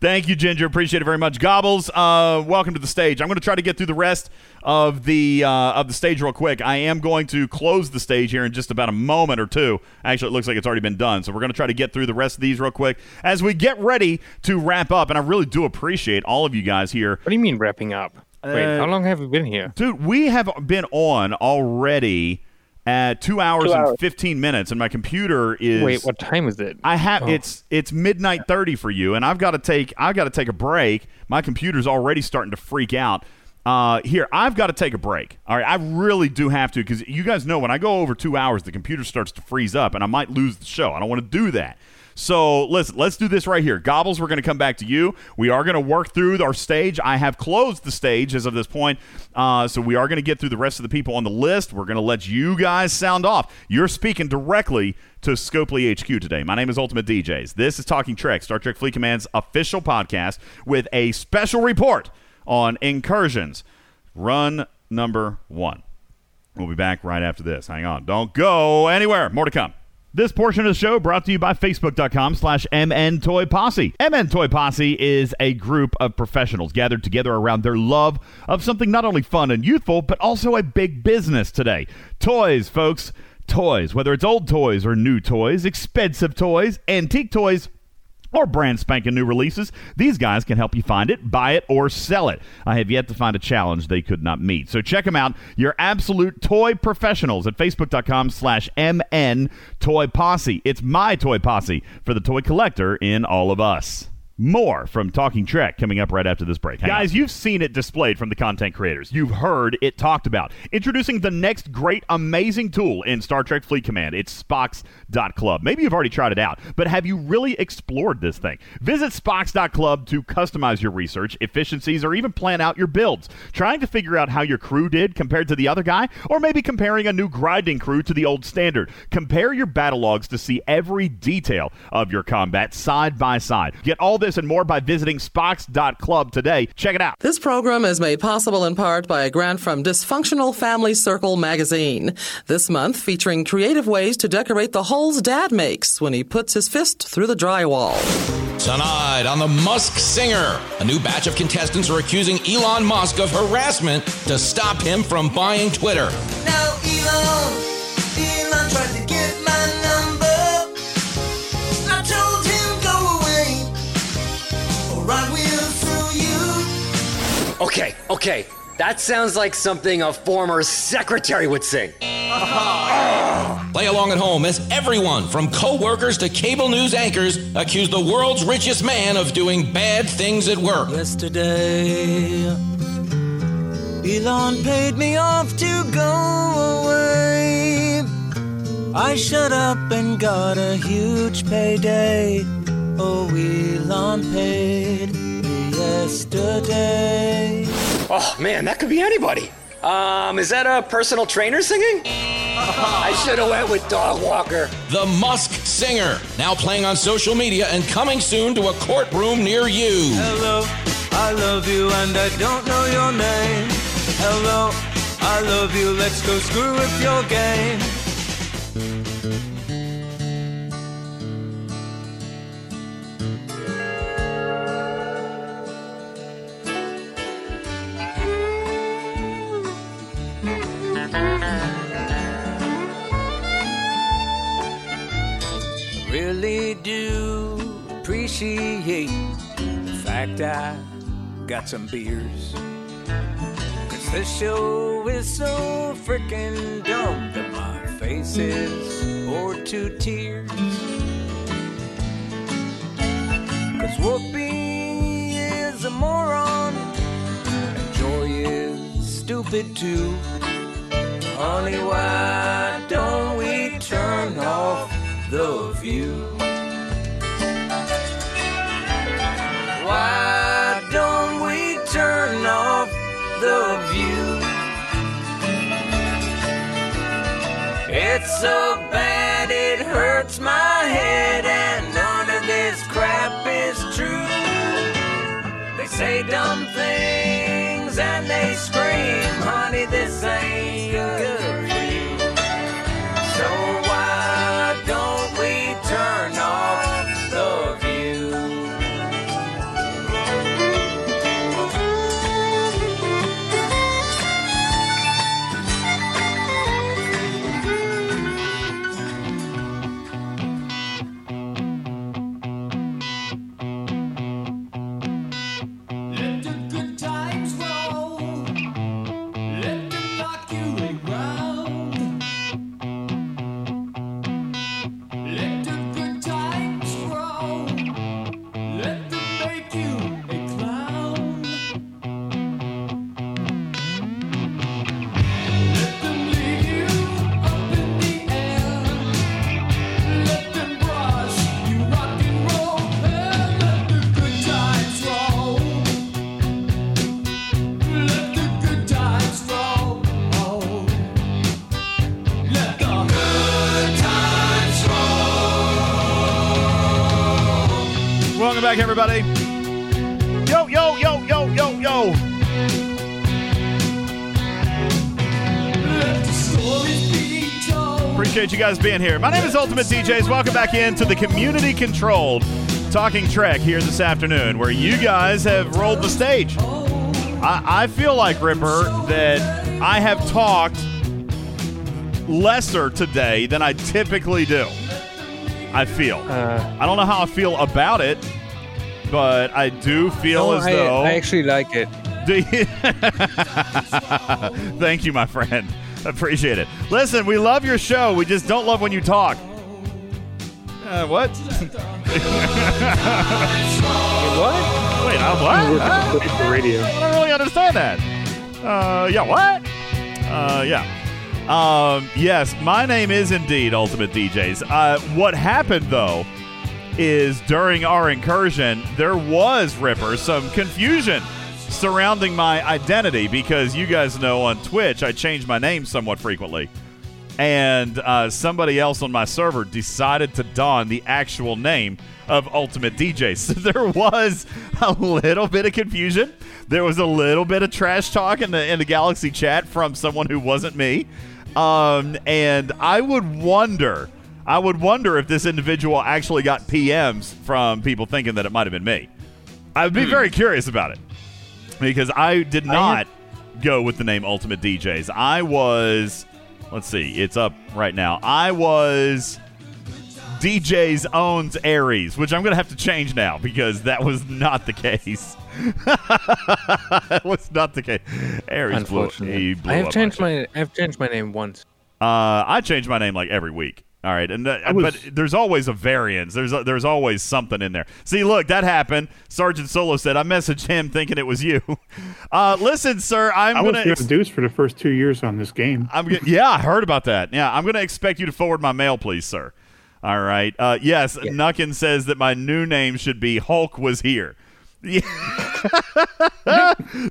Thank you, Ginger. Appreciate it very much. Gobbles, uh, welcome to the stage. I'm going to try to get through the rest of the uh, of the stage real quick. I am going to close the stage here in just about a moment or two. Actually, it looks like it's already been done. So we're going to try to get through the rest of these real quick as we get ready to wrap up. And I really do appreciate all of you guys here. What do you mean wrapping up? Wait, Uh, how long have we been here? Dude, we have been on already at two hours Two and hours. 15 minutes, and my computer is. Wait, what time is it? I have Oh. it's it's midnight thirty for you, and I've got to take I've got to take a break. My computer's already starting to freak out. Uh, here, I've got to take a break. All right, I really do have to because you guys know when I go over two hours, the computer starts to freeze up, and I might lose the show. I don't want to do that. So listen, let's do this right here. Gobbles, we're going to come back to you. We are going to work through our stage. I have closed the stage as of this point, uh, so we are going to get through the rest of the people on the list. We're going to let you guys sound off. You're speaking directly to Scopely HQ today. My name is Ultimate DJs. This is Talking Trek, Star Trek Fleet Command's official podcast with a special report on incursions. Run number one. We'll be back right after this. Hang on. Don't go anywhere. More to come. This portion of the show brought to you by Facebook.com slash MN Toy Posse. MN Toy Posse is a group of professionals gathered together around their love of something not only fun and youthful, but also a big business today. Toys, folks. Toys. Whether it's old toys or new toys, expensive toys, antique toys, or brand spanking new releases, these guys can help you find it, buy it, or sell it. I have yet to find a challenge they could not meet. So check them out. Your absolute toy professionals at facebook.com slash MN Toy Posse. It's my toy posse for the toy collector in all of us. More from Talking Trek coming up right after this break. Guys, you've seen it displayed from the content creators. You've heard it talked about. Introducing the next great, amazing tool in Star Trek Fleet Command. It's Spocks.club. Maybe you've already tried it out, but have you really explored this thing? Visit Spocks.club to customize your research, efficiencies, or even plan out your builds. Trying to figure out how your crew did compared to the other guy, or maybe comparing a new grinding crew to the old standard. Compare your battle logs to see every detail of your combat side by side. Get all this and more by visiting Spocks.club today. Check it out. This program is made possible in part by a grant from Dysfunctional Family Circle magazine. This month featuring creative ways to decorate the holes dad makes when he puts his fist through the drywall. Tonight on the Musk Singer, a new batch of contestants are accusing Elon Musk of harassment to stop him from buying Twitter. Now Elon, Elon Okay, okay. That sounds like something a former secretary would sing. Play along at home as everyone, from co workers to cable news anchors, accuse the world's richest man of doing bad things at work. Yesterday, Elon paid me off to go away. I shut up and got a huge payday. Oh, Elon paid me yesterday. Oh man, that could be anybody. Um, is that a personal trainer singing? I should have went with Dog Walker. The Musk Singer, now playing on social media and coming soon to a courtroom near you. Hello, I love you and I don't know your name. Hello, I love you, let's go screw with your game. Really do appreciate the fact I got some beers. Cause this show is so freaking dumb that my face is or two tears. Cause Whoopi is a moron, and Joy is stupid too. Honey, why don't we turn off the view? Why don't we turn off the view? It's so bad it hurts my head, and none of this crap is true. They say dumb things and they scream, honey, this ain't back, everybody. Yo, yo, yo, yo, yo, yo. Appreciate you guys being here. My name is Ultimate DJs. Welcome back into the community controlled Talking Trek here this afternoon, where you guys have rolled the stage. I, I feel like, Ripper, that I have talked lesser today than I typically do. I feel. Uh, I don't know how I feel about it, but I do feel no, as I, though. I actually like it. <laughs> Do you? Thank you, my friend. Appreciate it. Listen, we love your show. We just don't love when you talk. Uh, what? <laughs> what? Wait, uh, what? Huh? The radio. I don't really understand that. Uh, yeah, what? Uh, yeah. Um, yes, my name is indeed Ultimate DJs. Uh, what happened though is during our incursion, there was Ripper some confusion surrounding my identity because you guys know on Twitch I change my name somewhat frequently. And uh, somebody else on my server decided to don the actual name of Ultimate DJ. <laughs> So there was a little bit of confusion. There was a little bit of trash talk in the in the Galaxy chat from someone who wasn't me. Um, and I would wonder, I would wonder if this individual actually got PMs from people thinking that it might have been me. I would be very curious about it because I did not go with the name Ultimate DJs. I was, let's see, it's up right now. I was DJs owns Aries, which I'm going to have to change now because that was not the case. <laughs> that was not the case. Aries blew, he Unfortunately, blew I have up changed my I've changed my name once. uh, I change my name like every week. All right, and uh, was- but there's always a variance. There's there's always something in there. See, look, that happened. Sergeant Solo said I messaged him thinking it was you. <laughs> Uh, listen, sir, I'm I gonna. going Ex- to deuce for the first two years on this game. I'm g- yeah, I heard about that. Yeah, I'm going to expect you to forward my mail, please, sir. All right. Uh, yes, Nuckin says that my new name should be Hulk was here. Yeah. <laughs> <laughs>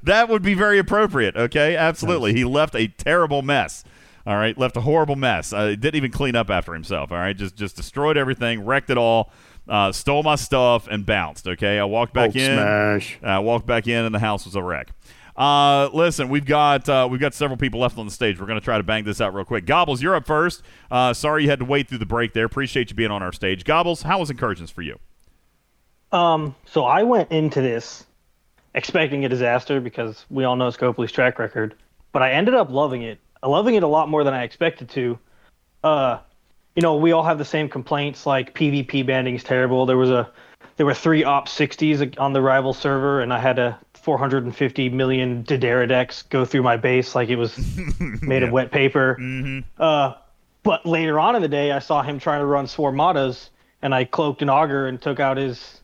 that would be very appropriate. Okay, absolutely. He left a terrible mess. All right, left a horrible mess. Uh, didn't even clean up after himself. All right, just just destroyed everything, wrecked it all, uh, stole my stuff, and bounced. Okay, I walked back Hulk in. smash. I walked back in, and the house was a wreck. Uh, listen, we've got uh, we've got several people left on the stage. We're going to try to bang this out real quick. Gobbles, you're up first. Uh, sorry you had to wait through the break there. Appreciate you being on our stage. Gobbles, how was incursions for you? Um, so I went into this expecting a disaster because we all know Scopely's track record, but I ended up loving it. Loving it a lot more than I expected to. Uh, you know, we all have the same complaints like PvP banding is terrible. There was a there were three op 60s on the rival server and I had a 450 million Didera decks go through my base like it was <laughs> made of wet paper. Uh, but later on in the day, I saw him trying to run Swarmadas, and I cloaked an augur and took out his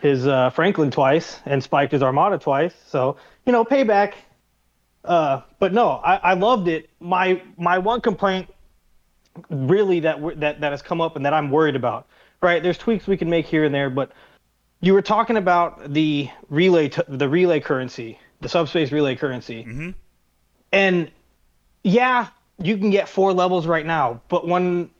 his uh, Franklin twice and spiked his Armada twice. So you know, payback. Uh, but no, I, I loved it. My my one complaint, really that that that has come up and that I'm worried about. Right, there's tweaks we can make here and there, but you were talking about the relay t- the relay currency, the subspace relay currency, mm-hmm. and yeah, you can get four levels right now, but when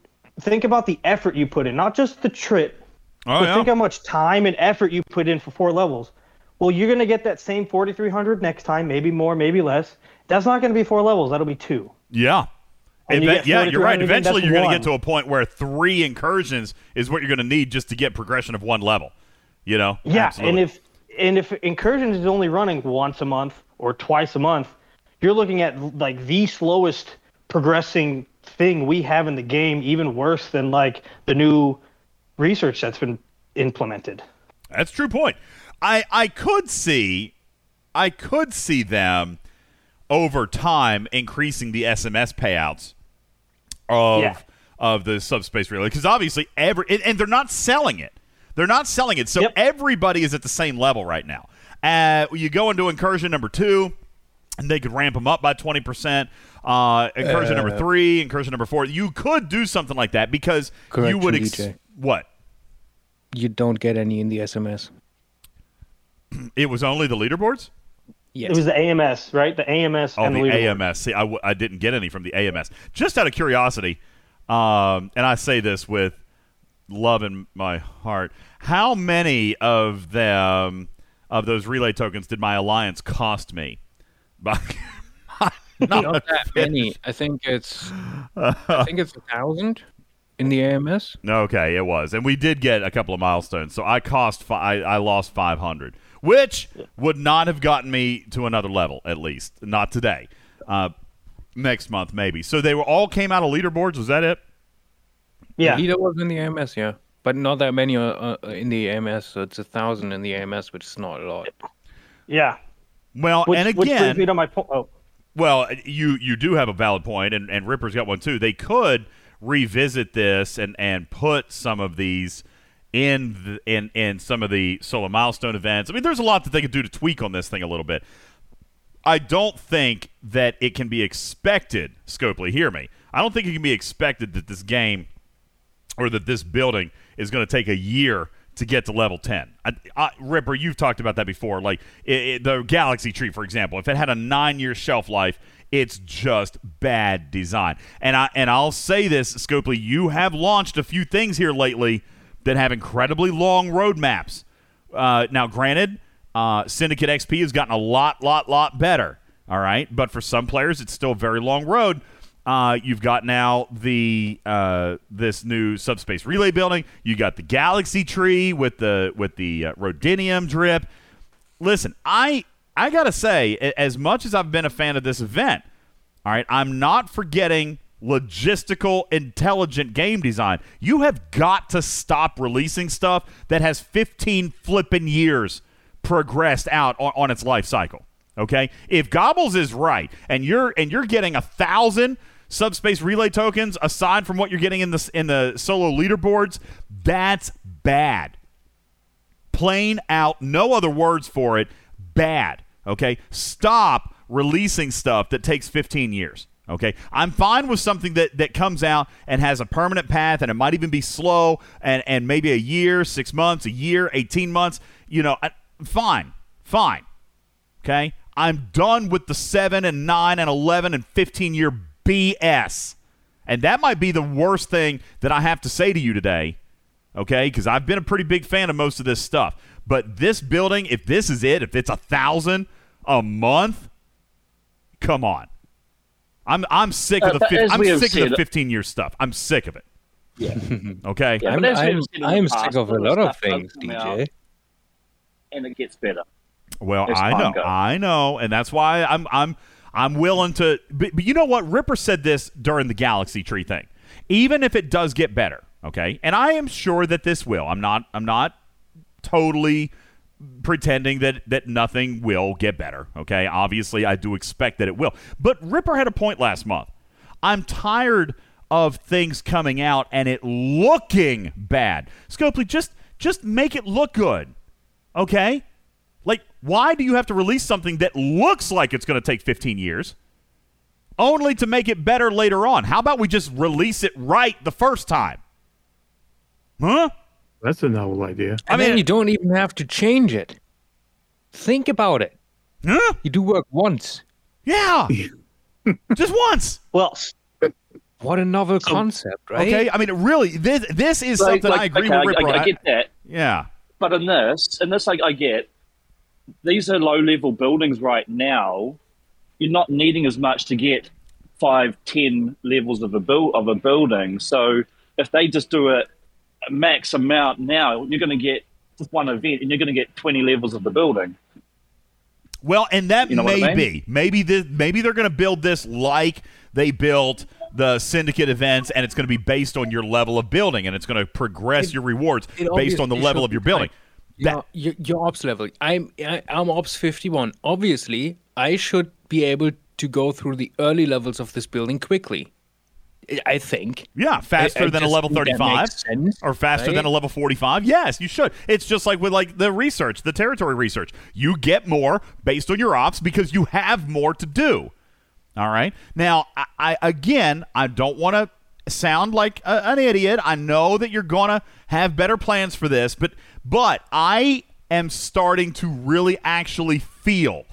think about the effort you put in, not just the trip, Oh, but yeah. think how much time and effort you put in for four levels. Well, you're gonna get that same 4,300 next time, maybe more, maybe less. That's not gonna be four levels. That'll be two. Yeah. And you yeah, you're right. Eventually, you're going to get to a point where three incursions is what you're going to need just to get progression of one level. You know? Yeah, Absolutely. and if and if incursion is only running once a month or twice a month, you're looking at like the slowest progressing thing we have in the game, even worse than like the new research that's been implemented. That's a true point. I I could see, I could see them over time increasing the SMS payouts of Yeah. of the subspace relay because obviously every and, and they're not selling it. They're not selling it, so everybody is at the same level right now. Uh, you go into incursion number two, and they could ramp them up by twenty percent. Uh, incursion number Uh, three, incursion number four. You could do something like that because you would ex- DJ. what? You don't get any in the SMS. <clears throat> It was only the leaderboards. Yes. It was the AMS, right? The AMS Oh, and the the. AMS. See, I, w- I didn't get any from the AMS. Just out of curiosity, um, and I say this with love in my heart. How many of them of those relay tokens did my alliance cost me? <laughs> By <laughs> Not, a that fifth. many. I think it's. I think it's a thousand in the AMS. Okay, it was, and we did get a couple of milestones. So I cost, fi- I, I lost five hundred, which would not have gotten me to another level. At least not today. Uh, next month maybe. So they were all came out of leaderboards. Was that it? Yeah. Leader was in the AMS, yeah, but not that many uh, uh, in the AMS. So it's a thousand in the AMS, which is not a lot. Yeah. Well, Which, and which brings me to my point. Oh, Well, you you do have a valid point, and, and Ripper's got one too. They could revisit this and, and put some of these in the, in in some of the solo milestone events. I mean, there's a lot that they could do to tweak on this thing a little bit. I don't think that it can be expected. Scopely, hear me. I don't think it can be expected that this game or that this building is going to take a year to get to level 10. I, I, Ripper, you've talked about that before. Like it, it- the Galaxy Tree, for example, if it had a nine year shelf life, it's just bad design. And I and I'll say this, Scopely, you have launched a few things here lately that have incredibly long roadmaps. Uh, now, granted, uh, Syndicate XP has gotten a lot, lot, lot better. All right, but for some players, it's still a very long road. Uh, you've got now the uh, this new subspace relay building. You got the galaxy tree with the with the uh, rhodinium drip. Listen, I I gotta say, as much as I've been a fan of this event, all right, I'm not forgetting logistical, intelligent game design. You have got to stop releasing stuff that has 15 flipping years progressed out on, on its life cycle. Okay, if Gobbles is right, and you're and you're getting a thousand subspace relay tokens aside from what you're getting in the in the solo leaderboards, that's bad. Plain out, no other words for it. Bad. Okay, stop releasing stuff that takes 15 years. Okay, I'm fine with something that that comes out and has a permanent path, and it might even be slow, and and maybe a year, six months, a year, 18 months. You know, I, fine, fine. Okay? I'm done with the 7 and 9 and 11 and 15 year BS. And that might be the worst thing that I have to say to you today. Okay? Because I've been a pretty big fan of most of this stuff. But this building, if this is it, if it's a thousand a month, come on. I'm I'm sick of Uh, the but I'm sick of the 15 year stuff. I'm sick of it. Yeah. <laughs> Okay. Yeah, I'm, but as we've I'm, seen in the I'm sick of a lot of things, DJ. and it gets better. Well, as I know, goes. I know, and that's why I'm I'm I'm willing to. But, but you know what? Ripper said this during the Galaxy Tree thing. Even if it does get better, okay, and I am sure that this will. I'm not. I'm not totally pretending that that nothing will get better. Okay, obviously I do expect that it will. But Ripper had a point last month. I'm tired of things coming out and it looking bad. Scopely, just just make it look good. Okay? Like, why do you have to release something that looks like it's going to take 15 years, only to make it better later on? How about we just release it right the first time? Huh? That's a novel idea. I mean, you don't even have to change it. Think about it. Huh? You do work once. Yeah. <laughs> just once. Well, what a novel concept, right? Okay, I mean, really, this this is Like- something like, I agree okay, with I, Ripper. I, on. get that. Yeah. But in this, in this, I, I get these are low level buildings right now. You're not needing as much to get five, ten levels of a build of a building. So if they just do a, a max amount now, you're going to get just one event, and you're going to get twenty levels of the building. Well, and that You know may I mean? be. Maybe this, maybe they're going to build this like they built the syndicate events, and it's going to be based on your level of building, and it's going to progress your rewards based on the level of your building. Your, your, your ops level. I'm I, I'm ops 51. Obviously, I should be able to go through the early levels of this building quickly. I- think. Yeah, faster I- I than a level 35 or faster right? than a level 45. Yes, you should. It's just like with like the research, the territory research. You get more based on your ops because you have more to do. All right. Now, I, I again, I don't want to sound like a, an idiot. I know that you're going to have better plans for this, but but I am starting to really actually feel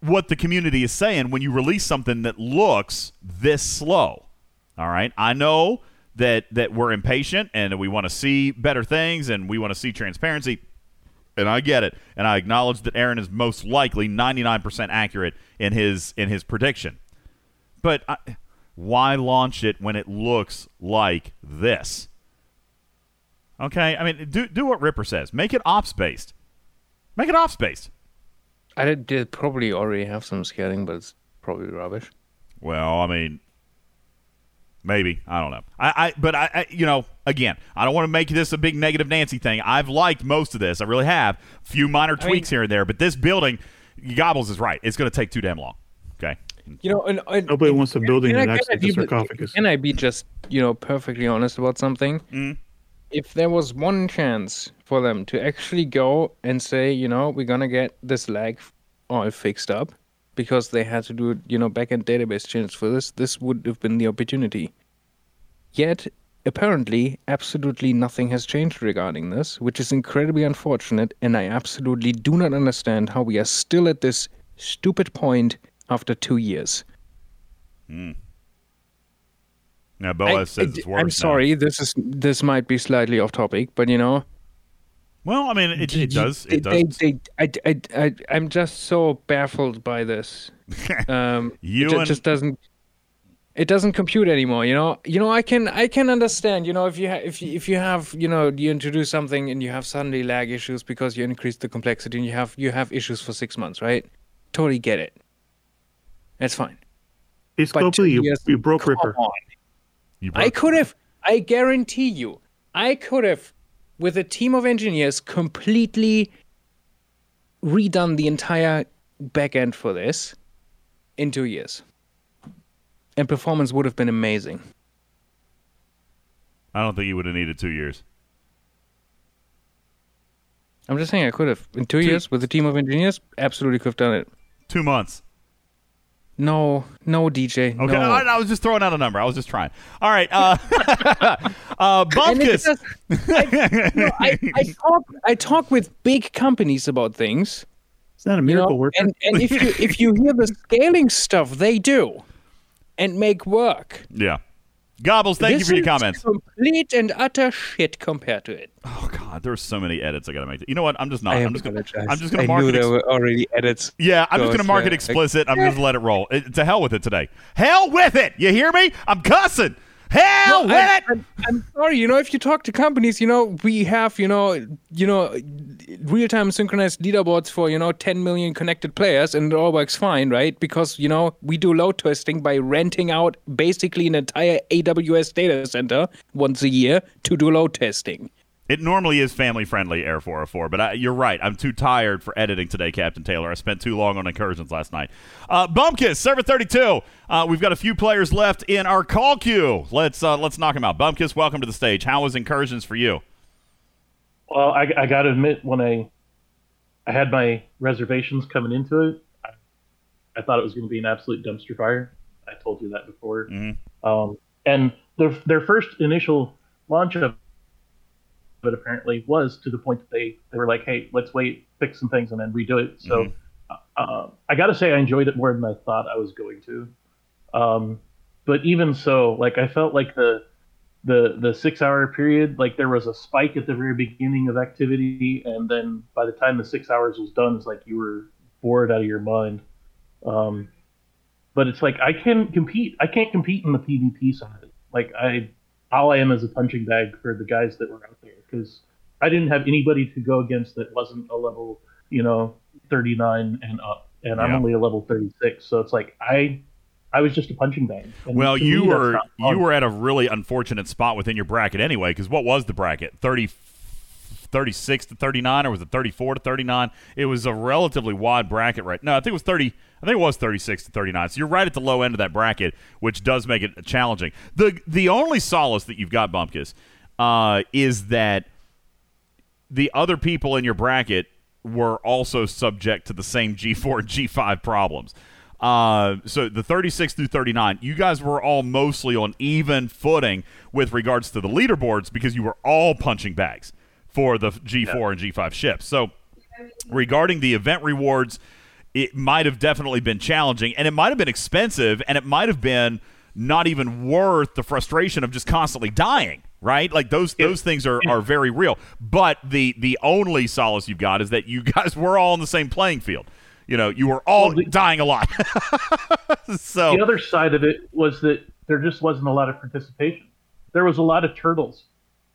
what the community is saying when you release something that looks this slow. All right. I know that that we're impatient and we want to see better things and we want to see transparency. And I get it, and I acknowledge that Aaron is most likely 99% accurate in his in his prediction. But I, why launch it when it looks like this? Okay, I mean, do do what Ripper says. Make it ops based. Make it ops based. I did, did probably already have some scaling, but it's probably rubbish. Well, I mean, maybe I don't know. I, I but I, I, you know, again, I don't want to make this a big negative Nancy thing. I've liked most of this. I really have. A Few minor tweaks here and there, but this building, Gobbles is right. It's going to take too damn long. Okay. You know, and, and Nobody wants a building Can I- that can acts like a sarcophagus. Can I be just, you know, perfectly honest about something? Mm. If there was one chance for them to actually go and say, you know, we're gonna get this lag all fixed up because they had to do, you know, backend database changes for this, this would have been the opportunity. Yet, apparently, absolutely nothing has changed regarding this, which is incredibly unfortunate, and I absolutely do not understand how we are still at this stupid point after two years. Hmm. Now Boaz I- says I- it's worse. I'm now. sorry. This is this might be slightly off topic, but you know. Well, I mean, it, it does. It does. They, I, I, I, I'm just so baffled by this. <laughs> Um, You it ju- and- just doesn't. It doesn't compute anymore. You know. You know. I can. I can understand. You know, if you ha- if you, if you have you know you introduce something and you have suddenly lag issues because you increase the complexity and you have you have issues for six months, right? Totally get it. That's fine. Hey, But two Scopely, you, years- you broke come Ripper. on. I could have, I guarantee you, I could have, with a team of engineers, completely redone the entire backend for this in two years. And performance would have been amazing. I don't think you would have needed two years. I'm just saying, I could have. In two years, with a team of engineers, absolutely could have done it. Two months. No, no, DJ. Okay, no. I, I was just throwing out a number. I was just trying. All right, uh, <laughs> uh, does- I, you I, I talk I talk with big companies about things. It's not a you miracle know, worker. And, and if you if you hear the scaling stuff they do and make work. <laughs> Yeah. Gobbles, thank you for your comments. Complete and utter shit compared to it. Oh God, there's so many edits I got to make. You know what? I'm just not. I I'm just gonna. I'm just gonna I mark knew it. there were already edits. yeah, I'm just gonna mark uh, it explicit. I'm just gonna let it roll. It, to hell with it today. Hell with it. You hear me? I'm cussing. Hell No, with I- it. I'm, I'm sorry. You know, if you talk to companies, you know, we have, you know, you know, real-time synchronized leaderboards for, you know, 10 million connected players, and it all works fine, right? Because you know, we do load testing by renting out basically an entire AWS data center once a year to do load testing. It normally is family friendly, Air 404, but I, you're right. I'm too tired for editing today, Captain Taylor. I spent too long on incursions last night. Uh, Bumpkiss, server 32. Uh, we've got a few players left in our call queue. Let's uh, let's knock them out. Bumpkiss, welcome to the stage. How was incursions for you? Well, I, I got to admit, when I I had my reservations coming into it, I, I thought it was going to be an absolute dumpster fire. I told you that before. Um, and their their first initial launch of it apparently was to the point that they they were like, hey, let's wait, fix some things, and then redo it. So uh, I got to say, I enjoyed it more than I thought I was going to. Um, but even so, like I felt like the the the six hour period, like there was a spike at the very beginning of activity, and then by the time the six hours was done, it's like you were bored out of your mind. Um, but it's like I can compete. I can't compete in the PvP side. Like I, all I am is a punching bag for the guys that were out because I didn't have anybody to go against that wasn't a level, you know, 39 and up, and I'm Yeah. only a level 36. So it's like I, I was just a punching bag. And Well, you me, were you were at a really unfortunate spot within your bracket anyway. Because what was the bracket? 30, 36 to thirty nine, or was it thirty four to thirty nine? It was a relatively wide bracket, right? No, I think it was thirty. I think it was thirty six to thirty nine. So you're right at the low end of that bracket, which does make it challenging. the The only solace that you've got, Bumpkiss, uh, is that the other people in your bracket were also subject to the same G4 and G5 problems. Uh, so the 36 through 39, you guys were all mostly on even footing with regards to the leaderboards because you were all punching bags for the G4 and G5 ships. So regarding the event rewards, it might have definitely been challenging and it might have been expensive and it might have been not even worth the frustration of just constantly dying. Right, like those those things are, are very real. But the the only solace you've got is that you guys were all on the same playing field. You know, you were all dying a lot. <laughs> so the other side of it was that there just wasn't a lot of participation. There was a lot of turtles.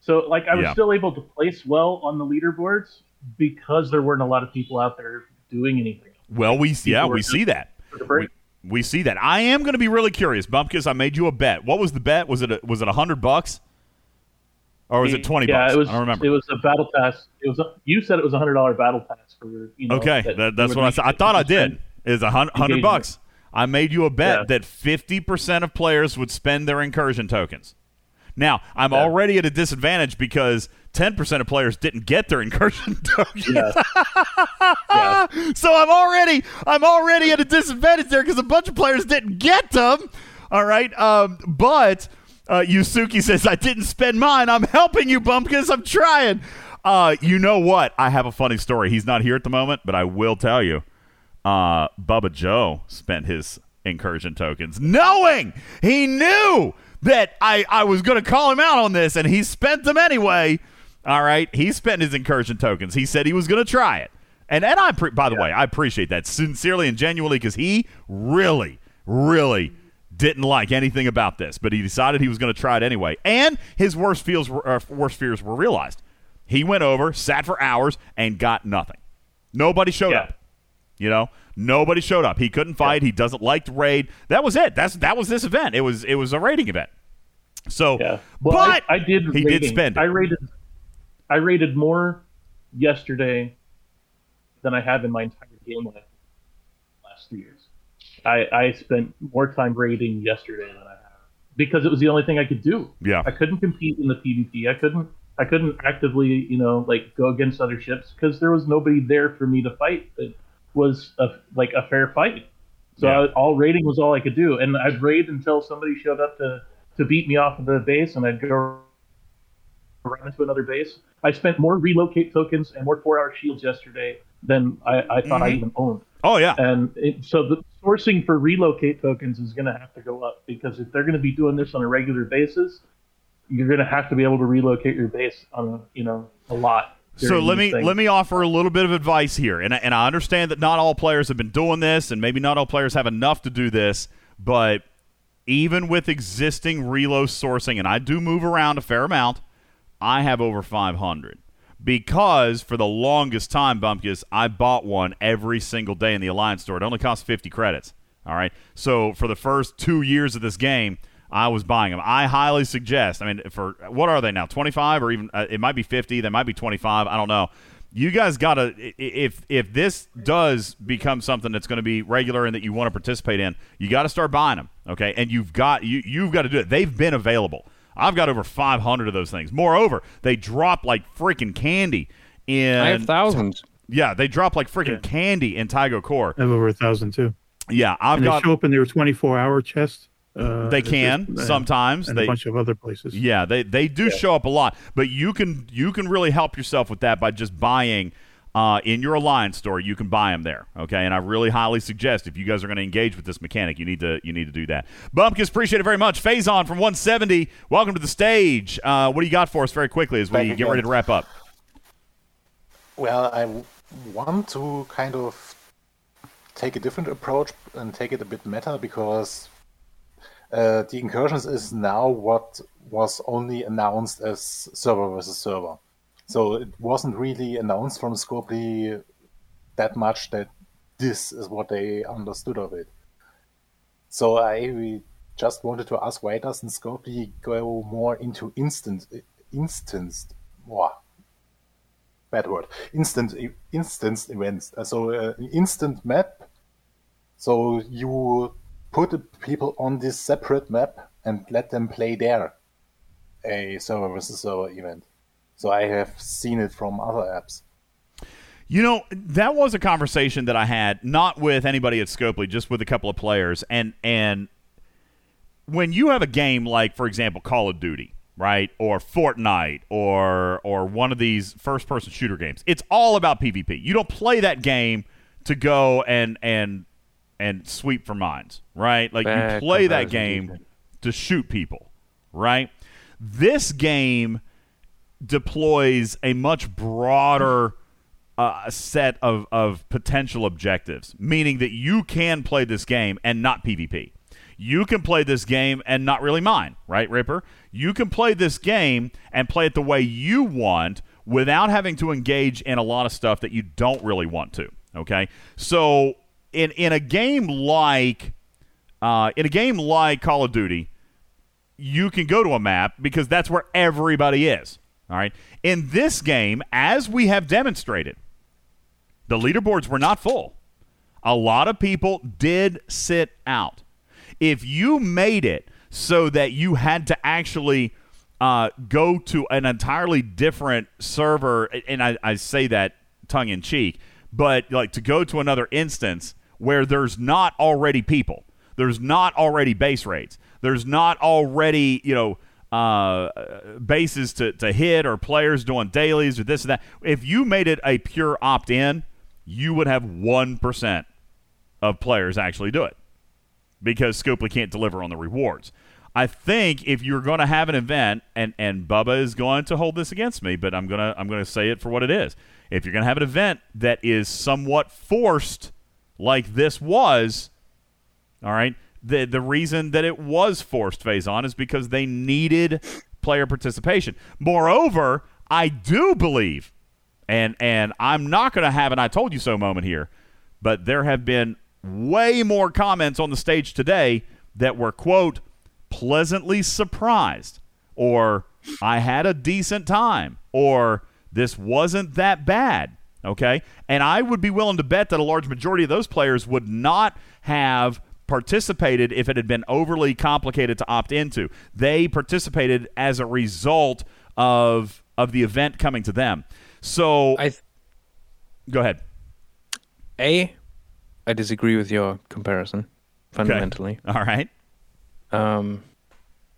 So like I was Yeah. still able to place well on the leaderboards because there weren't a lot of people out there doing anything. Well, we yeah, People were we see that. the. We, we see that. I am going to be really curious, Bumpkins. I made you a bet. What was the bet? Was it a, was it a hundred bucks, or was it twenty yeah, bucks? it was. I don't remember. It was a battle pass. It was. A, you said it was a hundred dollar battle pass for you know. okay, that that, that's what I said. I thought I did. Is a hundred bucks. I made you a bet Yeah. that fifty percent of players would spend their incursion tokens. Now I'm already at a disadvantage because ten percent of players didn't get their incursion <laughs> tokens. <laughs> so I'm already I'm already at a disadvantage there because a bunch of players didn't get them. All right, um, but uh, Yusuke says I didn't spend mine. I'm helping you, Bumpkins. I'm trying. Uh, you know what? I have a funny story. He's not here at the moment, but I will tell you. Uh, Bubba Joe spent his incursion tokens, knowing he knew that I, I was going to call him out on this, and he spent them anyway. All right, he spent his incursion tokens. He said he was going to try it, and and I pre- by the way, I appreciate that sincerely and genuinely because he really, really didn't like anything about this, but he decided he was going to try it anyway, and his worst fears were, uh, worst fears were realized. He went over, sat for hours, and got nothing. Nobody showed up. You know, nobody showed up. He couldn't fight. He doesn't like the raid. That was it. That's that was this event. It was it was a raiding event. So, Well, but I, I did. he did spend it. I rated. I rated more yesterday than I have in my entire game life last three years. I, I spent more time raiding yesterday than I have because it was the only thing I could do. Yeah. I couldn't compete in the PvP. I couldn't. I couldn't actively, you know, like go against other ships because there was nobody there for me to fight that was a, like a fair fight. So Yeah. I, all raiding was all I could do, and I'd raid until somebody showed up to to beat me off of the base, and I'd go run into another base. I spent more relocate tokens and more four hour shields yesterday than I, I thought I Mhm. even owned. Oh yeah. And it, so the sourcing for relocate tokens is going to have to go up because if they're going to be doing this on a regular basis, you're going to have to be able to relocate your base on a, you know a lot. So let me things. let me offer a little bit of advice here, and I- and I understand that not all players have been doing this, and maybe not all players have enough to do this, but even with existing reload sourcing, and I do move around a fair amount, I have over 500 because for the longest time, Bumpkins, I bought one every single day in the Alliance store. It only cost 50 credits. All right, so for the first two years of this game. I was buying them. I highly suggest. I mean, for what are they now? Twenty five or even uh, it might be fifty. They might be twenty five. I don't know. You guys got to if if this does become something that's going to be regular and that you want to participate in, you got to start buying them. Okay, and you've got you you've got to do it. They've been available. I've got over five hundred of those things. Moreover, they drop like freaking candy in. I have thousands. Yeah, they drop like freaking candy in Tygo Core. I have over a thousand too. Yeah, I've and got. they show up in their 24 hour chest. Uh, They can just- sometimes. and they, a bunch of other places. Yeah, they they do show up a lot, but you can you can really help yourself with that by just buying uh, in your alliance store. You can buy them there, okay? And I really highly suggest if you guys are going to engage with this mechanic, you need to you need to do that. Bumpkins, appreciate it very much. Phazon from 170, welcome to the stage. Uh, what do you got for us very quickly as we Back get again. ready to wrap up? Well, I want to kind of take a different approach and take it a bit meta because uh, the incursions is now what was only announced as server versus server. So it wasn't really announced from Scopely that much that this is what they understood of it. So I just wanted to ask why doesn't Scopely go more into instant instanced wow, bad word instant e- instance events? Uh, so uh, instant map. So you put people on this separate map and let them play there a server versus server event so i have seen it from other apps You know, that was a conversation that I had not with anybody at Scopely, just with a couple of players. And and when you have a game like, for example, Call of Duty, right, or Fortnite, or or one of these first-person shooter games, it's all about PvP. You don't play that game to go and and and sweep for mines, right? Like Bad you play that game to shoot people, right? This game deploys a much broader uh, set of, of potential objectives, meaning that you can play this game and not PvP. You can play this game and not really mine, right, Ripper? You can play this game and play it the way you want without having to engage in a lot of stuff that you don't really want to. Okay, so in in a game like uh, in a game like Call of Duty, you can go to a map because that's where everybody is. All right. In this game, as we have demonstrated, the leaderboards were not full. A lot of people did sit out. If you made it so that you had to actually uh, go to an entirely different server, and I, I say that tongue in cheek, but like to go to another instance where there's not already people, there's not already base rates, there's not already, you know, uh, bases to, to hit or players doing dailies or this and that. If you made it a pure opt in, you would have 1% of players actually do it because Scopely can't deliver on the rewards. I think if you're going to have an event, and, and Bubba is going to hold this against me, but I'm gonna I'm gonna say it for what it is. If you're going to have an event that is somewhat forced, like this was, all right, the the reason that it was forced phase on is because they needed player participation. Moreover, I do believe, and and I'm not going to have an "I told you so" moment here, but there have been way more comments on the stage today that were quote pleasantly surprised or I had a decent time or this wasn't that bad. Okay. And I would be willing to bet that a large majority of those players would not have participated if it had been overly complicated to opt into. They participated as a result of of the event coming to them. So I th- go ahead. A, I disagree with your comparison fundamentally. All right. Um,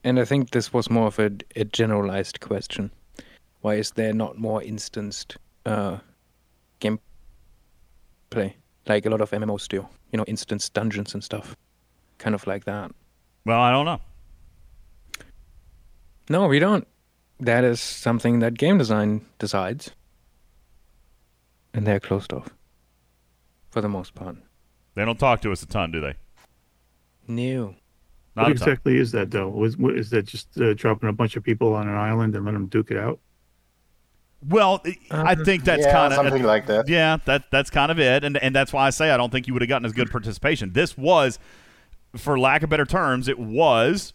and I think this was more of a, a generalized question. Why is there not more instanced uh, gameplay like a lot of MMOs do? You know, instance dungeons and stuff, kind of like that. Well, I don't know. No, we don't. That is something that game design decides, and they're closed off for the most part. They don't talk to us a ton, do they? No. Not what a ton. exactly is that though? Is, what, is that just uh, dropping a bunch of people on an island and let them duke it out? Well, I uh-huh. think that's Yeah, kind of something like that. Yeah, that that's kind of it, and and that's why I say I don't think you would have gotten as good participation. This was, for lack of better terms, it was,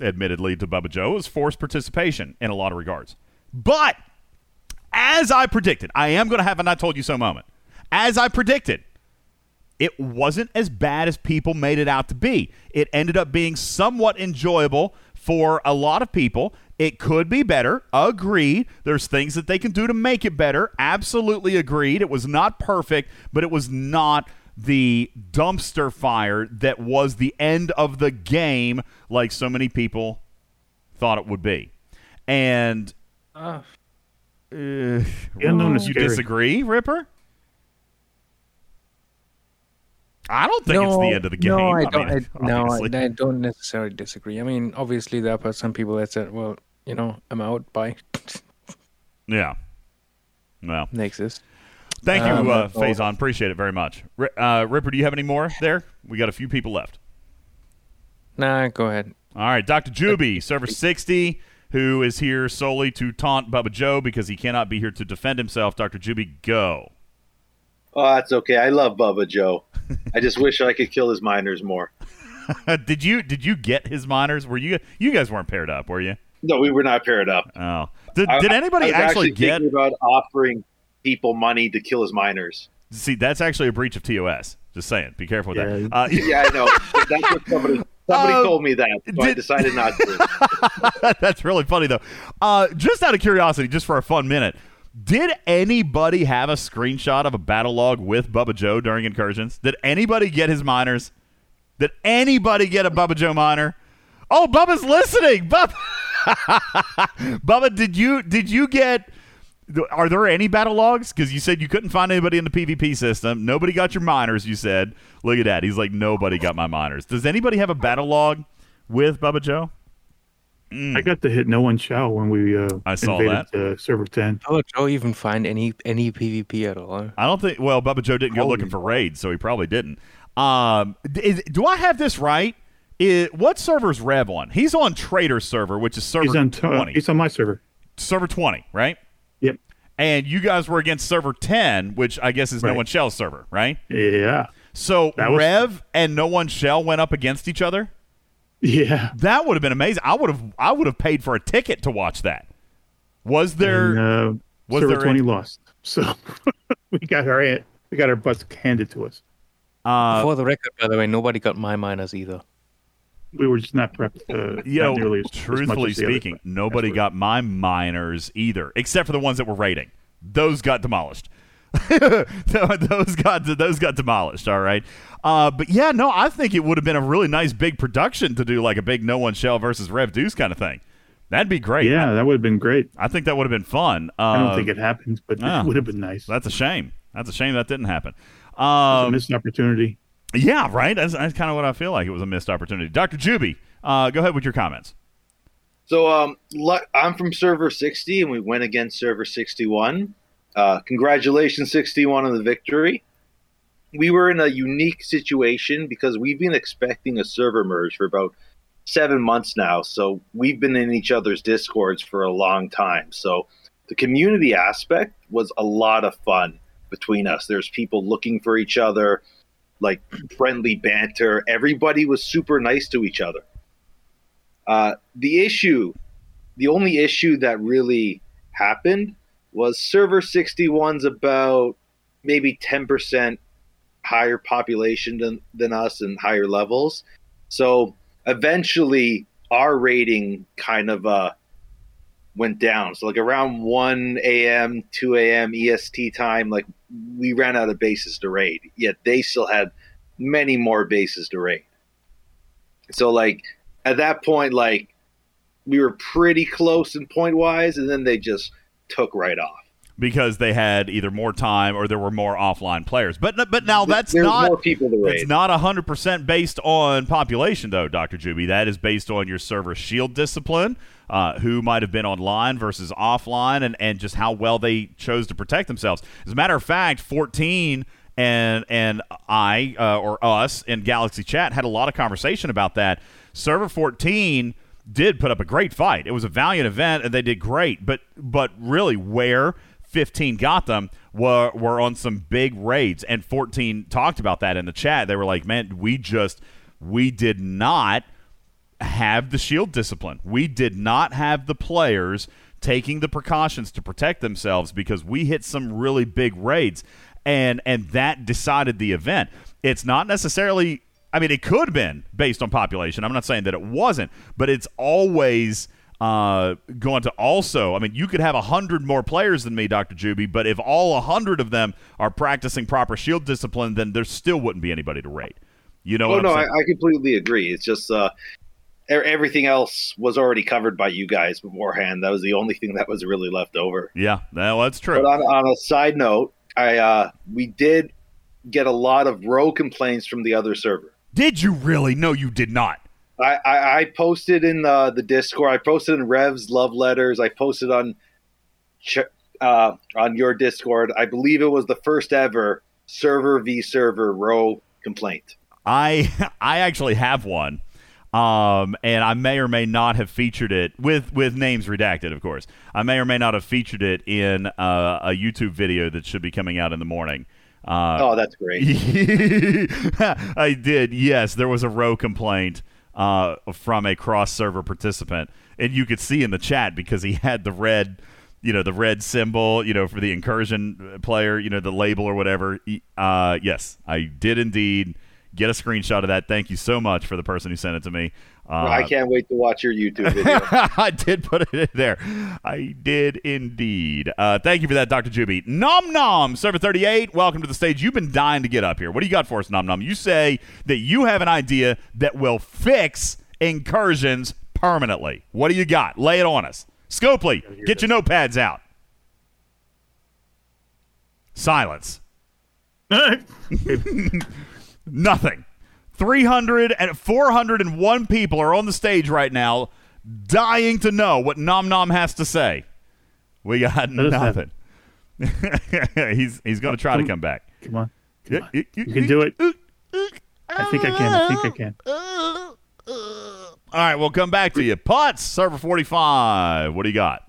admittedly to Bubba Joe, it was forced participation in a lot of regards. But as I predicted, I am going to have a "I told you so" moment. As I predicted, it wasn't as bad as people made it out to be. It ended up being somewhat enjoyable for a lot of people. It could be better. Agreed. There's things that they can do to make it better. Absolutely agreed. It was not perfect, but it was not the dumpster fire that was the end of the game like so many people thought it would be. And Uh, uh, unknown is you disagree, Ripper? I don't think it's the end of the game. No, I I don't. mean, I, no. I, I don't necessarily disagree. I mean, obviously there are some people that said, "Well, you know, I'm out." Bye. Yeah. Well, they exist. Thank you, Um, uh, so- Faison. Appreciate it very much. Uh, Ripper, do you have any more there? We got a few people left. Nah, go ahead. All right, Dr. Juby, server 60, who is here solely to taunt Bubba Joe because he cannot be here to defend himself. Dr. Juby, go. Oh, that's okay. I love Bubba Joe. I just wish I could kill his miners more. <laughs> did you did you get his miners? Were you you guys weren't paired up, were you? No, we were not paired up. Oh, did, I- did anybody I was actually, get? thinking about offering people money to kill his miners? See, that's actually a breach of TOS. Just saying, be careful with that. Uh, yeah, I know. That's what somebody somebody Uh, told me that, so I decided not to. <laughs> That's really funny though. Uh, just out of curiosity, just for a fun minute, did anybody have a screenshot of a battle log with Bubba Joe during incursions? Did anybody get his miners? Did anybody get a Bubba Joe miner? Oh, Bubba's listening. Bubba, <laughs> Bubba, did you did you get? Are there any battle logs? Because you said you couldn't find anybody in the PvP system. Nobody got your miners. You said. Look at that. He's like nobody got my miners. Does anybody have a battle log with Bubba Joe? I got to hit no one shall when we uh, I saw invaded uh, server ten. How would Joe even find any any PvP at all? I don't think. Well, Bubba Joe didn't go looking for raids, so he probably didn't. Um, is, do I have this right? Is, what server's Rev on? He's on Trader server, which is server He's on t- uh, twenty. he's on my server. server twenty, right? Yep. And you guys were against server ten, which I guess is no one shell server, right? Yeah. So was- Rev and no one shell went up against each other. Yeah. That would have been amazing. I would have. I would have paid for a ticket to watch that. Was there? And, uh, was server there twenty any- lost, <laughs> so we got our we got our butts handed to us. Uh, For the record, by the way, nobody got my miners either. We were just not prepped. Uh, not know, nearly as, as much truthfully as other speaking, nobody got my miners either, except for the ones that were raiding. Those got demolished. <laughs> those got those got demolished. All right, uh, but yeah, no, I think it would have been a really nice big production to do like a big no one shell versus Rev Deuce kind of thing. That'd be great. Yeah, that would have been great. I think that would have been fun. Uh, I don't think it happened, but ah. it would have been nice. That's a shame. That's a shame that didn't happen. Um, missed opportunity. Yeah, right. That's, that's kind of what I feel like. It was a missed opportunity. Doctor Juby, uh, go ahead with your comments. So um, I'm from server 60, and we went against server 61. Uh, congratulations, 61, on the victory. We were in a unique situation because we've been expecting a server merge for about seven months now. So we've been in each other's discords for a long time. So the community aspect was a lot of fun between us. There's people looking for each other, like friendly banter. Everybody was super nice to each other. Uh, the issue, the only issue that really happened was server 61's about maybe 10% higher population than, than us and higher levels. So eventually our rating kind of uh, went down. So like around 1 a.m., 2 a.m. EST time, like we ran out of bases to raid. Yet they still had many more bases to raid. So like at that point, like we were pretty close in point wise, and then they just took right off. because they had either more time or there were more offline players. But but now that's There's not more people to It's not hundred percent based on population, though, Doctor Juby. That is based on your server shield discipline, uh, who might have been online versus offline, and and just how well they chose to protect themselves. As a matter of fact, fourteen. And and I uh, or us in Galaxy Chat had a lot of conversation about that. Server 14 did put up a great fight. It was a valiant event, and they did great. But but really, where 15 got them were were on some big raids, and 14 talked about that in the chat. They were like, "Man, we just we did not have the shield discipline. We did not have the players taking the precautions to protect themselves because we hit some really big raids and and that decided the event. It's not necessarily I mean it could have been based on population. I'm not saying that it wasn't, but it's always uh, going to also, I mean, you could have a hundred more players than me, Dr. Juby, but if all a hundred of them are practicing proper shield discipline, then there still wouldn't be anybody to rate. You know oh what no, I? I completely agree. It's just uh, everything else was already covered by you guys beforehand. That was the only thing that was really left over. yeah, well, that's true. But on, on a side note, I uh, we did get a lot of ROE complaints from the other server. Did you really? No, you did not. I, I, I posted in the, the Discord. I posted in Rev's love letters. I posted on ch- uh, on your Discord. I believe it was the first ever server v server ROE complaint. I <laughs> I actually have one, um, and I may or may not have featured it with with names redacted, of course. I may or may not have featured it in uh, a YouTube video that should be coming out in the morning. Uh, oh, that's great. <laughs> I did. Yes, there was a ROE complaint uh, from a cross server participant, and you could see in the chat because he had the red, you know, the red symbol, you know, for the incursion player, you know, the label or whatever. Uh, yes, I did indeed get a screenshot of that. Thank you so much for the person who sent it to me. Uh, I can't wait to watch your YouTube video. <laughs> I did put it in there. I did indeed. Uh, thank you for that, Dr. Juby. Nom Nom, Server 38, welcome to the stage. You've been dying to get up here. What do you got for us, Nom Nom? You say that you have an idea that will fix incursions permanently. What do you got? Lay it on us. Scopely, get your notepads out. Silence. <laughs> Nothing. 300 and 401 people are on the stage right now dying to know what Nom Nom has to say. We got nothing. <laughs> he's he's going to try to come back. Come on. Come on. You, can do it. I think I can. I think I can. All right, we'll come back to you. Putz, server 45. What do you got?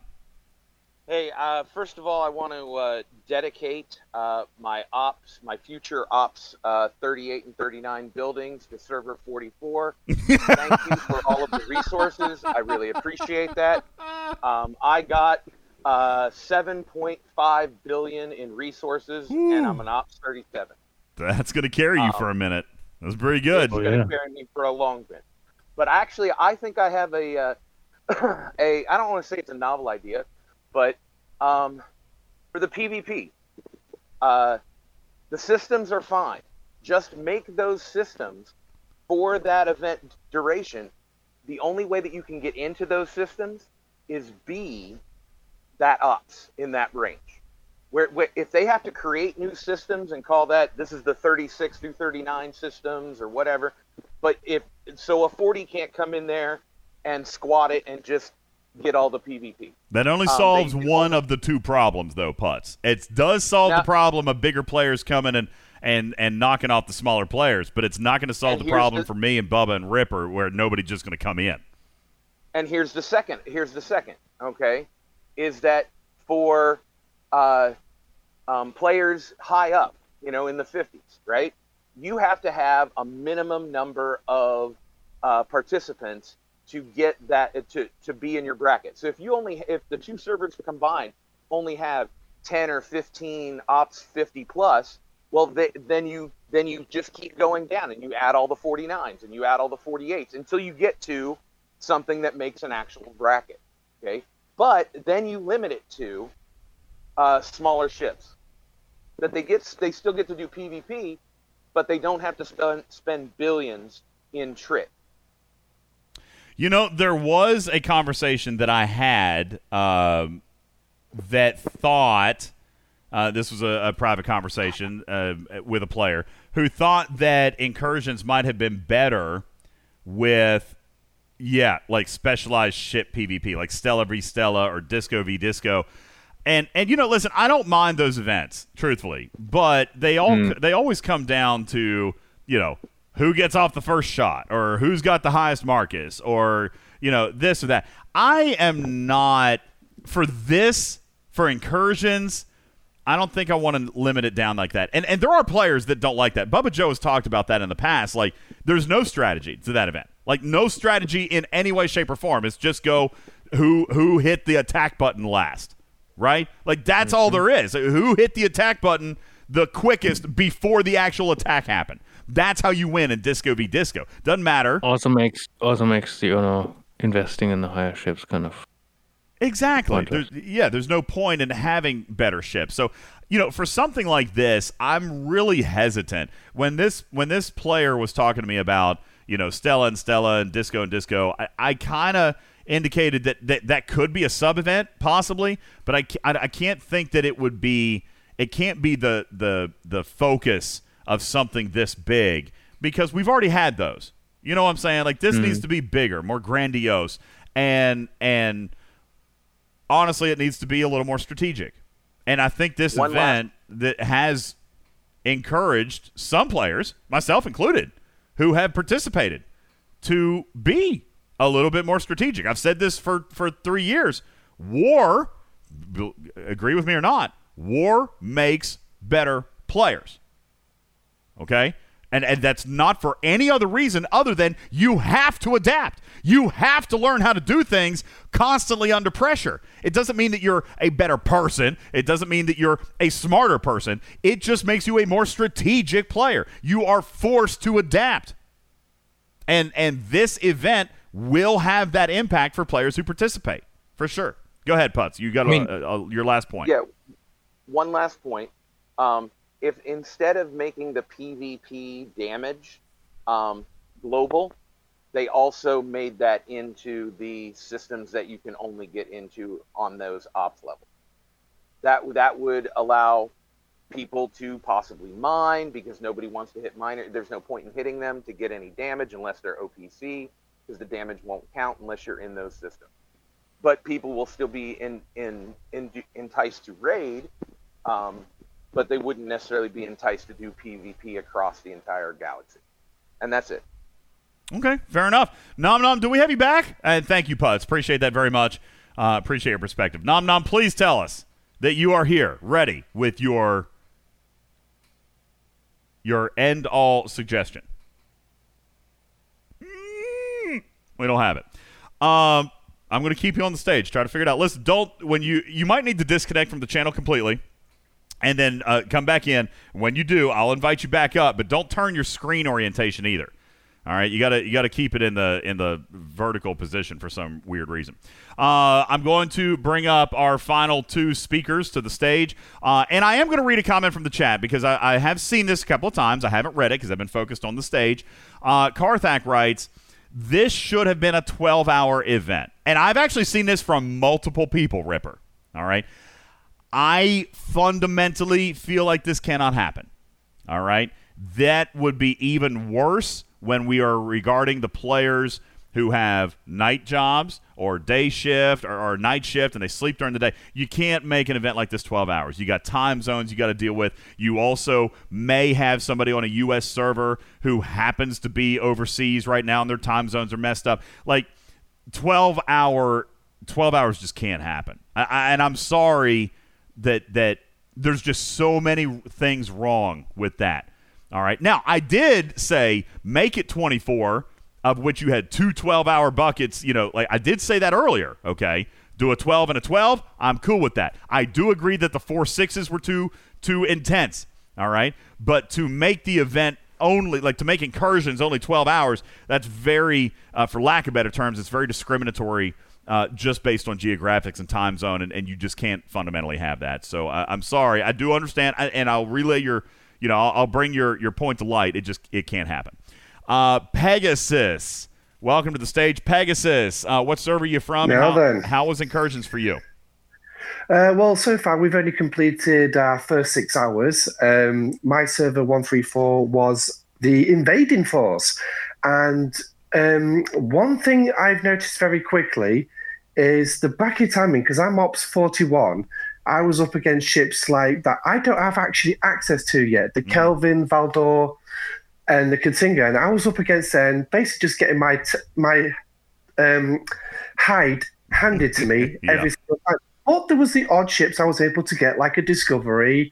Hey, uh, first of all, I want to uh, dedicate uh, my ops, my future ops, uh, 38 and 39 buildings to server 44. Thank you for all of the resources. I really appreciate that. Um, I got uh, 7.5 billion in resources, and I'm an ops 37. That's going to carry you Um, for a minute. That's pretty good. It's going to carry me for a long bit. But actually, I think I have a uh, <clears throat> a I don't want to say it's a novel idea, but um, for the PvP, uh, the systems are fine. Just make those systems for that event duration. The only way that you can get into those systems is be that ops in that range. Where, where if they have to create new systems and call that this is the 36 through 39 systems or whatever, but if so, a 40 can't come in there and squat it and just get all the PvP. That only Um, solves they- one of the two problems, though, Putz. It does solve the problem of bigger players coming and, and, and knocking off the smaller players, but it's not going to solve the problem the- for me and Bubba and Ripper where nobody's just going to come in. and here's the second here's the second okay is that for uh, um, players high up you know in the 50s right you have to have a minimum number of uh, participants to get that to, to be in your bracket so if you only if the two servers combined only have 10 or 15 ops 50 plus well they, then you then you just keep going down and you add all the 49s and you add all the 48s until you get to something that makes an actual bracket. Okay, but then you limit it to uh, smaller ships that they get. They still get to do PvP, but they don't have to spend spend billions in trip. You know, there was a conversation that I had um, that thought uh, this was a, a private conversation uh, with a player who thought that incursions might have been better with, yeah, like specialized ship PvP, like Stella v Stella or Disco v Disco. And and you know, listen, I don't mind those events, truthfully, but they all Hmm. they always come down to you know who gets off the first shot or who's got the highest Marcus or you know this or that. I am not for this for incursions. I don't think I want to limit it down like that. And and there are players that don't like that. Bubba Joe has talked about that in the past. Like there's no strategy to that event. Like no strategy in any way, shape, or form. It's just go who who hit the attack button last. Right? Like that's all mm-hmm. there is. Who hit the attack button the quickest before the actual attack happened. That's how you win in Disco v Disco. Doesn't matter. Also makes also makes you know investing in the higher ships kind of Exactly. There's, yeah, there's no point in having better ships. So, you know, for something like this, I'm really hesitant. When this when this player was talking to me about, you know, Stella and Stella and Disco and Disco, I, I kind of indicated that, that that could be a sub event possibly, but I, I I can't think that it would be it can't be the the the focus of something this big because we've already had those. You know what I'm saying? Like this Mhm. needs to be bigger, more grandiose, and and honestly, it needs to be a little more strategic. And I think this One event that has encouraged some players, myself included, who have participated to be a little bit more strategic. I've said this for, for three years. War, b- agree with me or not, war makes better players. Okay? And, and that's not for any other reason other than you have to adapt. You have to learn how to do things constantly under pressure. It doesn't mean that you're a better person. It doesn't mean that you're a smarter person. It just makes you a more strategic player. You are forced to adapt. And and this event will have that impact for players who participate. For sure. Go ahead, Putz. You got I mean- a, a, your last point. Yeah. One last point. Um, if instead of making the PvP damage um, global, they also made that into the systems that you can only get into on those ops levels. That that would allow people to possibly mine because nobody wants to hit miner. There's no point in hitting them to get any damage unless they're OPC because the damage won't count unless you're in those systems. But people will still be in, in, in enticed to raid, um, but they wouldn't necessarily be enticed to do PvP across the entire galaxy. And that's it. Okay, fair enough. Nom Nom, do we have you back? And thank you, Putz. Appreciate that very much. Uh, appreciate your perspective. Nom Nom, please tell us that you are here, ready with your your end all suggestion. Mm, we don't have it. Um, I'm going to keep you on the stage. Try to figure it out. Listen, don't when you you might need to disconnect from the channel completely, and then uh, come back in. When you do, I'll invite you back up, but don't turn your screen orientation either. All right, you gotta you gotta keep it in the in the vertical position for some weird reason. Uh, I'm going to bring up our final two speakers to the stage, uh, and I am going to read a comment from the chat because I, I, have seen this a couple of times. I haven't read it because I've been focused on the stage. Uh, Karthak writes, "This should have been a 12 hour event," and I've actually seen this from multiple people. Ripper, all right. I fundamentally feel like this cannot happen. All right, that would be even worse when we are regarding the players who have night jobs or day shift or, or, night shift and they sleep during the day. You can't make an event like this 12 hours. You got time zones you got to deal with. You also may have somebody on a U.S. server who happens to be overseas right now and their time zones are messed up. Like 12 hour 12 hours just can't happen. I, I, and I'm sorry that that there's just so many things wrong with that. All right. Now, I did say make it 24, of which you had two 12 hour buckets. You know, like I did say that earlier. Okay. Do a 12 and a 12. I'm cool with that. I do agree that the four sixes were too too intense. All right. But to make the event only like to make incursions only 12 hours, that's very, uh, for lack of better terms, it's very discriminatory. Uh, just based on geographics and time zone, and, and you just can't fundamentally have that. So uh, I'm sorry. I do understand, and I'll relay your you know, I'll, I'll, bring your your point to light. It just it can't happen. Uh, Pegasus, welcome to the stage, Pegasus. Uh, what server are you from? Now how, then, how was incursions for you? Uh, well, so far we've only completed our first six hours. Um, my server one three four was the invading force, and um, one thing I've noticed very quickly is the bracket timing because I'm ops forty one I was up against ships like that I don't have actually access to yet. The mm. Kelvin, Valdore, and the K'Tinga, and I was up against them, basically just getting my t- my um, hide handed to me <laughs> yeah. every single time. But there was the odd ships I was able to get, like a Discovery,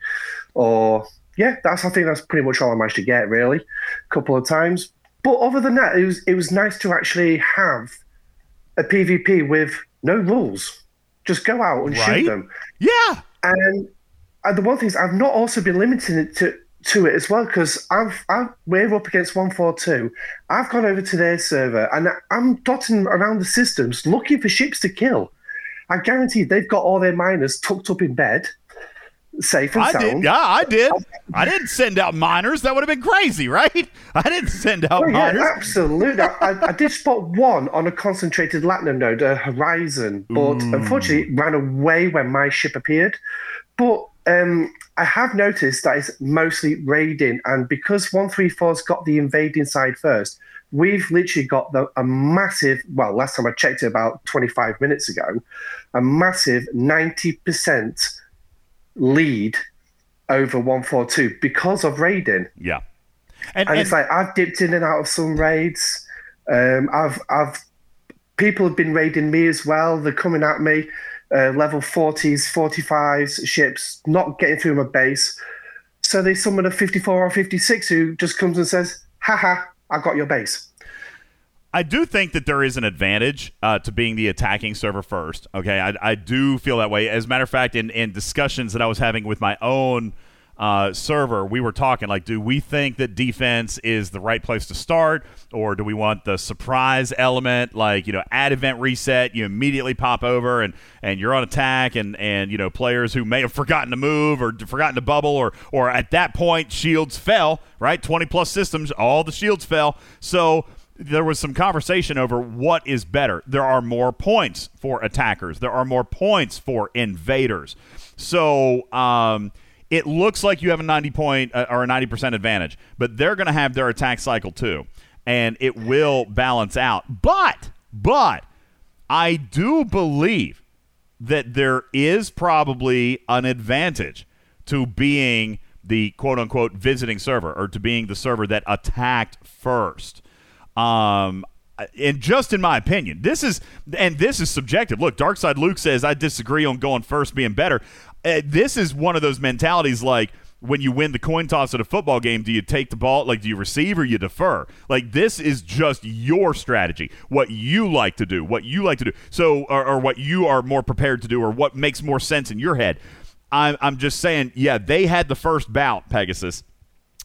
or yeah, that's I think that's pretty much all I managed to get really, a couple of times. But other than that, it was it was nice to actually have a PvP with no rules. Just go out and right? shoot them. Yeah. And, and the one thing is, I've not also been limiting it to to it as well because I've, I've we're up against one four two. I've gone over to their server and I'm dotting around the systems looking for ships to kill. I guarantee they've got all their miners tucked up in bed safe and I sound. Did, yeah, I did. I didn't send out miners. That would have been crazy, right? <laughs> I didn't send out oh, yeah, miners. Absolutely. I, I, did spot one on a concentrated Latinum node, a Horizon, but Ooh. unfortunately it ran away when my ship appeared. But um, I have noticed that it's mostly raiding, and because 134's got the invading side first, we've literally got the, a massive, well, last time I checked it about 25 minutes ago, a massive 90% lead over 142 because of raiding. Yeah. And, and, and, it's like I've dipped in and out of some raids. Um, I've I've people have been raiding me as well. They're coming at me, uh, level 40s, 45s ships, not getting through my base. So there's someone at 54 or 56 who just comes and says, "Haha, I got your base." I do think that there is an advantage uh, to being the attacking server first. Okay, I, I, do feel that way. As a matter of fact, in, in discussions that I was having with my own uh, server, we were talking like, do we think that defense is the right place to start, or do we want the surprise element, like you know, add event reset, you immediately pop over and and you're on attack, and and you know, players who may have forgotten to move or forgotten to bubble, or or at that point shields fell, right? Twenty plus systems, all the shields fell, so there was some conversation over what is better. There are more points for attackers. There are more points for invaders. So, um, it looks like you have a 90 point uh, or a 90% advantage, but they're going to have their attack cycle too, and it will balance out. But, but, I do believe that there is probably an advantage to being the quote unquote visiting server or to being the server that attacked first. Um, and just in my opinion, this is and this is subjective. Look, Darkside Luke says I disagree on going first being better. Uh, this is one of those mentalities like when you win the coin toss at a football game, do you take the ball? Like, do you receive or you defer? Like, this is just your strategy, what you like to do, what you like to do. So, or, or what you are more prepared to do, or what makes more sense in your head. I'm, I'm just saying, yeah, they had the first bout, Pegasus.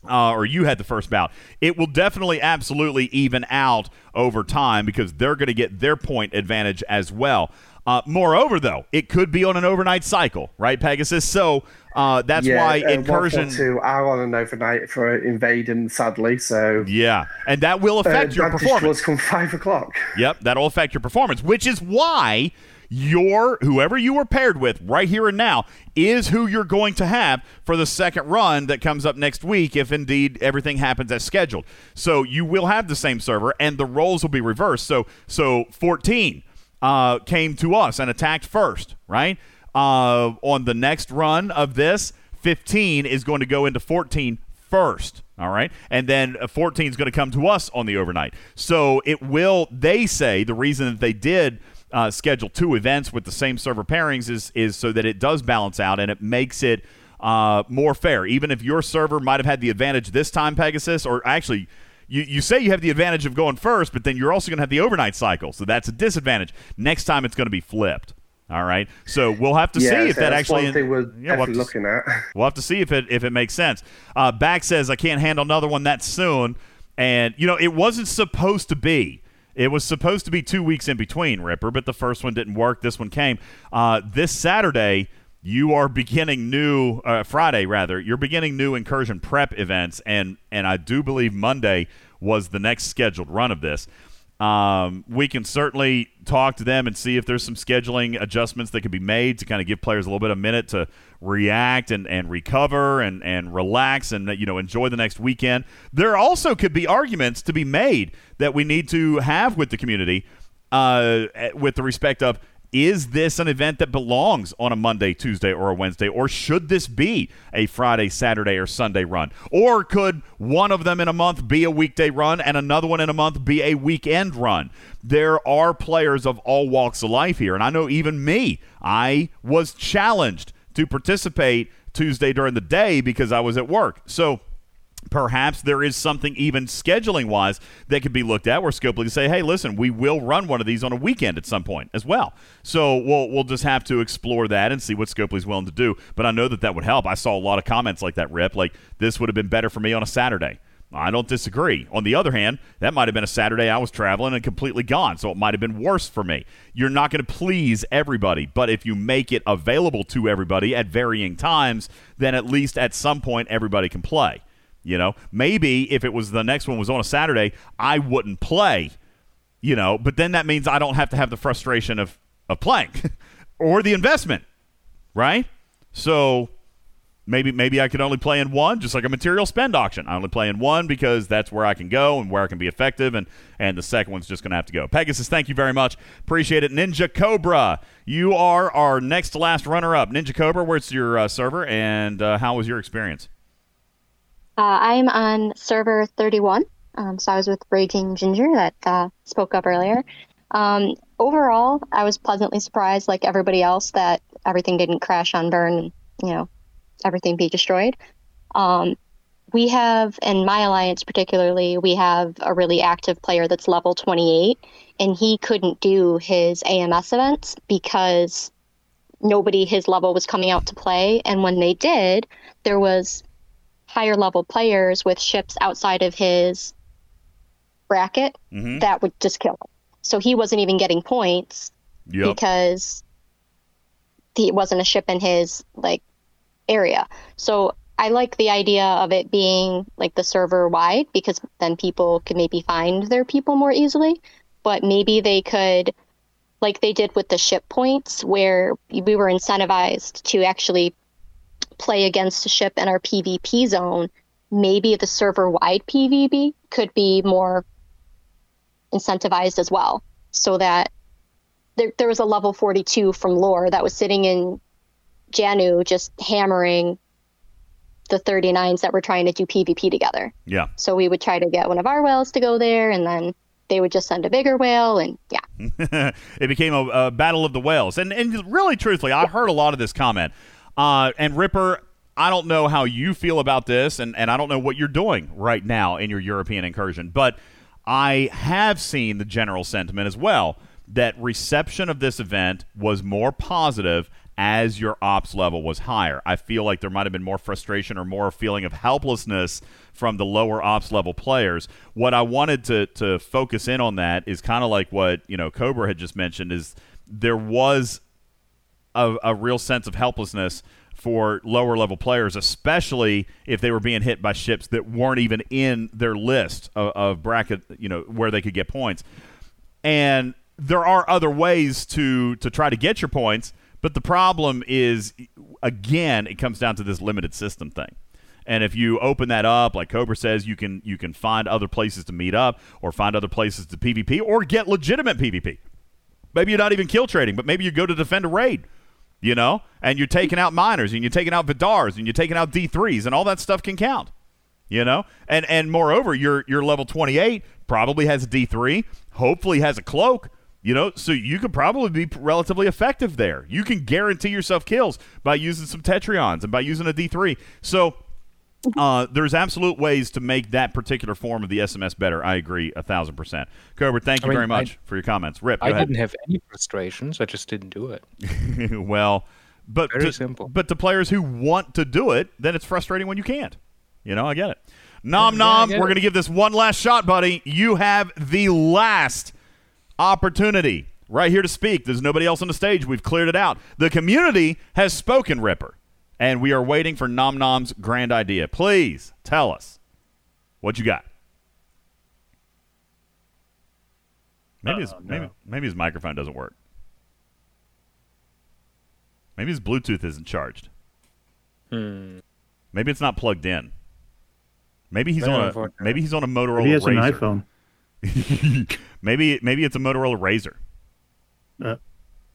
Uh, or you had the first bout. It will definitely, absolutely even out over time because they're going to get their point advantage as well. Uh, moreover, though, it could be on an overnight cycle, right, Pegasus? So uh, that's yeah, why incursion. Two are on an overnight for invading, sadly. So yeah, and that will affect uh, your Vantage performance. come <laughs> five o'clock. Yep, that'll affect your performance, which is why your whoever you were paired with right here and now is who you're going to have for the second run that comes up next week if indeed everything happens as scheduled. So you will have the same server and the roles will be reversed. So so 14 uh, came to us and attacked first, right? Uh, on the next run of this, 15 is going to go into 14 first. All right. And then 14 is going to come to us on the overnight. So it will, they say, the reason that they did uh, schedule two events with the same server pairings is, is so that it does balance out and it makes it uh, more fair. Even if your server might have had the advantage this time, Pegasus, or actually, you, you say you have the advantage of going first, but then you're also going to have the overnight cycle. So that's a disadvantage. Next time it's going to be flipped. All right, so we'll have to Yeah, see if so that actually. one thing we're Yeah, we'll definitely to- looking at. <laughs> We'll have to see if it if it makes sense. Uh, Back says I can't handle another one that soon, and you know it wasn't supposed to be. It was supposed to be two weeks in between Ripper, but the first one didn't work. This one came. Uh, this Saturday, you are beginning new uh, Friday rather. You're beginning new incursion prep events, and and I do believe Monday was the next scheduled run of this. Um, we can certainly talk to them and see if there's some scheduling adjustments that can be made to kind of give players a little bit of minute to react and, and recover and, and relax and you know enjoy the next weekend. There also could be arguments to be made that we need to have with the community uh, with the respect of is this an event that belongs on a Monday, Tuesday, or a Wednesday? Or should this be a Friday, Saturday, or Sunday run? Or could one of them in a month be a weekday run and another one in a month be a weekend run? There are players of all walks of life here. And I know even me, I was challenged to participate Tuesday during the day because I was at work. So, perhaps there is something even scheduling wise that could be looked at where Scopely can say, hey, listen, we will run one of these on a weekend at some point as well. So we'll, we'll just have to explore that and see what Scopely's willing to do. But I know that that would help. I saw a lot of comments like that, Rip, like this would have been better for me on a Saturday. I don't disagree. On the other hand, that might have been a Saturday I was traveling and completely gone, so it might have been worse for me. You're not going to please everybody, but if you make it available to everybody at varying times, then at least at some point everybody can play. You know, maybe if it was the next one was on a Saturday, I wouldn't play. You know, but then that means I don't have to have the frustration of of playing <laughs> or the investment, right? So maybe maybe I could only play in one, just like a material spend auction. I only play in one because that's where I can go and where I can be effective, and and the second one's just going to have to go. Pegasus, thank you very much, appreciate it. Ninja Cobra, you are our next last runner up. Ninja Cobra, where's your uh, server, and uh, how was your experience? Uh, I'm on server 31. Um, so I was with Raging Ginger that uh, spoke up earlier. Um, overall, I was pleasantly surprised, like everybody else, that everything didn't crash on burn you know, everything be destroyed. Um, we have, in my alliance particularly, we have a really active player that's level 28, and he couldn't do his AMS events because nobody his level was coming out to play. And when they did, there was higher level players with ships outside of his bracket Mhm. that would just kill him. So he wasn't even getting points Yep. because he wasn't a ship in his like area. So I like the idea of it being like the server wide because then people could maybe find their people more easily. But maybe they could, like they did with the ship points, where we were incentivized to actually play against a ship in our PvP zone, maybe the server wide PvP could be more incentivized as well. So that there, there was a level 42 from lore that was sitting in Janu just hammering the 39s that were trying to do PvP together. Yeah. So we would try to get one of our whales to go there, and then they would just send a bigger whale, and yeah. <laughs> it became a, a battle of the whales. And and really, truthfully, I heard a lot of this comment. Uh, and Ripper, I don't know how you feel about this, and, and I don't know what you're doing right now in your European incursion, but I have seen the general sentiment as well that reception of this event was more positive as your ops level was higher. I feel like there might have been more frustration or more feeling of helplessness from the lower ops level players. What I wanted to to focus in on that is kind of like what, you know, Cobra had just mentioned is there was a, a real sense of helplessness for lower level players, especially if they were being hit by ships that weren't even in their list of, of bracket, you know, where they could get points. And there are other ways to to try to get your points, but the problem is again, it comes down to this limited system thing. And if you open that up, like Cobra says, you can you can find other places to meet up, or find other places to PvP, or get legitimate PvP. Maybe you're not even kill trading, but maybe you go to defend a raid, you know, and you're taking out miners, and you're taking out Vidars, and you're taking out D3s, and all that stuff can count, you know. And and moreover, your your level 28 probably has a D3, hopefully has a cloak, you know, so you could probably be relatively effective there. You can guarantee yourself kills by using some Tetrions and by using a D3. So uh, there's absolute ways to make that particular form of the SMS better. I agree a thousand percent. Cobra, thank you I mean, very much I- for your comments. Rip, go I ahead. didn't have any frustrations. I just didn't do it. <laughs> well, but Very to, simple. But to players who want to do it, then it's frustrating when you can't. You know, I get it. Nom Yeah, nom. get We're going to give this one last shot, buddy. You have the last opportunity right here to speak. There's nobody else on the stage. We've cleared it out. The community has spoken, Ripper, and we are waiting for Nom Nom's grand idea. Please tell us what you got. Maybe his Oh, no. maybe maybe his microphone doesn't work. Maybe his Bluetooth isn't charged. Hmm. Maybe it's not plugged in. Maybe he's Very on a maybe he's on a Motorola Maybe he has an iPhone. <laughs> maybe maybe it's a Motorola Razr. Uh,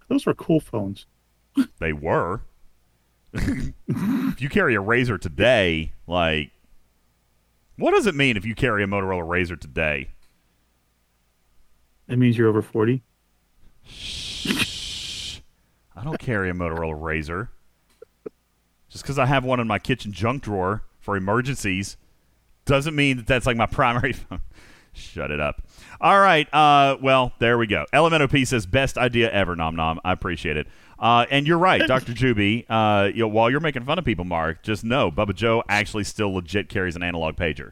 those were cool phones. They were. If you carry a Razr today, like, what does it mean if you carry a Motorola Razr today? That means you're over 40. I don't carry a Motorola Razr. Just because I have one in my kitchen junk drawer for emergencies doesn't mean that that's like my <laughs> primary phone. Shut it up. All right. Uh, well, there we go. LMNOP says best idea ever. Nom nom. I appreciate it. Uh, and you're right, Dr. Juby. Uh, you know, while you're making fun of people, Mark, just know Bubba Joe actually still legit carries an analog pager.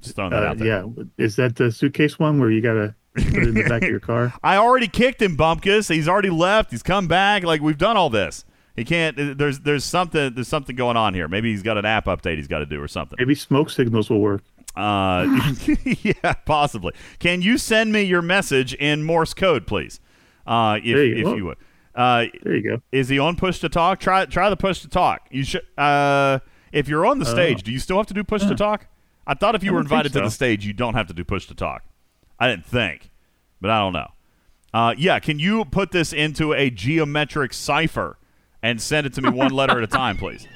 Just throwing that Uh, out there. yeah. Is that the suitcase one where you got to put it in the back of your <laughs> car? I already kicked him, Bumpkus. He's already left. He's come back. Like we've done all this. He can't. There's there's something there's something going on here. Maybe he's got an app update he's got to do or something. Maybe smoke signals will work. Uh, <laughs> yeah, possibly. Can you send me your message in Morse code, please? Uh, if There you if go. you would. Uh, there you go. Is he on push to talk? Try try the push to talk. You should. Uh, if you're on the Oh. stage, do you still have to do push to talk? I thought if you I were invited to the stage, you don't have to do push to talk. I didn't think, but I don't know. Uh, yeah, can you put this into a geometric cipher and send it to me one letter at a time, <laughs> please?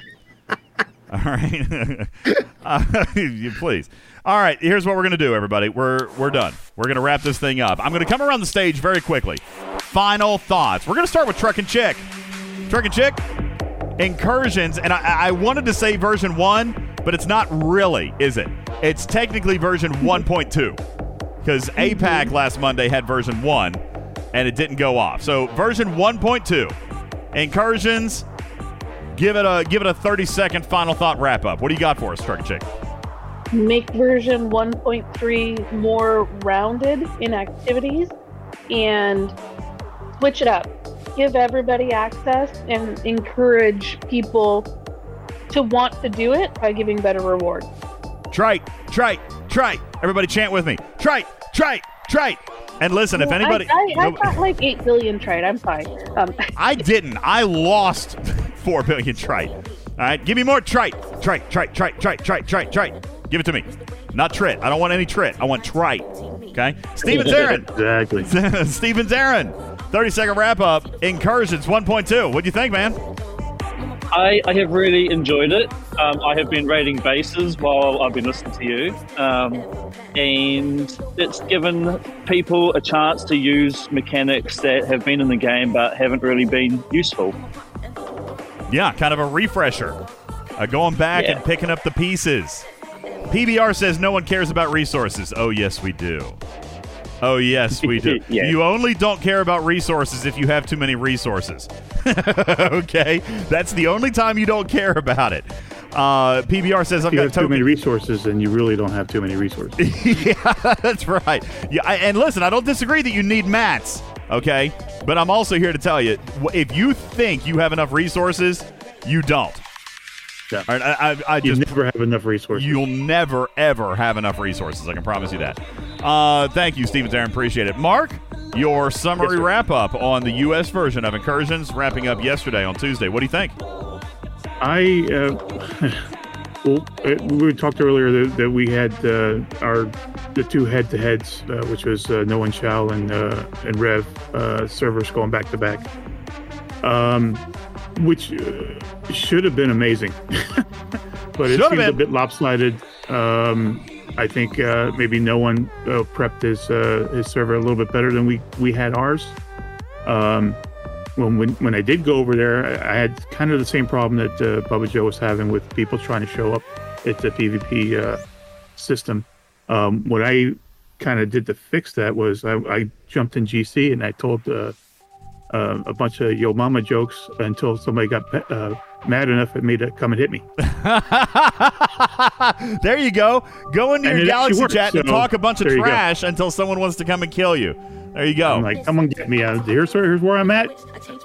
<laughs> All right, <laughs> uh, you- please. All right, here's what we're gonna do, everybody. We're we're done. We're gonna wrap this thing up. I'm gonna come around the stage very quickly. Final thoughts. We're gonna start with Truck and Chick. Truck and Chick, incursions, and I, I wanted to say version one, but it's not really, is it? It's technically version 1.2 because APAC last Monday had version one, and it didn't go off. So version 1.2, incursions. Give it a give it a 30 second final thought wrap up. What do you got for us, Truck Chick? make version 1.3 more rounded in activities and switch it up. Give everybody access and encourage people to want to do it by giving better rewards. Trite, trite, trite. Everybody chant with me. Trite, trite, trite. And listen, if anybody, I, I, I got like 8 billion trade. I'm fine. Um, <laughs> I didn't. I lost <laughs> 4 billion trite. All right, give me more trite. Trite, trite, trite, trite, trite, trite, trite. Give it to me. Not trit. I don't want any trit. I want trite. Okay? Stevens Aaron. Exactly. <laughs> Stevens Aaron. 30 second wrap up. Incursions 1.2. What do you think, man? I, I have really enjoyed it. Um, I have been raiding bases while I've been listening to you, um, and it's given people a chance to use mechanics that have been in the game but haven't really been useful. Yeah, kind of a refresher. Uh, going back Yeah. and picking up the pieces. PBR says no one cares about resources. Oh, yes, we do. <laughs> Oh, yes, we do. <laughs> Yeah. You only don't care about resources if you have too many resources. <laughs> okay? That's the only time you don't care about it. Uh, PBR says I've you got have too many resources, and you really don't have too many resources. yeah, that's right. Yeah, I, and listen, I don't disagree that you need mats, okay? But I'm also here to tell you, if you think you have enough resources, you don't. Yeah. All right, I, I, I you just never have enough resources. You'll never ever have enough resources. I can promise you that. Uh, thank you, Stevens Aaron. Appreciate it. Mark, your summary wrap up on the U.S. version of Incursions, wrapping up yesterday on Tuesday. What do you think? I uh, <laughs> well, uh, we talked earlier that, that we had uh, our the two head-to-heads, uh, which was uh, No One Shall and uh, and Rev uh, servers going back to back, um, which uh, should have been amazing, <laughs> but it seems a bit lopsided. Um, I think uh, maybe no one uh, prepped his uh, his server a little bit better than we we had ours. Um, when, when when I did go over there, I I had kind of the same problem that uh, Bubba Joe was having with people trying to show up at the PvP uh, system. Um, what I kind of did to fix that was I, I jumped in GC and I told uh, a bunch of yo mama jokes until somebody got uh, mad enough at me to come and hit me. <laughs> there you go. Go into And your Galaxy worked, chat and talk a bunch of there you go. trash until someone wants to come and kill you. There you go. I'm like, come on, get me out. here. Here's here's where I'm at.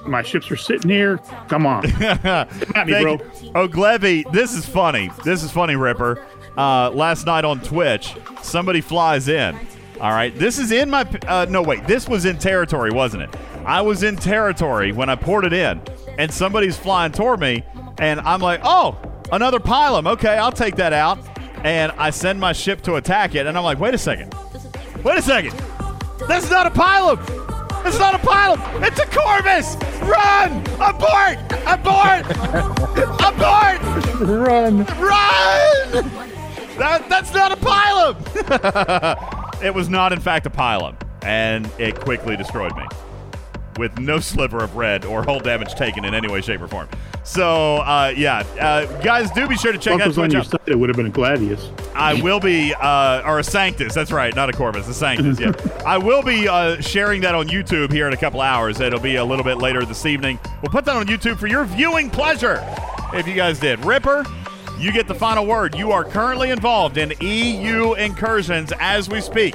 My ships are sitting here. Come on, <laughs> at me, bro. Oh, Glevy, this is funny. This is funny, Ripper. Uh, last night on Twitch, somebody flies in. All right, this is in my. Uh, no, wait, this was in territory, wasn't it? I was in territory when I poured it in, and somebody's flying toward me, and I'm like, oh, another Pilum. Okay, I'll take that out. And I send my ship to attack it, and I'm like, wait a second. Wait a second. That's not a Pilum. It's not a Pilum. It's a Corvus. Run! Abort! Abort! <laughs> Abort! Run! Run! That, that's not a Pilum. <laughs> it was not, in fact, a Pilum, and it quickly destroyed me with no sliver of red or hull damage taken in any way, shape, or form. So, uh, yeah, uh, guys, do be sure to check Buck out was on your side. It would have been a Gladius. I will be, uh, or a Sanctus. That's right, not a Corvus, a Sanctus. Yeah, <laughs> I will be uh, sharing that on YouTube here in a couple hours. It'll be a little bit later this evening. We'll put that on YouTube for your viewing pleasure. If you guys did, Ripper, you get the final word. You are currently involved in EU incursions as we speak.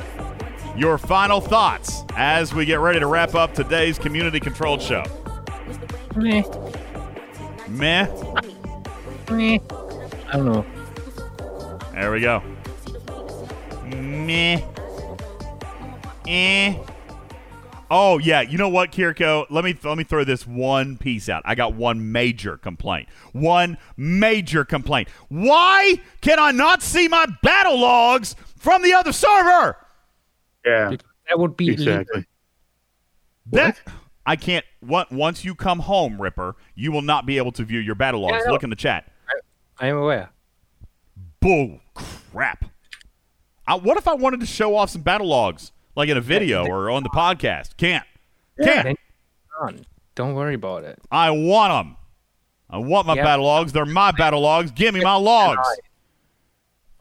Your final thoughts as we get ready to wrap up today's community-controlled show. Meh. Meh. Meh. I don't know. There we go. Meh. Eh. Oh yeah, you know what, Kirko? Let me let me throw this one piece out. I got one major complaint. One major complaint. Why can I not see my battle logs from the other server? Yeah, that would be exactly. That I can't. What once you come home, Ripper, you will not be able to view your battle logs. know. Look in the chat. I am aware. Bull crap. I, what if I wanted to show off some battle logs, like in a video or on the podcast? Can't. Can't. Then- on. Don't worry about it. I want them. I want my Yeah. battle logs. They're my battle logs. Give me my logs.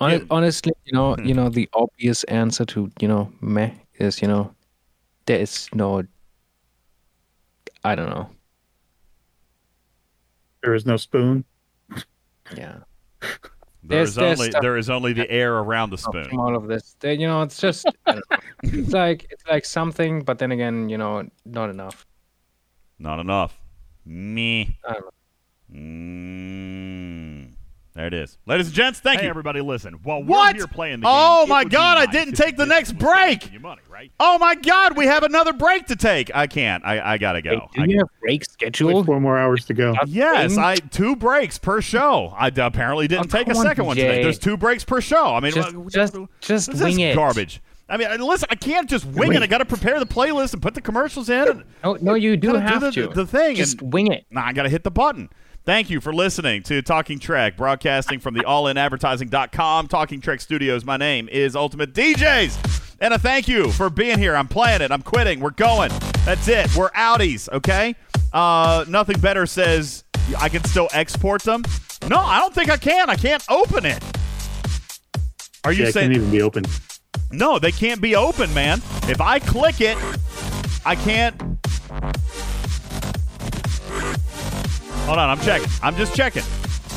Hon- Honestly, you know, you know, the obvious answer to you know meh is you know there is no. I don't know. There is no spoon. Yeah. <laughs> There's, There's- there's only stuff- there is only the air around the spoon. All of this, There- you know, it's just <laughs> I don't know. it's like it's like something, but then again, you know, not enough. Not enough. Me. I don't know. Mm. There it is. Ladies and gents, thank Hey, you. everybody, listen. While we're What? here playing the oh game, it my would be God! I didn't take the next break. your money, right? Oh my God! We have another break to take. I can't. I, I gotta go. Do I- you have break scheduled? Four more hours to go. Yes. I two breaks per show. I d- apparently didn't Oh, take a come on, second one today. There's two breaks per show. I mean, Just- uh, what- just- just this is wing it. Garbage. I mean, listen, I can't just wing it. I got to prepare the playlist and put the commercials in. And No, no, you do gotta have the, to. the thing. Just and, wing it. Nah, I got to hit the button. Thank you for listening to Talking Trek, broadcasting from the allinadvertising.com Talking Trek Studios. My name is Ultimate DJs. And a thank you for being here. I'm playing it. I'm quitting. We're going. That's it. We're outies, okay? Uh, nothing better says I can still export them. No, I don't think I can. I can't open it. Are you yeah, it saying can't even be open. no, they can't be open, man. If I click it, I can't. Hold on, I'm checking. I'm just checking.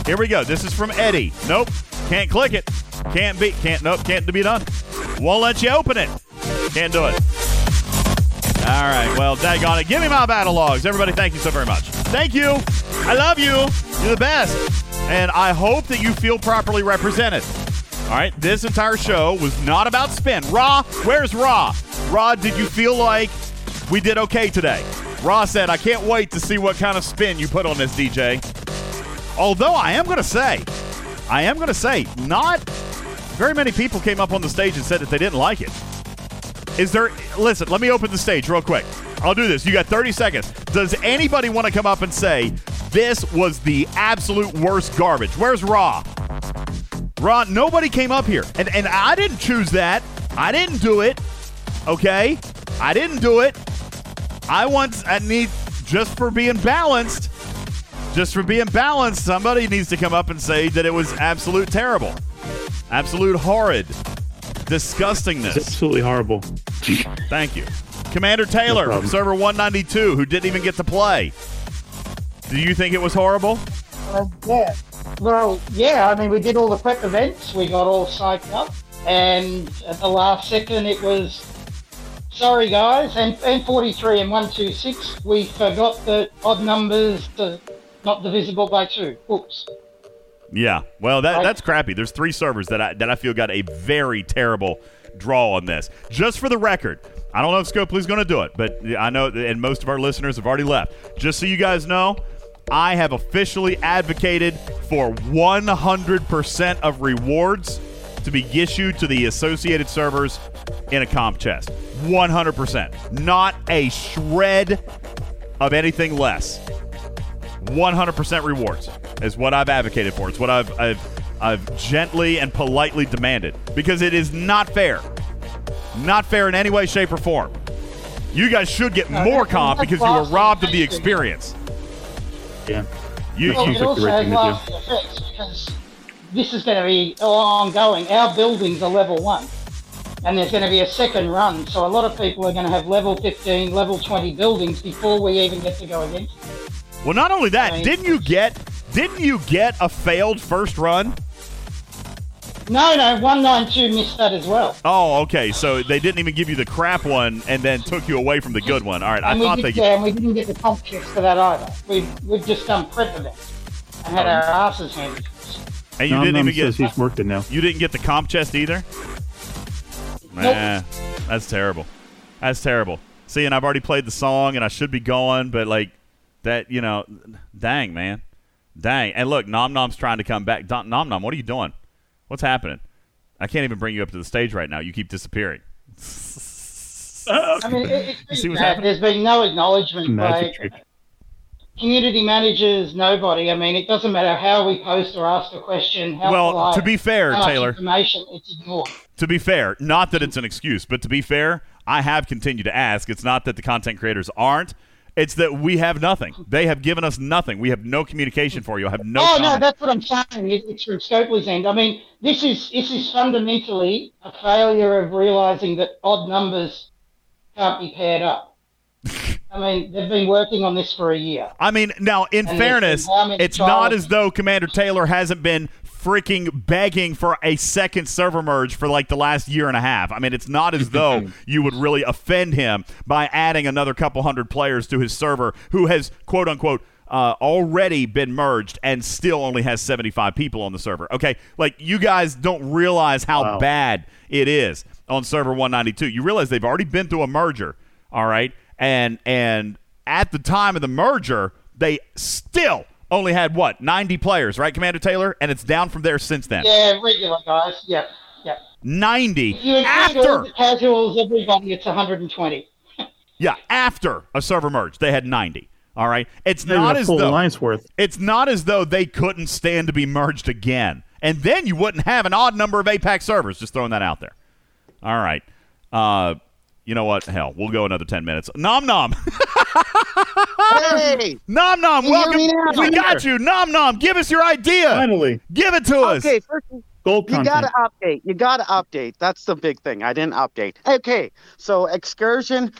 Here we go. This is from Eddie. Nope, can't click it. Can't be. Can't. Nope. Can't be done. Won't let you open it. Can't do it. All right. Well, daggone it. Give me my battle logs. Everybody, thank you so very much. Thank you. I love you. You're the best. And I hope that you feel properly represented. All right. This entire show was not about spin. Raw, where's Raw? Raw, did you feel like we did okay today? Raw said, I can't wait to see what kind of spin you put on this, DJ. Although I am going to say, I am going to say, not very many people came up on the stage and said that they didn't like it. Is there, listen, let me open the stage real quick. I'll do this. You got 30 seconds. Does anybody want to come up and say, this was the absolute worst garbage? Where's Raw? Raw, nobody came up here. And, and I didn't choose that. I didn't do it. Okay? I didn't do it. I want, I need, just for being balanced, just for being balanced, somebody needs to come up and say that it was absolute terrible. Absolute horrid. Disgustingness. It's absolutely horrible. Thank you. Commander Taylor from server 192, who didn't even get to play. Do you think it was horrible? Uh, yeah. Well, yeah. I mean, we did all the prep events. We got all psyched up, and at the last second, it was sorry, guys. And and 43 and 126, we forgot the odd numbers to not divisible by two. Oops. Yeah. Well, that that's crappy. There's three servers that I that I feel got a very terrible draw on this. Just for the record, I don't know if Scopely's going to do it, but I know, and most of our listeners have already left. Just so you guys know, I have officially advocated for 100% of rewards to be issued to the associated servers in a comp chest. 100%. Not a shred of anything less. 100% rewards is what I've advocated for. It's what I've, I've I've gently and politely demanded because it is not fair. Not fair in any way, shape, or form. You guys should get No, more comp because you were robbed of the experience. Yeah. You, well, you it also has lasting effects because this is going to be ongoing. Our buildings are level one, and there's going to be a second run. So a lot of people are going to have level 15, level 20 buildings before we even get to go against. them. Well, not only that, I mean- didn't you get didn't you get a failed first run? No, no, 192 missed that as well. Oh, okay. So they didn't even give you the crap one and then took you away from the good one. All right, I and we thought did, they. yeah, and we didn't get the comp checks for that either. We've, we've just done prep events and had oh. our asses handed. To. And you Nom didn't Nom even get. he's worked it now. You didn't get the comp chest either. Nah, that's terrible. That's terrible. See, and I've already played the song, and I should be going, but like that, you know, dang man, dang. And look, Nom Nom's trying to come back. Don- Nom Nom, what are you doing? What's happening? I can't even bring you up to the stage right now. You keep disappearing. <laughs> I mean, it, it's You see what's bad. happening? There's been no acknowledgement Magic by trick. Community managers, nobody. I mean, it doesn't matter how we post or ask a question. How Well, polite, to be fair, Taylor- information it's ignored. To be fair, not that it's an excuse, but to be fair, I have continued to ask. It's not that the content creators aren't. It's that we have nothing. They have given us nothing. We have no communication for you. I have no. oh no, that's what I'm saying. It's from Scopely's end. I mean, this is this is fundamentally a failure of realizing that odd numbers can't be paired up. <laughs> I mean, they've been working on this for a year. I mean, now in And fairness, there's been how many it's not as though Commander Taylor hasn't been freaking begging for a second server merge for like the last year and a half. I mean, it's not as though you would really offend him by adding another couple hundred players to his server who has quote unquote uh, already been merged and still only has 75 people on the server. Okay, like you guys don't realize how Wow. bad it is on server 192. You realize they've already been through a merger, all right? And and at the time of the merger, they still only had what 90 players, right, Commander Taylor? And it's down from there since then. Yeah, regular guys. Yeah, yeah. 90 you include after the casuals, everybody, it's 120. <laughs> Yeah, after a server merge, they had 90. All right, it's Not not as though worth. it's not as though they couldn't stand to be merged again, and then you wouldn't have an odd number of Apex servers. Just throwing that out there. All right, uh, you know what? Hell, we'll go another ten minutes. Nom nom. <laughs> Hey! Nom nom, You welcome. me now? We got you. Nom nom, give us your idea. Finally, give it to us. Okay, first gold you gotta update. You gotta update. That's the big thing. I didn't update. Okay, so excursion.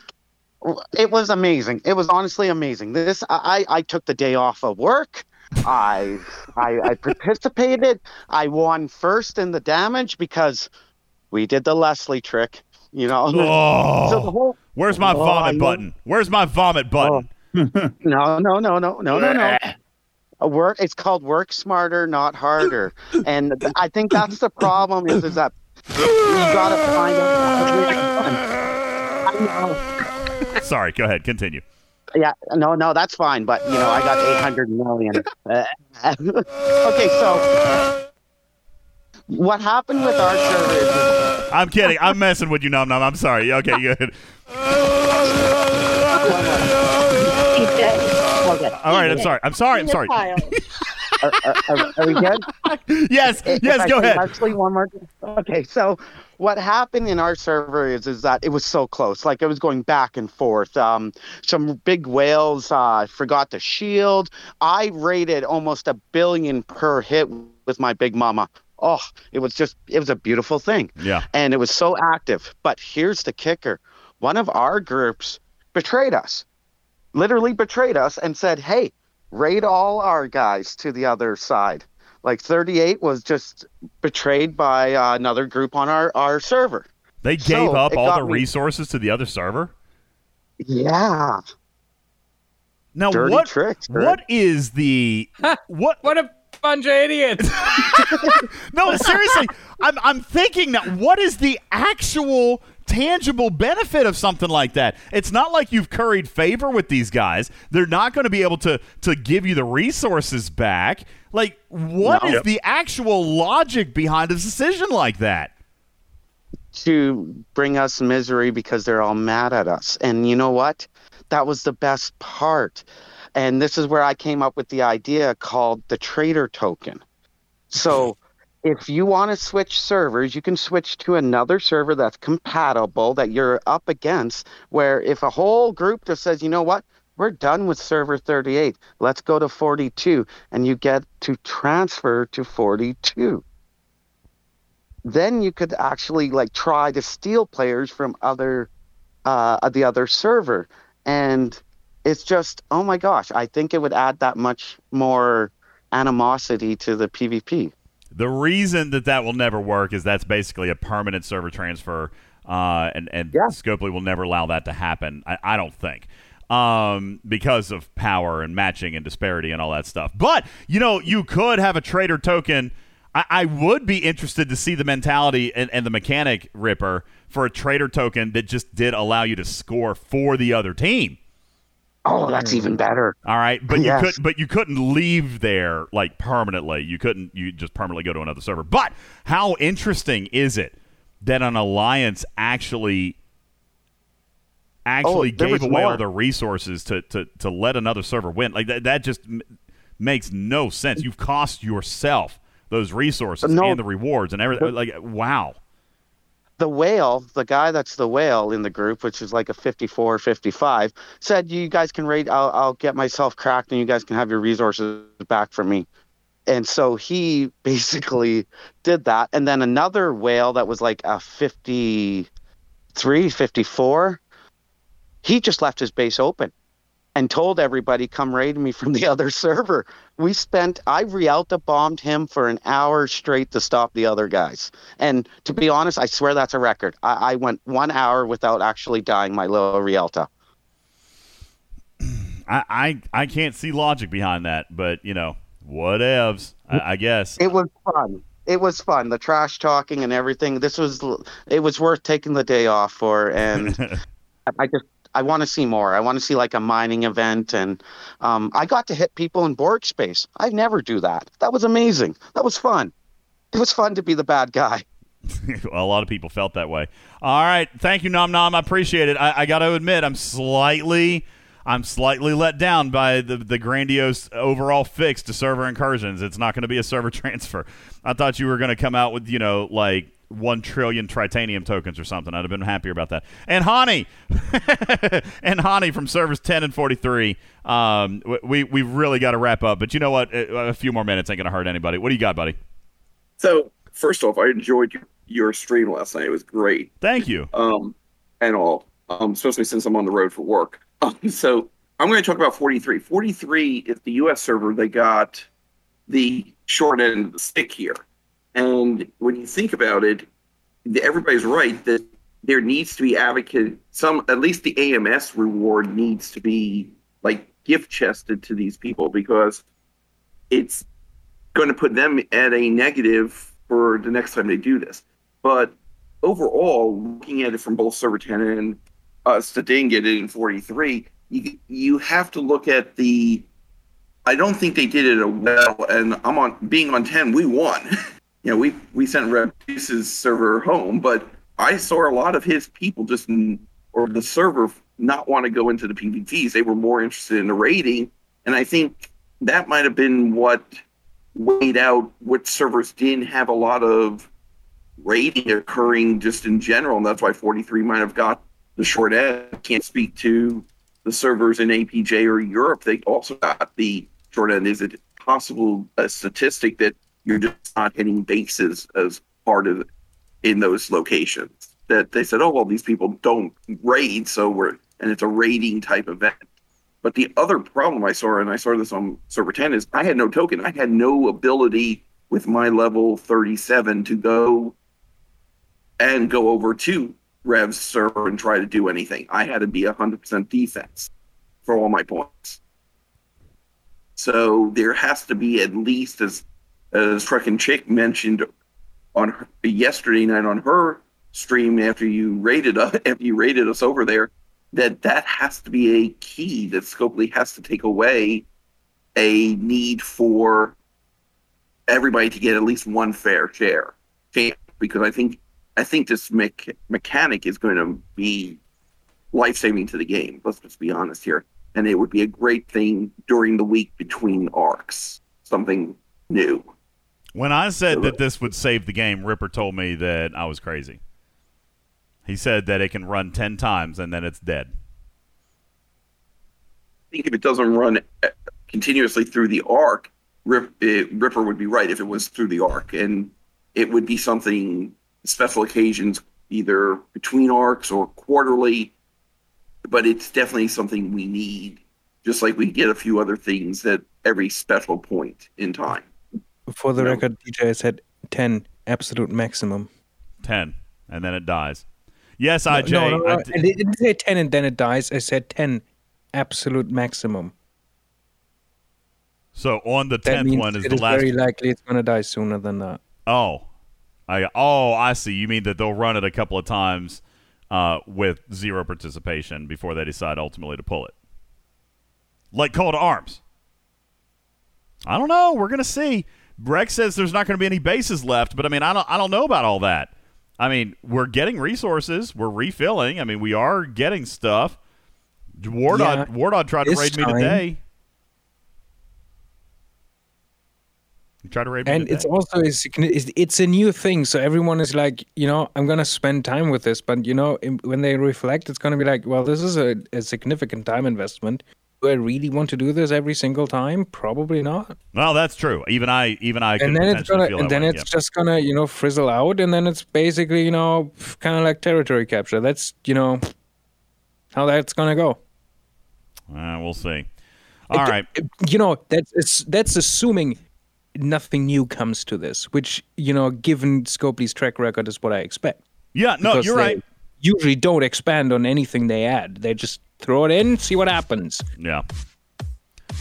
It was amazing. It was honestly amazing. This I I I took the day off of work. I I, I participated. I won first in the damage because we did the Leslie trick. You know. Oh, <laughs> So the whole where's my Oh, vomit button? Where's my vomit button? <laughs> no, no, no, no, no, no, no. A work. It's called work smarter, not harder. and th- I think that's the problem. Is is that you gotta find out. Sorry, go ahead. Continue. Yeah, no, no, that's fine. But you know, I got eight hundred million. Uh, <laughs> okay, so what happened with our server is I'm kidding. I'm messing with you, Nom Nom. I'm sorry. Okay, <laughs> good. All right, I'm sorry. I'm sorry. I'm sorry. <laughs> Are, are, are, are we good? yes, If yes, I go ahead. Actually, one more. Okay, so what happened in our server is is that it was so close. Like it was going back and forth. Um, some big whales uh, forgot the shield. I rated almost a billion per hit with my big mama. Oh, it was just it was a beautiful thing. Yeah. And it was so active. But here's the kicker: one of our groups betrayed us literally betrayed us and said, "Hey, raid all our guys to the other side." Like 38 was just betrayed by uh, another group on our our server. They gave So, up all the me- resources to the other server. Yeah. Now Dirty what? tricks, right? what is the <laughs> what? What a bunch of idiots! <laughs> no, seriously, I'm I'm thinking that what is the actual tangible benefit of something like that? It's not like you've curried favor with these guys. They're not going to be able to to give you the resources back. Like, what No. is Yep. the actual logic behind a decision like that? to bring us misery because they're all mad at us. And you know what? That was the best part. And this is where I came up with the idea called the traitor token. So <laughs> if you want to switch servers, you can switch to another server that's compatible that you're up against. Where if a whole group just says, you know what? We're done with server 38. Let's go to 42. And you get to transfer to 42 then you could actually like try to steal players from other uh the other server and it's just oh my gosh i think it would add that much more animosity to the pvp The reason that that will never work is that's basically a permanent server transfer, uh, and and Scopely will never allow that to happen. I, I don't think. Um, because of power and matching and disparity and all that stuff. But you know, you could have a traitor token. I, I would be interested to see the mentality and, and the mechanic Ripper for a traitor token that just did allow you to score for the other team. Oh that's hmm. even better All right, but Yes. you could but you couldn't leave there like permanently. You couldn't you just permanently go to another server. But how interesting is it that an alliance actually actually Oh, gave away all the resources to, to, to let another server win? Like that that just m- makes no sense. You've cost yourself those resources No. and the rewards and everything. Like wow. The whale the guy that's the whale in the group which is like a 54 55 said you guys can rate I'll, I'll get myself cracked and you guys can have your resources back from me. And so he <laughs> basically did that. And then another whale that was like a 53 54 he just left his base open and told everybody come raid me from the <laughs> other server we spent i Realta bombed him for an hour straight to stop the other guys and to be honest i swear that's a record i, I went one hour without actually dying my little Realta I, I I can't see logic behind that, but you know, whatevs. I, I guess. It was fun. It was fun. The trash talking and everything. This was it was worth taking the day off for, and <laughs> I just I want to see more. I want to see like a mining event, and um, I got to hit people in Borg space. I never do that. That was amazing. That was fun. It was fun to be the bad guy. <laughs> <laughs> a lot of people felt that way. All right, thank you, Nom Nom. I appreciate it. I, I got to admit, I'm slightly, I'm slightly let down by the the grandiose overall fix to server incursions. It's not going to be a server <laughs> transfer. I thought you were going to come out with you know like one trillion tritanium tokens or something. I'd have been happier about that. And Hani, <laughs> and Hani from servers ten and forty three. Um, we we really got to wrap up. But you know what? A, a few more minutes ain't to hurt anybody. What do you got, buddy? So first off, I enjoyed your, your stream last night. It was great. Thank you. Um, and all, um, especially since I'm on the road for work. <laughs> Um, so I'm going to talk about 43. 43 is the U.S. server. They got the short end of the stick here. And when you think about it, everybody's right that there needs to be advocate some at least the AMS reward needs to be like gift chested to these people because it's going to put them at a negative for the next time they do this. But overall, looking at it from both server 10 and us that didn't get it in 43, you you have to look at the. I don't think they did it well, and I'm on being on 10. We won. <laughs> you know, we we sent Rebuse's server home, but I saw a lot of his people just or the server not want to go into the PvPs. They were more interested in the rating, and I think that might have been what weighed out which servers didn't have a lot of rating occurring just in general, and that's why 43 might have got the short end. Can't speak to the servers in APJ or Europe. They also got the short end. Is it possible a statistic that you're just not hitting bases as part of in those locations? That they said, oh well, these people don't raid, so we're and it's a raiding type event. But the other problem I saw, and I saw this on server 10, is I had no token. I had no ability with my level 37 to go and go over to Rev's server and try to do anything. I had to be 100% defense for all my points. So there has to be at least, as as and Chick mentioned on her, yesterday night on her stream after you rated us, <laughs> after you rated us over there, that that has to be a key that Scopely has to take away a need for everybody to get at least one fair share because I think I think this me- mechanic is going to be life saving to the game. Let's just be honest here, and it would be a great thing during the week between arcs, something new. When I said that this would save the game, Ripper told me that I was crazy. He said that it can run 10 times and then it's dead. I think if it doesn't run uh, continuously through the arc, Rip, it, Ripper would be right if it was through the arc. And it would be something, special occasions, either between arcs or quarterly. But it's definitely something we need, just like we get a few other things at every special point in time. For the record, DJ said 10 absolute maximum. 10, and then it dies. Yes, No, IJ. no, no, I no, d- didn't say 10 and then it dies. I said 10 absolute maximum. so on the 10th one is the is last. very likely it's going to die sooner than that. Oh, I oh I see. You mean that they'll run it a couple of times uh, with zero participation before they decide ultimately to pull it, like Call to Arms. I don't know. We're gonna see. Breck says there's not going to be any bases left, but I mean, I don't I don't know about all that. I mean, we're getting resources. We're refilling. I mean, we are getting stuff. Wardod Yeah, Wardod tried to raid me today. He tried to raid me and it's also a, it's, it's a new thing so everyone is like you know i'm gonna spend time with this but you know when they reflect it's gonna be like well this is a, a significant time investment do i really want to do this every single time probably not Well, that's true. Even I, even I, and then it's gonna and then way, it's yeah. just gonna you know frizzle out and then it's basically you know kind of like territory capture that's you know how that's gonna go Uh, we'll see. All right. you know that's it's, that's assuming nothing new comes to this which you know given scopely's track record is what i expect Yeah, no, Because you're they right. Usually don't expand on anything they add they just throw it in see what happens Yeah.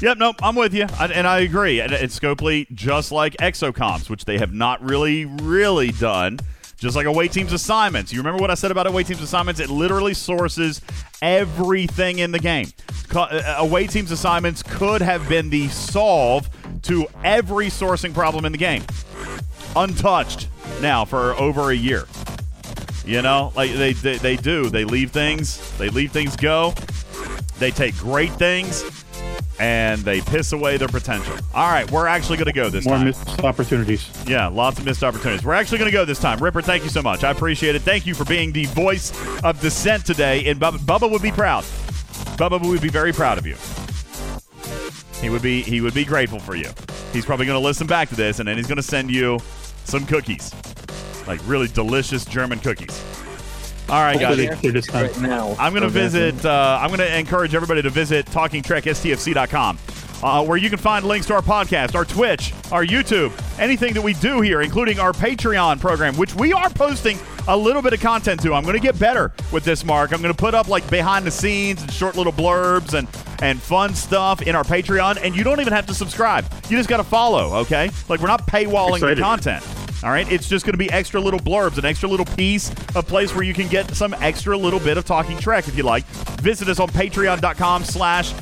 Yep, nope, I'm with you, I, and I agree. And it's Scopely, just like Exocomps, which they have not really, really done. Just like away teams assignments. You remember what I said about away teams assignments? It literally sources everything in the game. Uh, away teams assignments could have been the solve to every sourcing problem in the game. Untouched now for over a year. You know, like they, they they do. They leave things. They leave things go. They take great things and they piss away their potential. All right, we're actually going to go this More time. More missed opportunities. Yeah, lots of missed opportunities. We're actually going to go this time. Ripper, thank you so much. I appreciate it. Thank you for being the voice of dissent today. And Bubba, Bubba would be proud. Bubba would be very proud of you. He would be he would be grateful for you. He's probably going to listen back to this and then he's going to send you some cookies. Like really delicious German cookies. All right, guys. Hopefully they're this time. Right now. I'm going to visit. Uh, I'm going to encourage everybody to visit TalkingTrekSTFC.com, uh, where you can find links to our podcast, our Twitch, our YouTube, anything that we do here, including our Patreon program, which we are posting a little bit of content to. I'm going to get better with this, Mark. I'm going to put up like behind the scenes and short little blurbs and and fun stuff in our Patreon, and you don't even have to subscribe. You just got to follow. Okay, like we're not paywalling the content. All right, it's just going to be extra little blurbs, an extra little piece a place where you can get some extra little bit of talking Trek if you like. Visit us on patreon.com slash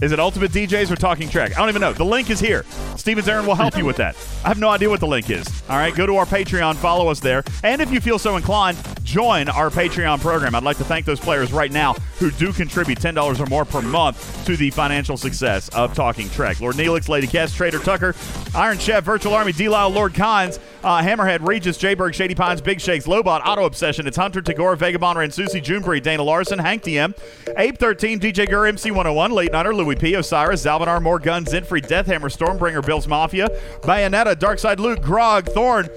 is it Ultimate DJs or Talking Trek? I don't even know. The link is here. Stevens Aaron will help you with that. I have no idea what the link is. All right, go to our Patreon, follow us there. And if you feel so inclined, join our Patreon program. I'd like to thank those players right now who do contribute $10 or more per month to the financial success of Talking Trek. Lord Neelix, Lady Kess, Trader Tucker, Iron Chef, Virtual Army, D. Lord Kynes, uh, Hammerhead, Regis, Jayberg, Shady Pines, Big Shakes, Lobot, Auto Obsession. It's Hunter, Tagore, Vagabond, and Susie, Junebreed, Dana Larson, Hank DM, Ape 13, DJ Gur, MC 101, Late Nighter, Louis P, Osiris, Zalvinar, More Guns, Zinfree, Deathhammer, Stormbringer, Bill's Mafia, Bayonetta, Darkside Luke, Grog, Thorn,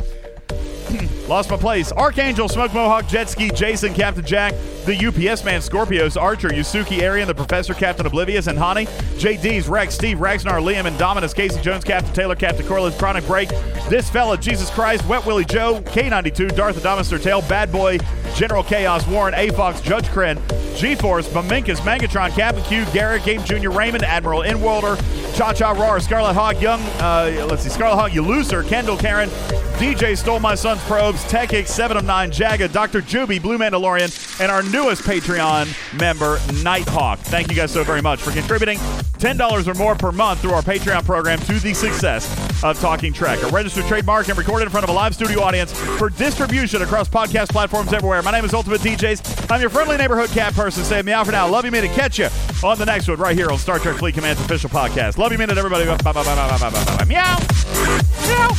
Lost my place. Archangel, Smoke Mohawk, Jet Ski, Jason, Captain Jack, the UPS Man, Scorpios, Archer, Yusuki, Arian, the Professor, Captain Oblivious, and Hani, JD's, Rex, Steve, Ragnar, Liam, and Dominus, Casey Jones, Captain Taylor, Captain Corliss, Chronic Break, This Fella, Jesus Christ, Wet Willie Joe, K92, Darth Adamus Tail, Bad Boy, General Chaos, Warren, A Fox, Judge Kren, G Force, Maminkus, Megatron, Captain Q, Garrett, Game Jr., Raymond, Admiral Inwalder, Cha Cha Roar, Scarlet Hawk, Young, uh, let's see, Scarlet Hawk, you loser, Kendall Karen, DJ Stole My Son's Probes, Tech 7 of 9, Jaga, Dr. Juby, Blue Mandalorian, and our newest Patreon member, Nighthawk. Thank you guys so very much for contributing $10 or more per month through our Patreon program to the success of Talking Trek. A registered trademark and recorded in front of a live studio audience for distribution across podcast platforms everywhere. My name is Ultimate DJs. I'm your friendly neighborhood cat person. Say me out for now. Love you, minute. Catch you on the next one right here on Star Trek Fleet Command's official podcast. Love you, minute, everybody. Bye, bye, bye, bye, bye, bye, bye, bye. Meow. Meow.